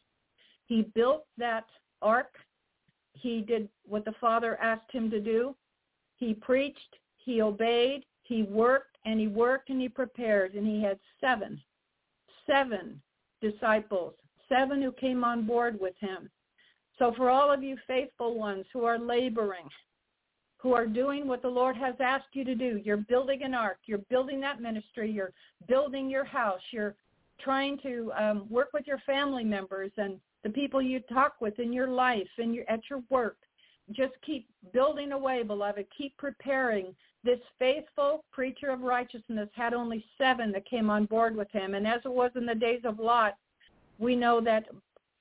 He built that ark. He did what the Father asked him to do. He preached, he obeyed, he worked, and he worked and he prepared, and he had seven, seven disciples, seven who came on board with him. So for all of you faithful ones who are laboring, who are doing what the Lord has asked you to do, you're building an ark, you're building that ministry, you're building your house, you're trying to um, work with your family members and the people you talk with in your life and your, at your work. Just keep building away, beloved. Keep preparing. This faithful preacher of righteousness had only seven that came on board with him. And as it was in the days of Lot, we know that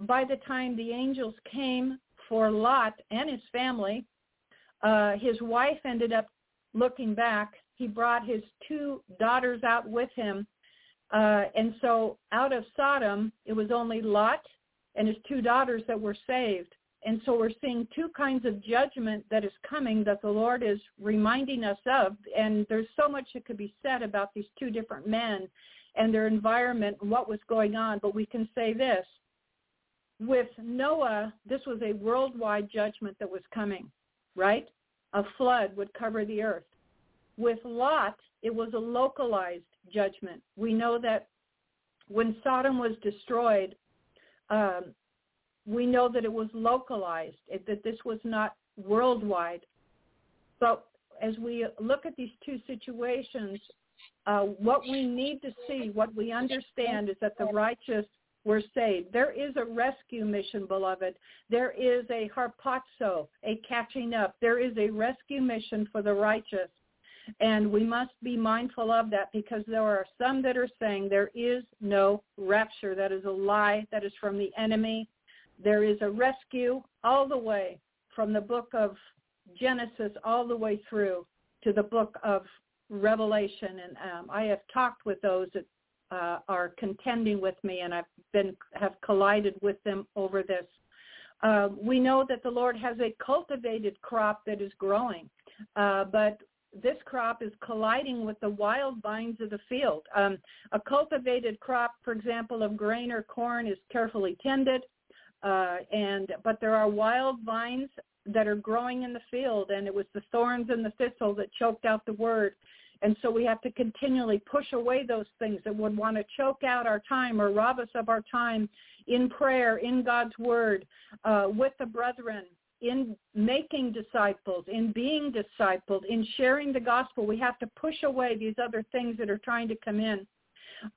by the time the angels came for Lot and his family, uh, his wife ended up looking back. He brought his two daughters out with him. Uh, and so out of Sodom, it was only Lot and his two daughters that were saved. And so we're seeing two kinds of judgment that is coming that the Lord is reminding us of. And there's so much that could be said about these two different men and their environment and what was going on. But we can say this. With Noah, this was a worldwide judgment that was coming, right? A flood would cover the earth. With Lot, it was a localized judgment. We know that when Sodom was destroyed, um, we know that it was localized, that this was not worldwide. But as we look at these two situations, uh, what we need to see, what we understand is that the righteous were saved. There is a rescue mission, beloved. There is a harpazo, a catching up. There is a rescue mission for the righteous. And we must be mindful of that because there are some that are saying there is no rapture. That is a lie. That is from the enemy. There is a rescue all the way from the book of Genesis all the way through to the book of Revelation. And um, I have talked with those that uh, are contending with me, and I've been have collided with them over this. Uh, we know that the Lord has a cultivated crop that is growing, uh, but this crop is colliding with the wild vines of the field. Um, a cultivated crop, for example, of grain or corn is carefully tended, uh, and but there are wild vines that are growing in the field, and it was the thorns and the thistle that choked out the word. And so we have to continually push away those things that would want to choke out our time or rob us of our time in prayer, in God's word, uh, with the brethren, in making disciples, in being discipled, in sharing the gospel. We have to push away these other things that are trying to come in.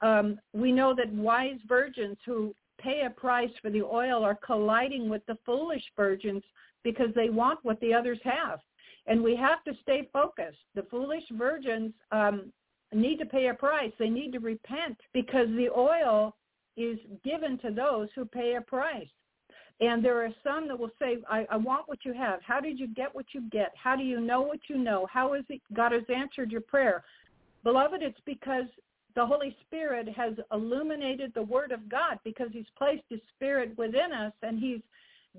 Um, we know that wise virgins who pay a price for the oil are colliding with the foolish virgins because they want what the others have. And we have to stay focused. The foolish virgins um, need to pay a price. They need to repent because the oil is given to those who pay a price. And there are some that will say, I, I want what you have. How did you get what you get? How do you know what you know? How is it God has answered your prayer? Beloved, it's because the Holy Spirit has illuminated the Word of God because he's placed his Spirit within us and he's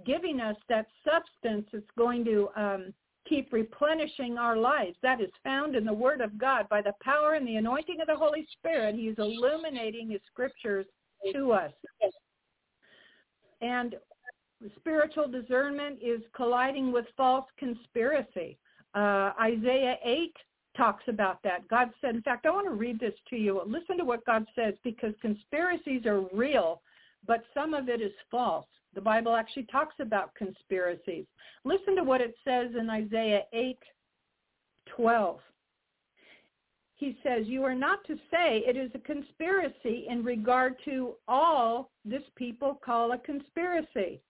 giving us that substance that's going to um, keep replenishing our lives. That is found in the Word of God. By the power and the anointing of the Holy Spirit, He is illuminating His scriptures to us. And spiritual discernment is colliding with false conspiracy. Uh, Isaiah 8 talks about that. God said, in fact, I want to read this to you. Listen to what God says because conspiracies are real, but some of it is false. The Bible actually talks about conspiracies. Listen to what it says in Isaiah 8, 12. He says, you are not to say it is a conspiracy in regard to all this people call a conspiracy.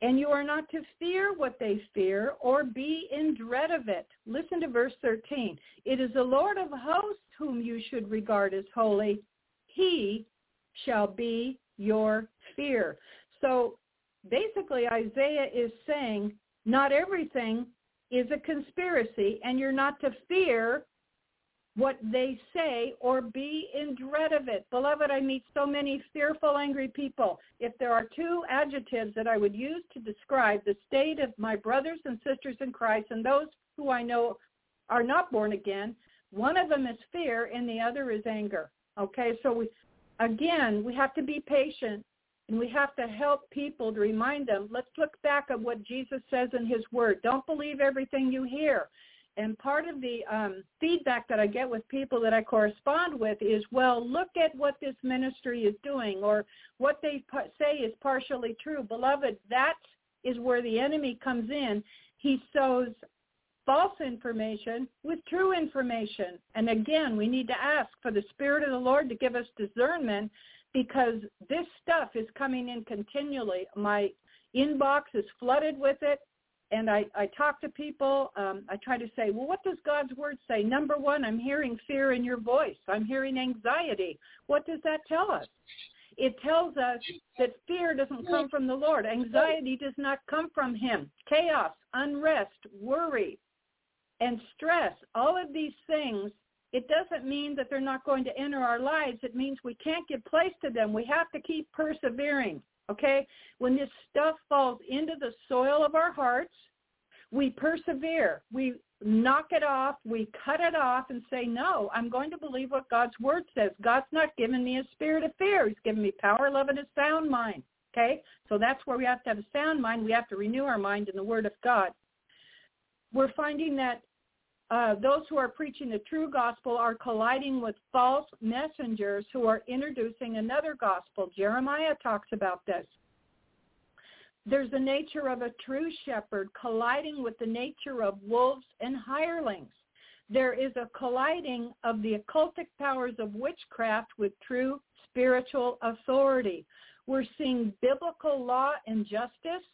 And you are not to fear what they fear or be in dread of it. Listen to verse 13. It is the Lord of hosts whom you should regard as holy. He shall be your fear. So basically Isaiah is saying not everything is a conspiracy and you're not to fear what they say or be in dread of it. Beloved, I meet so many fearful, angry people. If there are two adjectives that I would use to describe the state of my brothers and sisters in Christ and those who I know are not born again, one of them is fear and the other is anger. Okay, so we, again, we have to be patient and we have to help people to remind them, let's look back at what Jesus says in his word. Don't believe everything you hear. And part of the um, feedback that I get with people that I correspond with is, well, look at what this ministry is doing or what they say is partially true. Beloved, that is where the enemy comes in. He sows false information with true information. And again, we need to ask for the Spirit of the Lord to give us discernment because this stuff is coming in continually. My inbox is flooded with it. And I, I talk to people. Um, I try to say, well, what does God's word say? Number one, I'm hearing fear in your voice. I'm hearing anxiety. What does that tell us? It tells us that fear doesn't come from the Lord. Anxiety does not come from him. Chaos, unrest, worry, and stress, all of these things it doesn't mean that they're not going to enter our lives. It means we can't give place to them. We have to keep persevering. Okay? When this stuff falls into the soil of our hearts, we persevere. We knock it off. We cut it off and say, no, I'm going to believe what God's word says. God's not given me a spirit of fear. He's given me power, love, and a sound mind. Okay? So that's where we have to have a sound mind. We have to renew our mind in the word of God. We're finding that uh, those who are preaching the true gospel are colliding with false messengers who are introducing another gospel. Jeremiah talks about this. There's the nature of a true shepherd colliding with the nature of wolves and hirelings. there is a colliding of the occultic powers of witchcraft with true spiritual authority. We're seeing biblical law and justice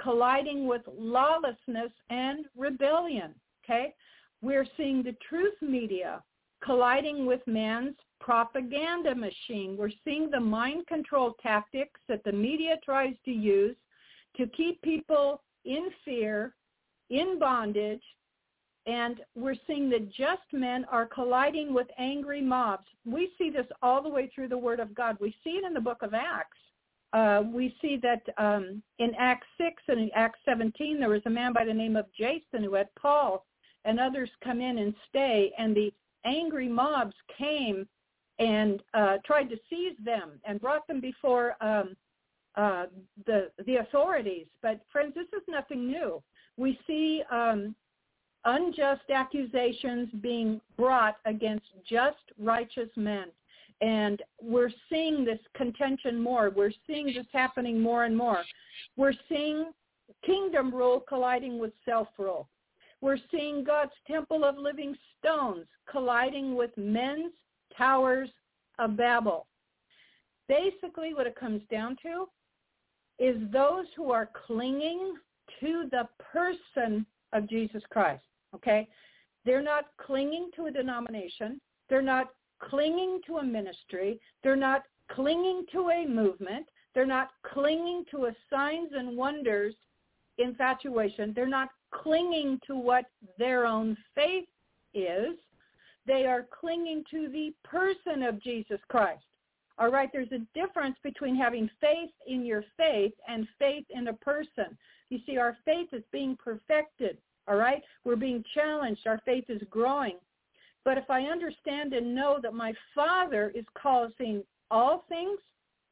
colliding with lawlessness and rebellion. Okay? We're seeing the truth media colliding with man's propaganda machine. We're seeing the mind control tactics that the media tries to use to keep people in fear, in bondage, and we're seeing that just men are colliding with angry mobs. We see this all the way through the Word of God. We see it in the book of Acts. Uh, we see that um, in Acts 6 and in Acts 17, there was a man by the name of Jason who had Paul and others come in and stay, and the angry mobs came and uh, tried to seize them and brought them before um, uh, the the authorities. But friends, this is nothing new. We see um, unjust accusations being brought against just righteous men. And we're seeing this contention more. We're seeing this happening more and more. We're seeing kingdom rule colliding with self-rule. We're seeing God's temple of living stones colliding with men's towers of Babel. Basically, what it comes down to is those who are clinging to the person of Jesus Christ. Okay? They're not clinging to a denomination. They're not clinging to a ministry. They're not clinging to a movement. They're not clinging to a signs and wonders infatuation. They're not clinging to what their own faith is. They are clinging to the person of Jesus Christ. All right, there's a difference between having faith in your faith and faith in a person. You see, our faith is being perfected. All right, we're being challenged. Our faith is growing. But if I understand and know that my Father is causing all things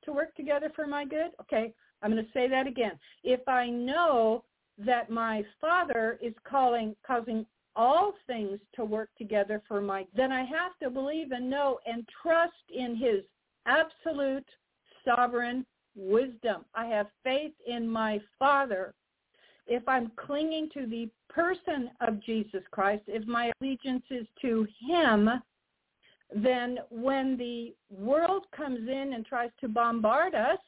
to work together for my good, okay, I'm going to say that again. If I know that my Father is calling, causing all things to work together for my, then I have to believe and know and trust in his absolute sovereign wisdom. I have faith in my Father. If I'm clinging to the person of Jesus Christ, if my allegiance is to him, then when the world comes in and tries to bombard us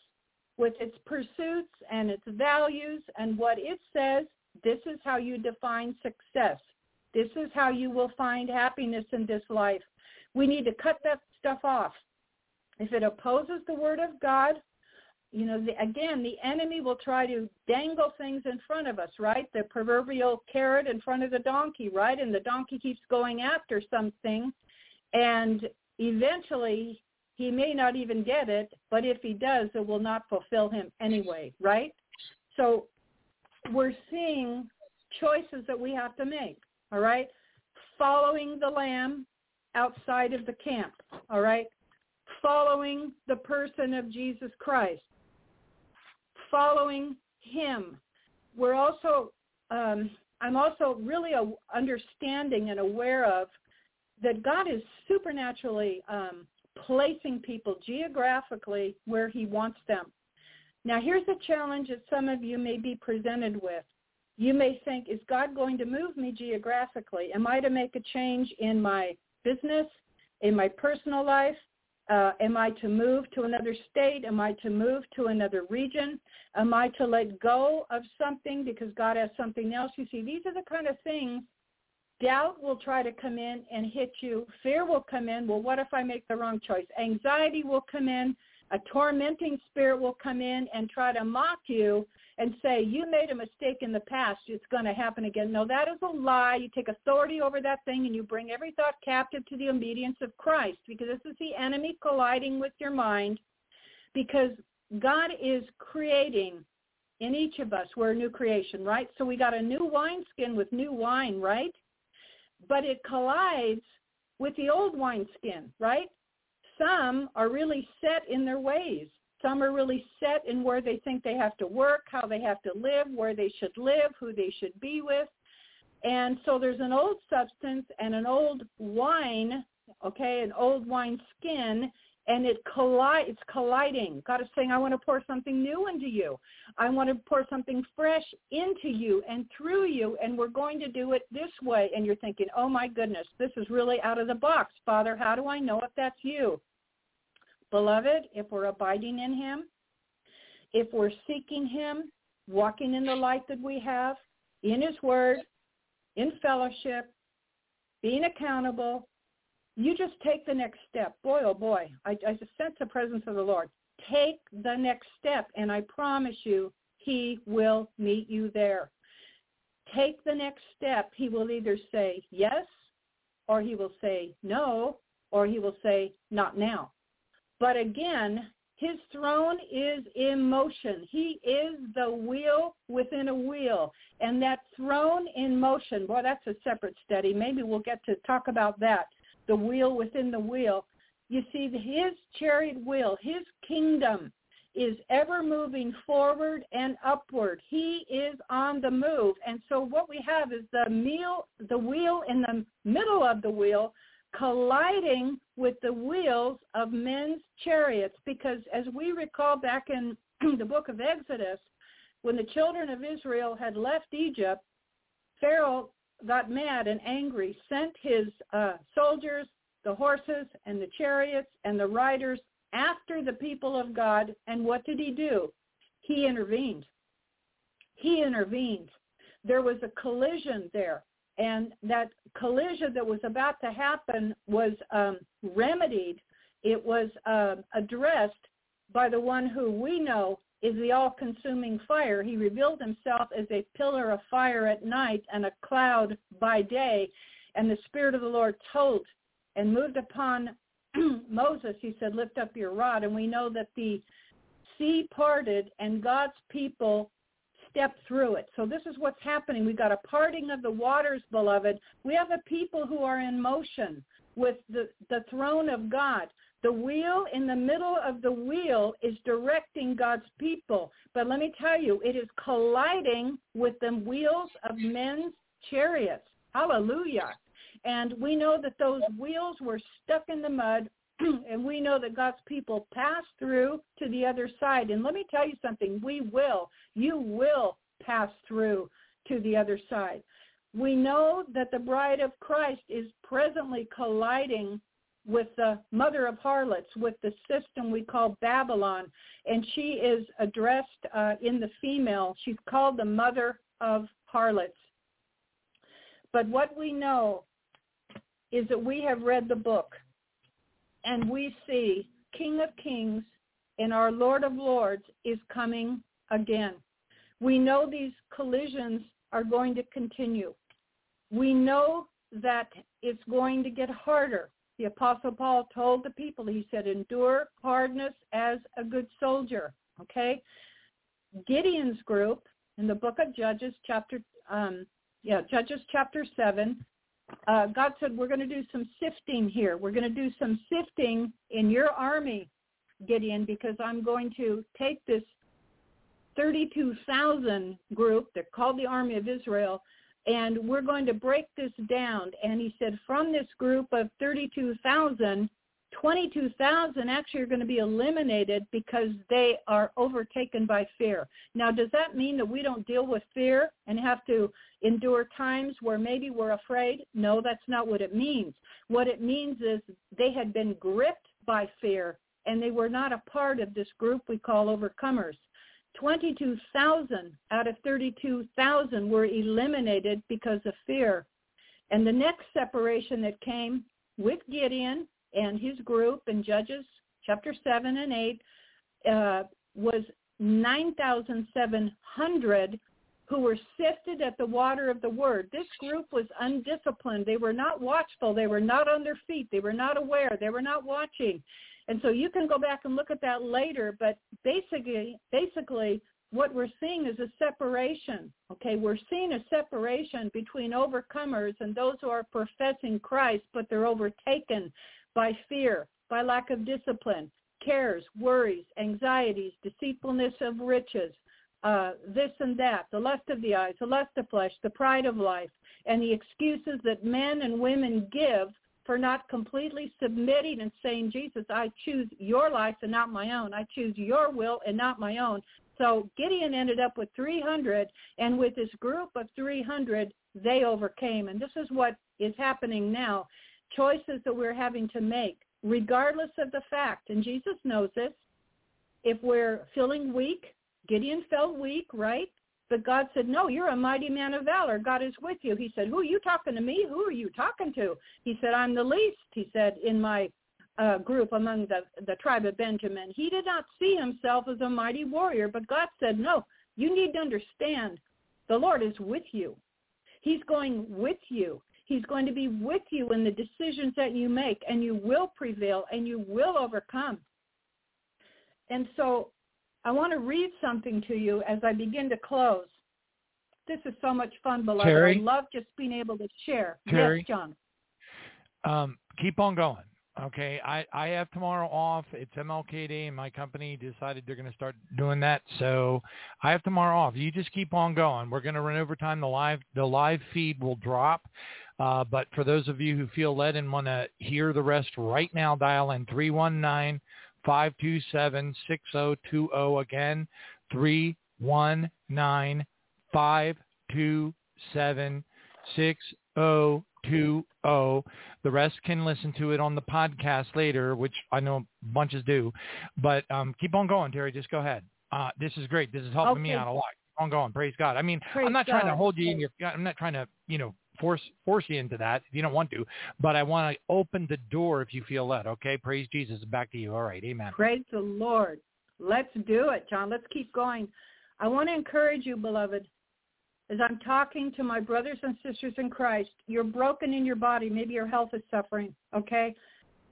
with its pursuits and its values and what it says, this is how you define success. This is how you will find happiness in this life. We need to cut that stuff off. If it opposes the word of God, you know, the, again, the enemy will try to dangle things in front of us, right? The proverbial carrot in front of the donkey, right? And the donkey keeps going after something, and eventually he may not even get it, but if he does, it will not fulfill him anyway, right? So we're seeing choices that we have to make, all right? Following the lamb outside of the camp, all right? Following the person of Jesus Christ following him. We're also, um, I'm also really understanding and aware of that God is supernaturally um, placing people geographically where he wants them. Now here's a challenge that some of you may be presented with. You may think, is God going to move me geographically? Am I to make a change in my business, in my personal life, uh, am I to move to another state? Am I to move to another region? Am I to let go of something because God has something else? You see, these are the kind of things doubt will try to come in and hit you. Fear will come in. Well, what if I make the wrong choice? Anxiety will come in. A tormenting spirit will come in and try to mock you and say, you made a mistake in the past, it's going to happen again. No, that is a lie. You take authority over that thing and you bring every thought captive to the obedience of Christ because this is the enemy colliding with your mind because God is creating in each of us. We're a new creation, right? So we got a new wineskin with new wine, right? But it collides with the old wineskin, right? Some are really set in their ways some are really set in where they think they have to work, how they have to live, where they should live, who they should be with. And so there's an old substance and an old wine, okay, an old wine skin and it collide it's colliding. God is saying i want to pour something new into you. I want to pour something fresh into you and through you and we're going to do it this way. And you're thinking oh my goodness this is really out of the box. Father how do i know if that's you? Beloved if we're abiding in him if we're seeking him walking in the light that we have in his word in fellowship being accountable you just take the next step. Boy, oh boy, I, I just sense the presence of the Lord. Take the next step, and I promise you, he will meet you there. Take the next step. He will either say yes, or he will say no, or he will say not now. But again, his throne is in motion. He is the wheel within a wheel. And that throne in motion, boy, that's a separate study. Maybe we'll get to talk about that the wheel within the wheel. You see, his chariot wheel, his kingdom is ever moving forward and upward. He is on the move. And so what we have is the meal, the wheel in the middle of the wheel colliding with the wheels of men's chariots because as we recall back in (clears throat) the book of Exodus, when the children of Israel had left Egypt, Pharaoh got mad and angry, sent his uh, soldiers, the horses and the chariots and the riders after the people of God. And what did he do? He intervened. He intervened. There was a collision there. And that collision that was about to happen was um, remedied. It was uh, addressed by the one who we know is the all-consuming fire. He revealed himself as a pillar of fire at night and a cloud by day. And the Spirit of the Lord told and moved upon (clears throat) Moses. He said, lift up your rod. And we know that the sea parted and God's people stepped through it. So this is what's happening. We've got a parting of the waters, beloved. We have a people who are in motion with the, the throne of God. The wheel in the middle of the wheel is directing God's people. But let me tell you, it is colliding with the wheels of men's chariots. Hallelujah. And we know that those wheels were stuck in the mud, (clears throat) and we know that God's people pass through to the other side. And let me tell you something. We will. You will pass through to the other side. We know that the bride of Christ is presently colliding with the mother of harlots, with the system we call Babylon. And she is addressed uh, in the female. She's called the mother of harlots. But what we know is that we have read the book and we see King of Kings and our Lord of Lords is coming again. We know these collisions are going to continue. We know that it's going to get harder the Apostle Paul told the people, he said, endure hardness as a good soldier. Okay? Gideon's group in the book of Judges, chapter, um, yeah, Judges chapter 7, uh, God said, we're going to do some sifting here. We're going to do some sifting in your army, Gideon, because I'm going to take this 32,000 group, they're called the Army of Israel, and we're going to break this down. And he said from this group of 32,000, 22,000 actually are going to be eliminated because they are overtaken by fear. Now, does that mean that we don't deal with fear and have to endure times where maybe we're afraid? No, that's not what it means. What it means is they had been gripped by fear and they were not a part of this group we call overcomers. 22,000 out of 32,000 were eliminated because of fear. And the next separation that came with Gideon and his group in Judges chapter 7 and 8 uh, was 9,700 who were sifted at the water of the word. This group was undisciplined. They were not watchful. They were not on their feet. They were not aware. They were not watching. And so you can go back and look at that later, but basically, basically what we're seeing is a separation. Okay, we're seeing a separation between overcomers and those who are professing Christ, but they're overtaken by fear, by lack of discipline, cares, worries, anxieties, deceitfulness of riches, uh, this and that, the lust of the eyes, the lust of flesh, the pride of life, and the excuses that men and women give for not completely submitting and saying, Jesus, I choose your life and not my own. I choose your will and not my own. So Gideon ended up with 300, and with this group of 300, they overcame. And this is what is happening now. Choices that we're having to make, regardless of the fact, and Jesus knows this, if we're feeling weak, Gideon felt weak, right? But God said, no, you're a mighty man of valor. God is with you. He said, who are you talking to me? Who are you talking to? He said, I'm the least, he said, in my uh, group among the, the tribe of Benjamin. He did not see himself as a mighty warrior, but God said, no, you need to understand the Lord is with you. He's going with you. He's going to be with you in the decisions that you make, and you will prevail, and you will overcome. And so I want to read something to you as I begin to close. This is so much fun, beloved. Terri? I love just being able to share. Terri? Yes, John. Um, keep on going. Okay, I, I have tomorrow off. It's MLK Day, and my company decided they're going to start doing that. So I have tomorrow off. You just keep on going. We're going to run over time. The live the live feed will drop. Uh, but for those of you who feel led and want to hear the rest right now, dial in 319 527 6020. Again, 319 527 6020. The rest can listen to it on the podcast later, which I know bunches do. But um, keep on going, Terri. Just go ahead. Uh, this is great. This is helping me out a lot. Keep on going. Praise God. I mean, Praise I'm not trying to hold you in your. I'm not trying to, you know, force force you into that if you don't want to. But I want to open the door if you feel led. Okay. Praise Jesus. Back to you. All right. Amen. Praise the Lord. Let's do it, John. Let's keep going. I want to encourage you, beloved, as I'm talking to my brothers and sisters in Christ. You're broken in your body. Maybe your health is suffering, okay?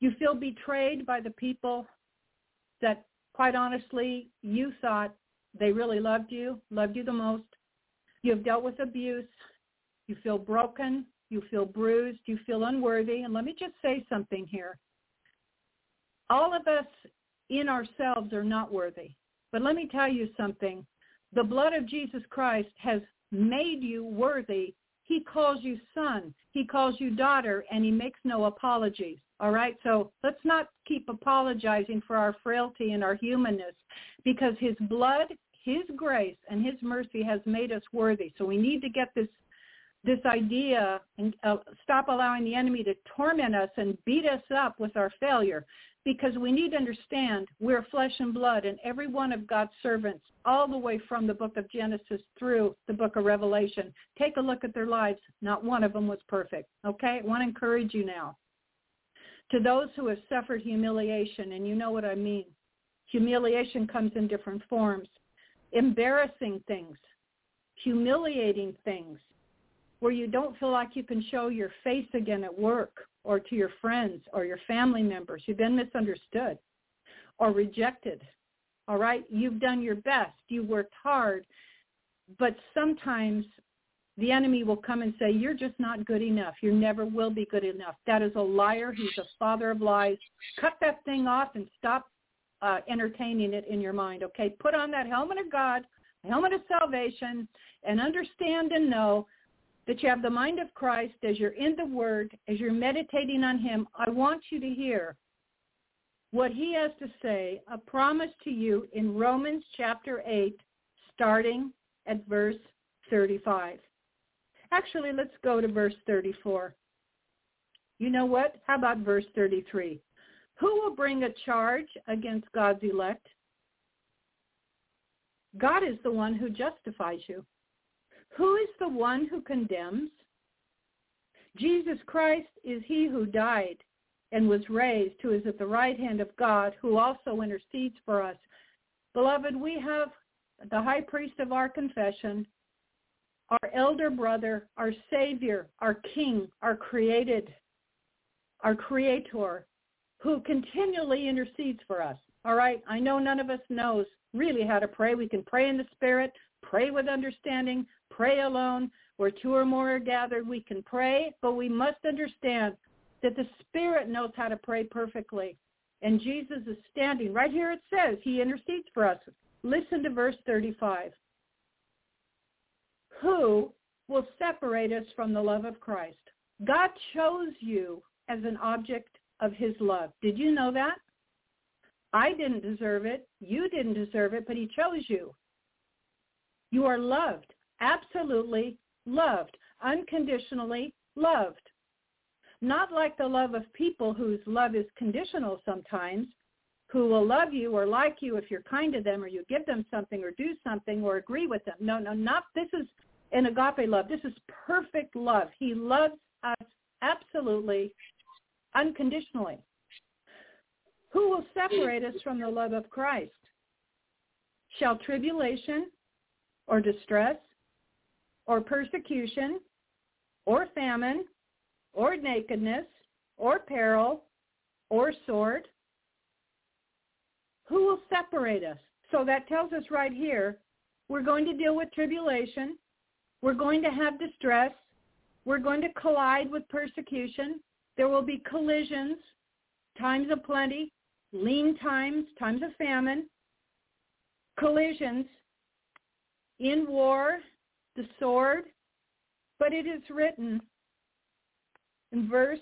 You feel betrayed by the people that, quite honestly, you thought they really loved you, loved you the most. You have dealt with abuse. You feel broken. You feel bruised. You feel unworthy. And let me just say something here. All of us in ourselves are not worthy. But let me tell you something. The blood of Jesus Christ has made you worthy. He calls you son. He calls you daughter, and he makes no apologies. All right? So let's not keep apologizing for our frailty and our humanness because his blood, his grace, and his mercy has made us worthy. So we need to get this this idea and uh, stop allowing the enemy to torment us and beat us up with our failure because we need to understand we're flesh and blood and every one of God's servants all the way from the book of Genesis through the book of Revelation. Take a look at their lives. Not one of them was perfect. Okay? I want to encourage you now. To those who have suffered humiliation, and you know what I mean. Humiliation comes in different forms. Embarrassing things, humiliating things, where you don't feel like you can show your face again at work or to your friends or your family members. You've been misunderstood or rejected. All right? You've done your best. You worked hard. But sometimes the enemy will come and say, you're just not good enough. You never will be good enough. That is a liar. He's a father of lies. Cut that thing off and stop uh, entertaining it in your mind, okay? Put on that helmet of God, helmet of salvation, and understand and know that you have the mind of Christ as you're in the Word, as you're meditating on him. I want you to hear what he has to say, a promise to you in Romans chapter 8, starting at verse 35. Actually, let's go to verse 34. You know what? How about verse 33? Who will bring a charge against God's elect? God is the one who justifies you. Who is the one who condemns? Jesus Christ is he who died and was raised, who is at the right hand of God, who also intercedes for us. Beloved, we have the high priest of our confession, our elder brother, our Savior, our King, our created, our Creator, who continually intercedes for us. All right, I know none of us knows really how to pray. We can pray in the Spirit, pray with understanding, pray alone. Where two or more are gathered, we can pray, but we must understand that the Spirit knows how to pray perfectly. And Jesus is standing. Right here it says he intercedes for us. Listen to verse 35. Who will separate us from the love of Christ? God chose you as an object of his love. Did you know that? I didn't deserve it. You didn't deserve it, but he chose you. You are loved, absolutely loved, unconditionally loved. Not like the love of people whose love is conditional sometimes, who will love you or like you if you're kind to them or you give them something or do something or agree with them. No, no, not this is an agape love. This is perfect love. He loves us absolutely unconditionally. Who will separate us from the love of Christ? Shall tribulation or distress or persecution or famine or nakedness or peril or sword? Who will separate us? So that tells us right here, we're going to deal with tribulation. We're going to have distress. We're going to collide with persecution. There will be collisions, times of plenty, lean times, times of famine, collisions, in war, the sword. But it is written in verse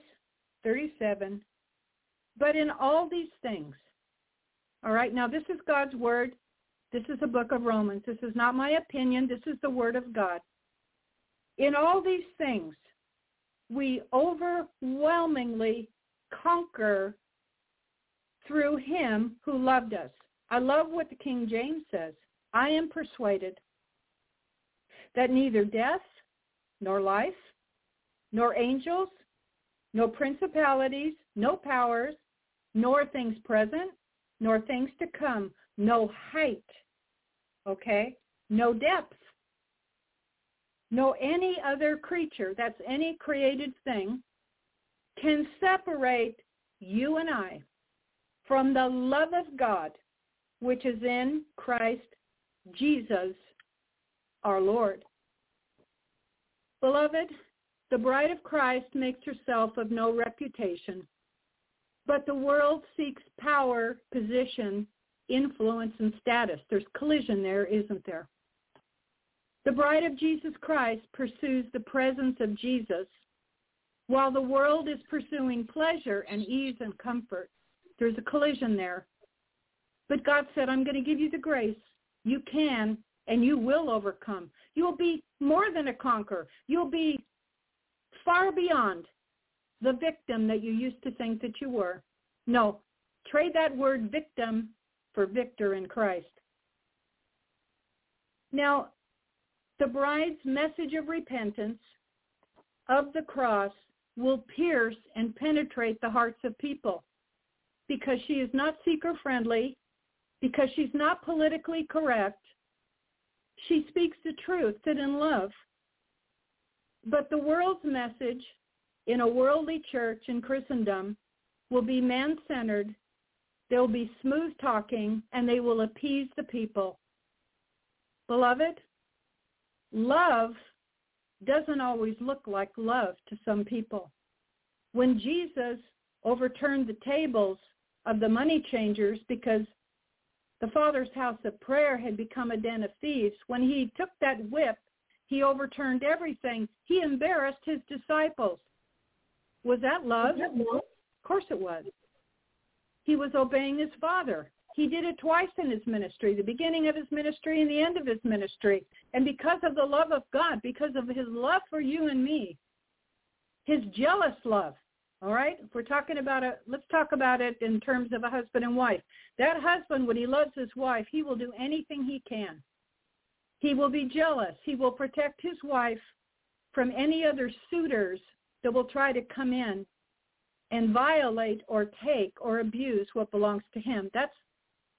37, but in all these things, all right, now this is God's word. This is the book of Romans. This is not my opinion. This is the word of God. In all these things, we overwhelmingly conquer through him who loved us. I love what the King James says. I am persuaded that neither death, nor life, nor angels, nor principalities, no powers, nor things present, nor things to come, no height, okay, no depth, no any other creature, that's any created thing, can separate you and I from the love of God, which is in Christ Jesus our Lord. Beloved, the bride of Christ makes herself of no reputation, but the world seeks power, position, influence, and status. There's collision there, isn't there? The bride of Jesus Christ pursues the presence of Jesus, while the world is pursuing pleasure and ease and comfort. There's a collision there. But God said, I'm going to give you the grace. You can and you will overcome. You'll be more than a conqueror. You'll be far beyond the victim that you used to think that you were. No, trade that word victim for victor in Christ. Now, the bride's message of repentance of the cross will pierce and penetrate the hearts of people because she is not seeker-friendly, because she's not politically correct. She speaks the truth and in love. But the world's message in a worldly church in Christendom will be man-centered. They'll be smooth talking and they will appease the people. Beloved, love doesn't always look like love to some people. When Jesus overturned the tables of the money changers because the Father's house of prayer had become a den of thieves. When he took that whip, he overturned everything. He embarrassed his disciples. Was that love? Of course it was. He was obeying his Father. He did it twice in his ministry, the beginning of his ministry and the end of his ministry. And because of the love of God, because of his love for you and me, his jealous love, all right? If we're talking about it, let's talk about it in terms of a husband and wife. That husband, when he loves his wife, he will do anything he can. He will be jealous. He will protect his wife from any other suitors that will try to come in and violate or take or abuse what belongs to him. That's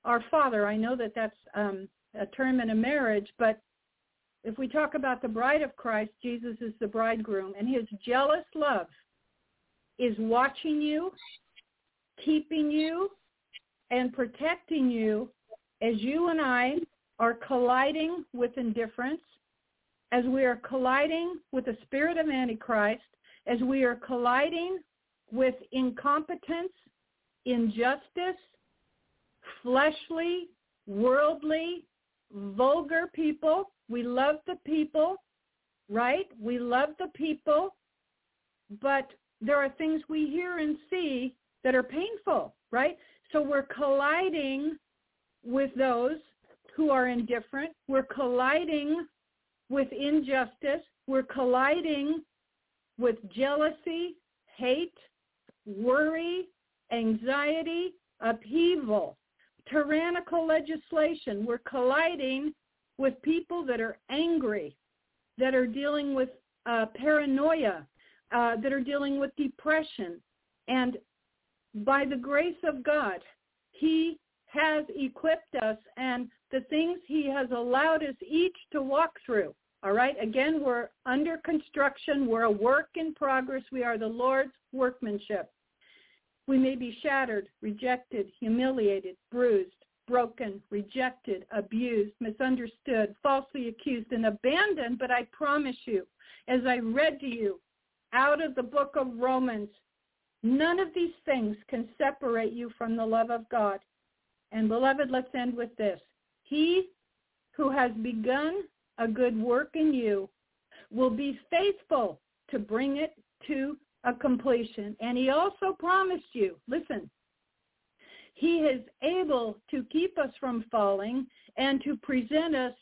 our father. I know that that's um, a term in a marriage, but if we talk about the bride of Christ, Jesus is the bridegroom, and his jealous love is watching you, keeping you, and protecting you as you and I are colliding with indifference, as we are colliding with the spirit of Antichrist, as we are colliding with incompetence, injustice, fleshly, worldly, vulgar people. We love the people, right? We love the people, but there are things we hear and see that are painful, right? So we're colliding with those who are indifferent. We're colliding with injustice. We're colliding with jealousy, hate, worry, anxiety, upheaval, tyrannical legislation. We're colliding with people that are angry, that are dealing with uh, paranoia, uh, that are dealing with depression. And by the grace of God, he has equipped us and the things he has allowed us each to walk through. All right. Again, we're under construction. We're a work in progress. We are the Lord's workmanship. We may be shattered, rejected, humiliated, bruised, broken, rejected, abused, misunderstood, falsely accused, and abandoned. But I promise you, as I read to you out of the book of Romans, none of these things can separate you from the love of God. And beloved, let's end with this. He who has begun a good work in you will be faithful to bring it to a completion. And he also promised you, listen, he is able to keep us from falling and to present us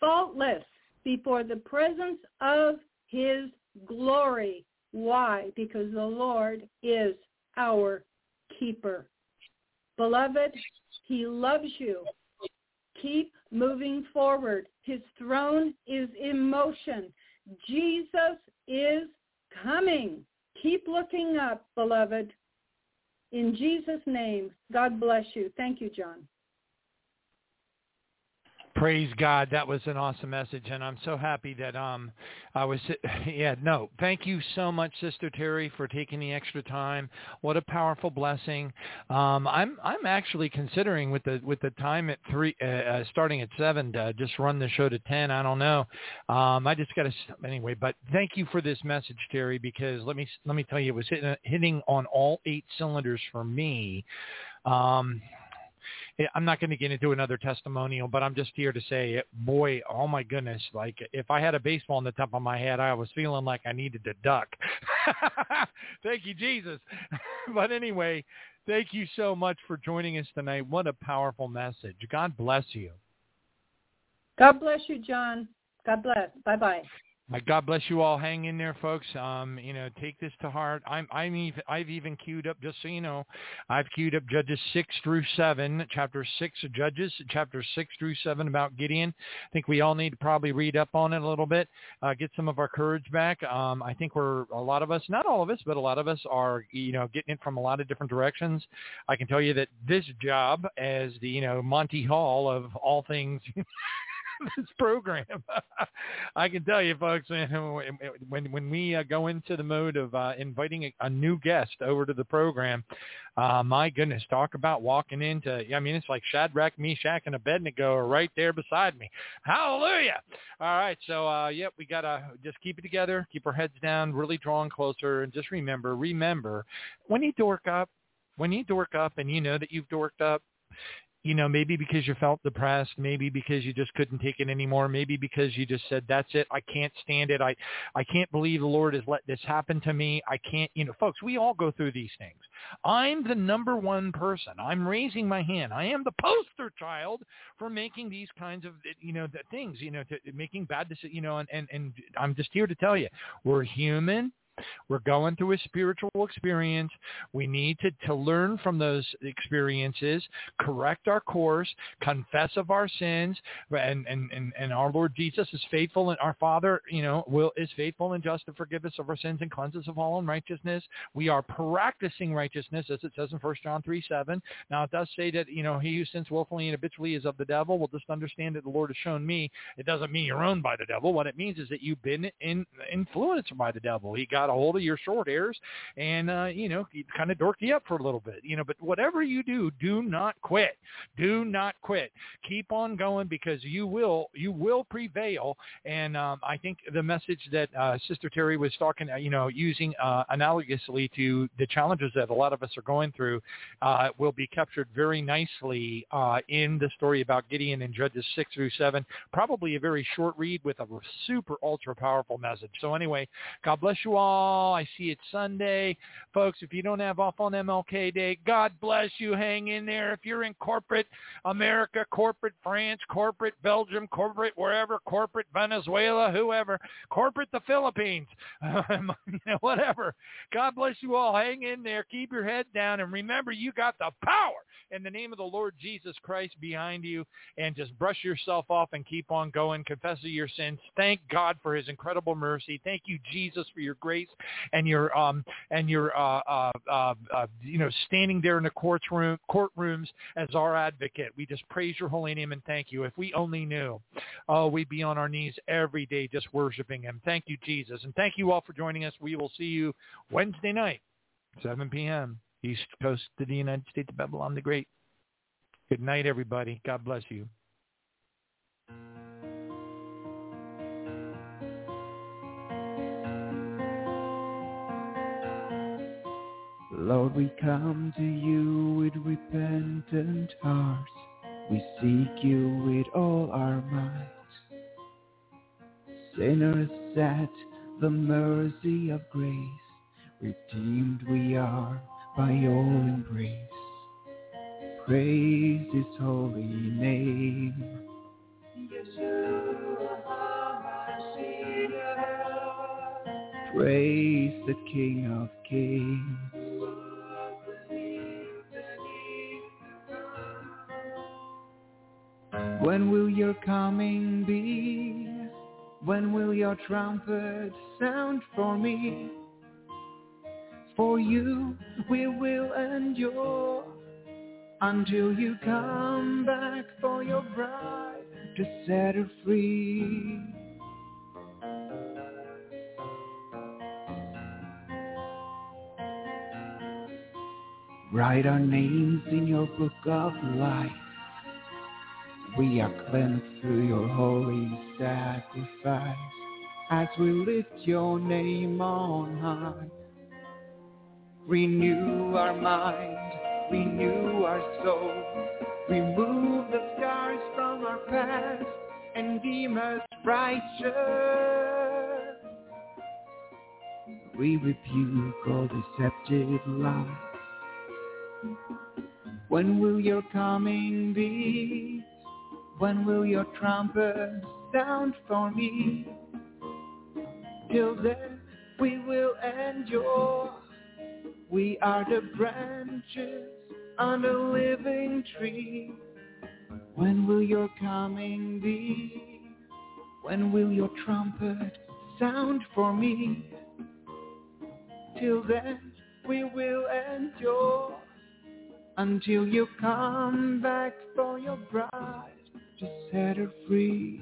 faultless before the presence of his glory. Why? Because the Lord is our keeper. Beloved, he loves you. Keep moving forward. His throne is in motion. Jesus is coming. Keep looking up, beloved. In Jesus' name, God bless you. Thank you, John. Praise God. That was an awesome message, and I'm so happy that um I was. (laughs) Yeah, no, thank you so much, Sister Terri, for taking the extra time. What a powerful blessing. Um, I'm I'm actually considering with the with the time at three, uh, uh, starting at seven, just run the show to ten. I don't know. Um, I just got to anyway. But thank you for this message, Terri, because let me let me tell you, it was hitting, hitting on all eight cylinders for me. Um, I'm not going to get into another testimonial, but I'm just here to say, boy, oh my goodness, like if I had a baseball in the top of my head, I was feeling like I needed to duck. (laughs) thank you, Jesus. (laughs) but anyway, thank you so much for joining us tonight. What a powerful message. God bless you. God bless you, John. God bless. Bye-bye. God bless you all. Hang in there, folks. Um, you know, take this to heart. I'm, I'm even, I've even queued up, just so you know, I've queued up Judges six through seven, chapter six of Judges, chapter six through seven about Gideon. I think we all need to probably read up on it a little bit, uh, get some of our courage back. Um, I think we're a lot of us, not all of us, but a lot of us are, you know, getting it from a lot of different directions. I can tell you that this job as the, you know, Monty Hall of all things. (laughs) (laughs) this program. (laughs) I can tell you, folks, (laughs) when when we uh, go into the mode of uh, inviting a, a new guest over to the program, uh, my goodness, talk about walking into. I mean, it's like Shadrach, Meshach, and Abednego are right there beside me. Hallelujah! All right, so uh, yep, we gotta just keep it together, keep our heads down, really drawing closer, and just remember, remember, when you dork up, when you dork up, and you know that you've dorked up, you know, maybe because you felt depressed, maybe because you just couldn't take it anymore, maybe because you just said, that's it, I can't stand it, I, I can't believe the Lord has let this happen to me, I can't, you know, folks, we all go through these things. I'm the number one person. I'm raising my hand. I am the poster child for making these kinds of, you know, the things, you know, to, making bad decisions, you know, and, and, and I'm just here to tell you, we're human. We're going through a spiritual experience. We need to, to learn from those experiences, correct our course, confess of our sins, and, and, and, and our Lord Jesus is faithful and our Father, you know, will is faithful and just to forgive us of our sins and cleanse us of all unrighteousness. We are practicing righteousness, as it says in First John 3, 7. Now, it does say that, you know, he who sins willfully and habitually is of the devil. Well, just understand that the Lord has shown me it doesn't mean you're owned by the devil. What it means is that you've been in, influenced by the devil. He got got a hold of your short hairs and, uh, you know, kind of dorked you up for a little bit, you know, but whatever you do, do not quit. Do not quit. Keep on going because you will, you will prevail. And um, I think the message that uh, Sister Terri was talking, uh, you know, using uh, analogously to the challenges that a lot of us are going through uh, will be captured very nicely uh, in the story about Gideon in Judges 6 through 7. Probably a very short read with a super ultra powerful message. So anyway, God bless you all I see it's Sunday. Folks, if you don't have off on MLK Day, God bless you. Hang in there. If you're in corporate America, corporate France, corporate Belgium, corporate wherever, corporate Venezuela, whoever, corporate the Philippines, (laughs) whatever. God bless you all. Hang in there. Keep your head down. And remember, you got the power in the name of the Lord Jesus Christ behind you. And just brush yourself off and keep on going. Confess your sins. Thank God for his incredible mercy. Thank you, Jesus, for your grace and your um and your uh uh, uh, uh you know standing there in the courtroom courtrooms as our advocate. We just praise your holy name and thank you. If we only knew, oh, we'd be on our knees every day just worshiping him. Thank you, Jesus, and thank you all for joining us. We will see you Wednesday night, 7 p.m. East Coast of the United States of Babylon the Great. Good night, everybody. God bless you. Lord, we come to you with repentant hearts. We seek you with all our might. Sinners at the mercy of grace, redeemed we are by your embrace. Praise his holy name. Praise the King of Kings. When will your coming be? When will your trumpet sound for me? For you we will endure until you come back for your bride to set her free. Write our names in your book of life we are cleansed through your holy sacrifice as we lift your name on high. Renew our mind, renew our soul, remove the scars from our past and deem us righteous. We rebuke all deceptive lies. When will your coming be? When will your trumpet sound for me? Till then we will endure. We are the branches on the living tree. When will your coming be? When will your trumpet sound for me? Till then we will endure until you come back for your bride to set her free.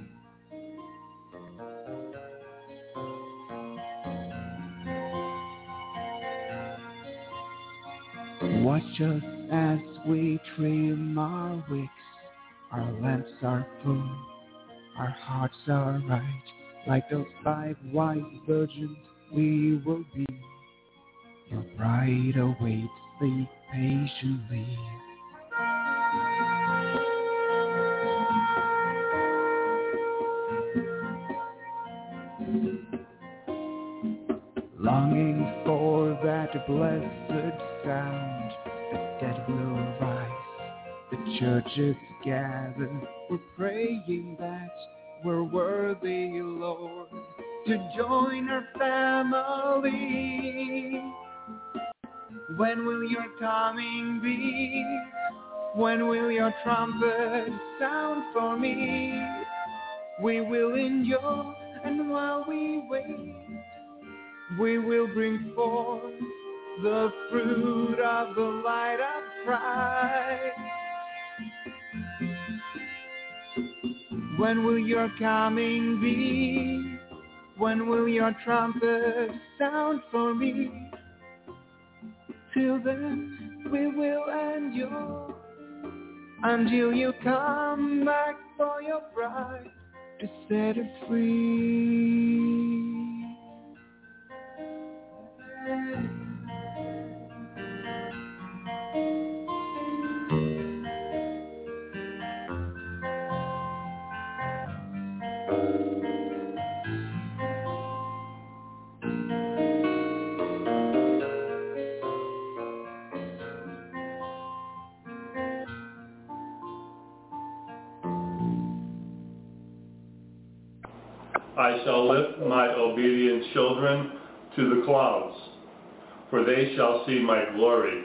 Watch us as we trim our wicks. Our lamps are full, our hearts are right. Like those five wise virgins, we will be. Your bride awaits, sleep patiently. Blessed sound. The dead will rise, the churches gather. We're praying that we're worthy, Lord, to join our family. When will your coming be? When will your trumpet sound for me? We will endure, and while we wait, we will bring forth the fruit of the light of Christ. When will your coming be? When will your trumpet sound for me? Till then we will endure until you come back for your bride to set her free. I shall lift my obedient children to the clouds, for they shall see my glory.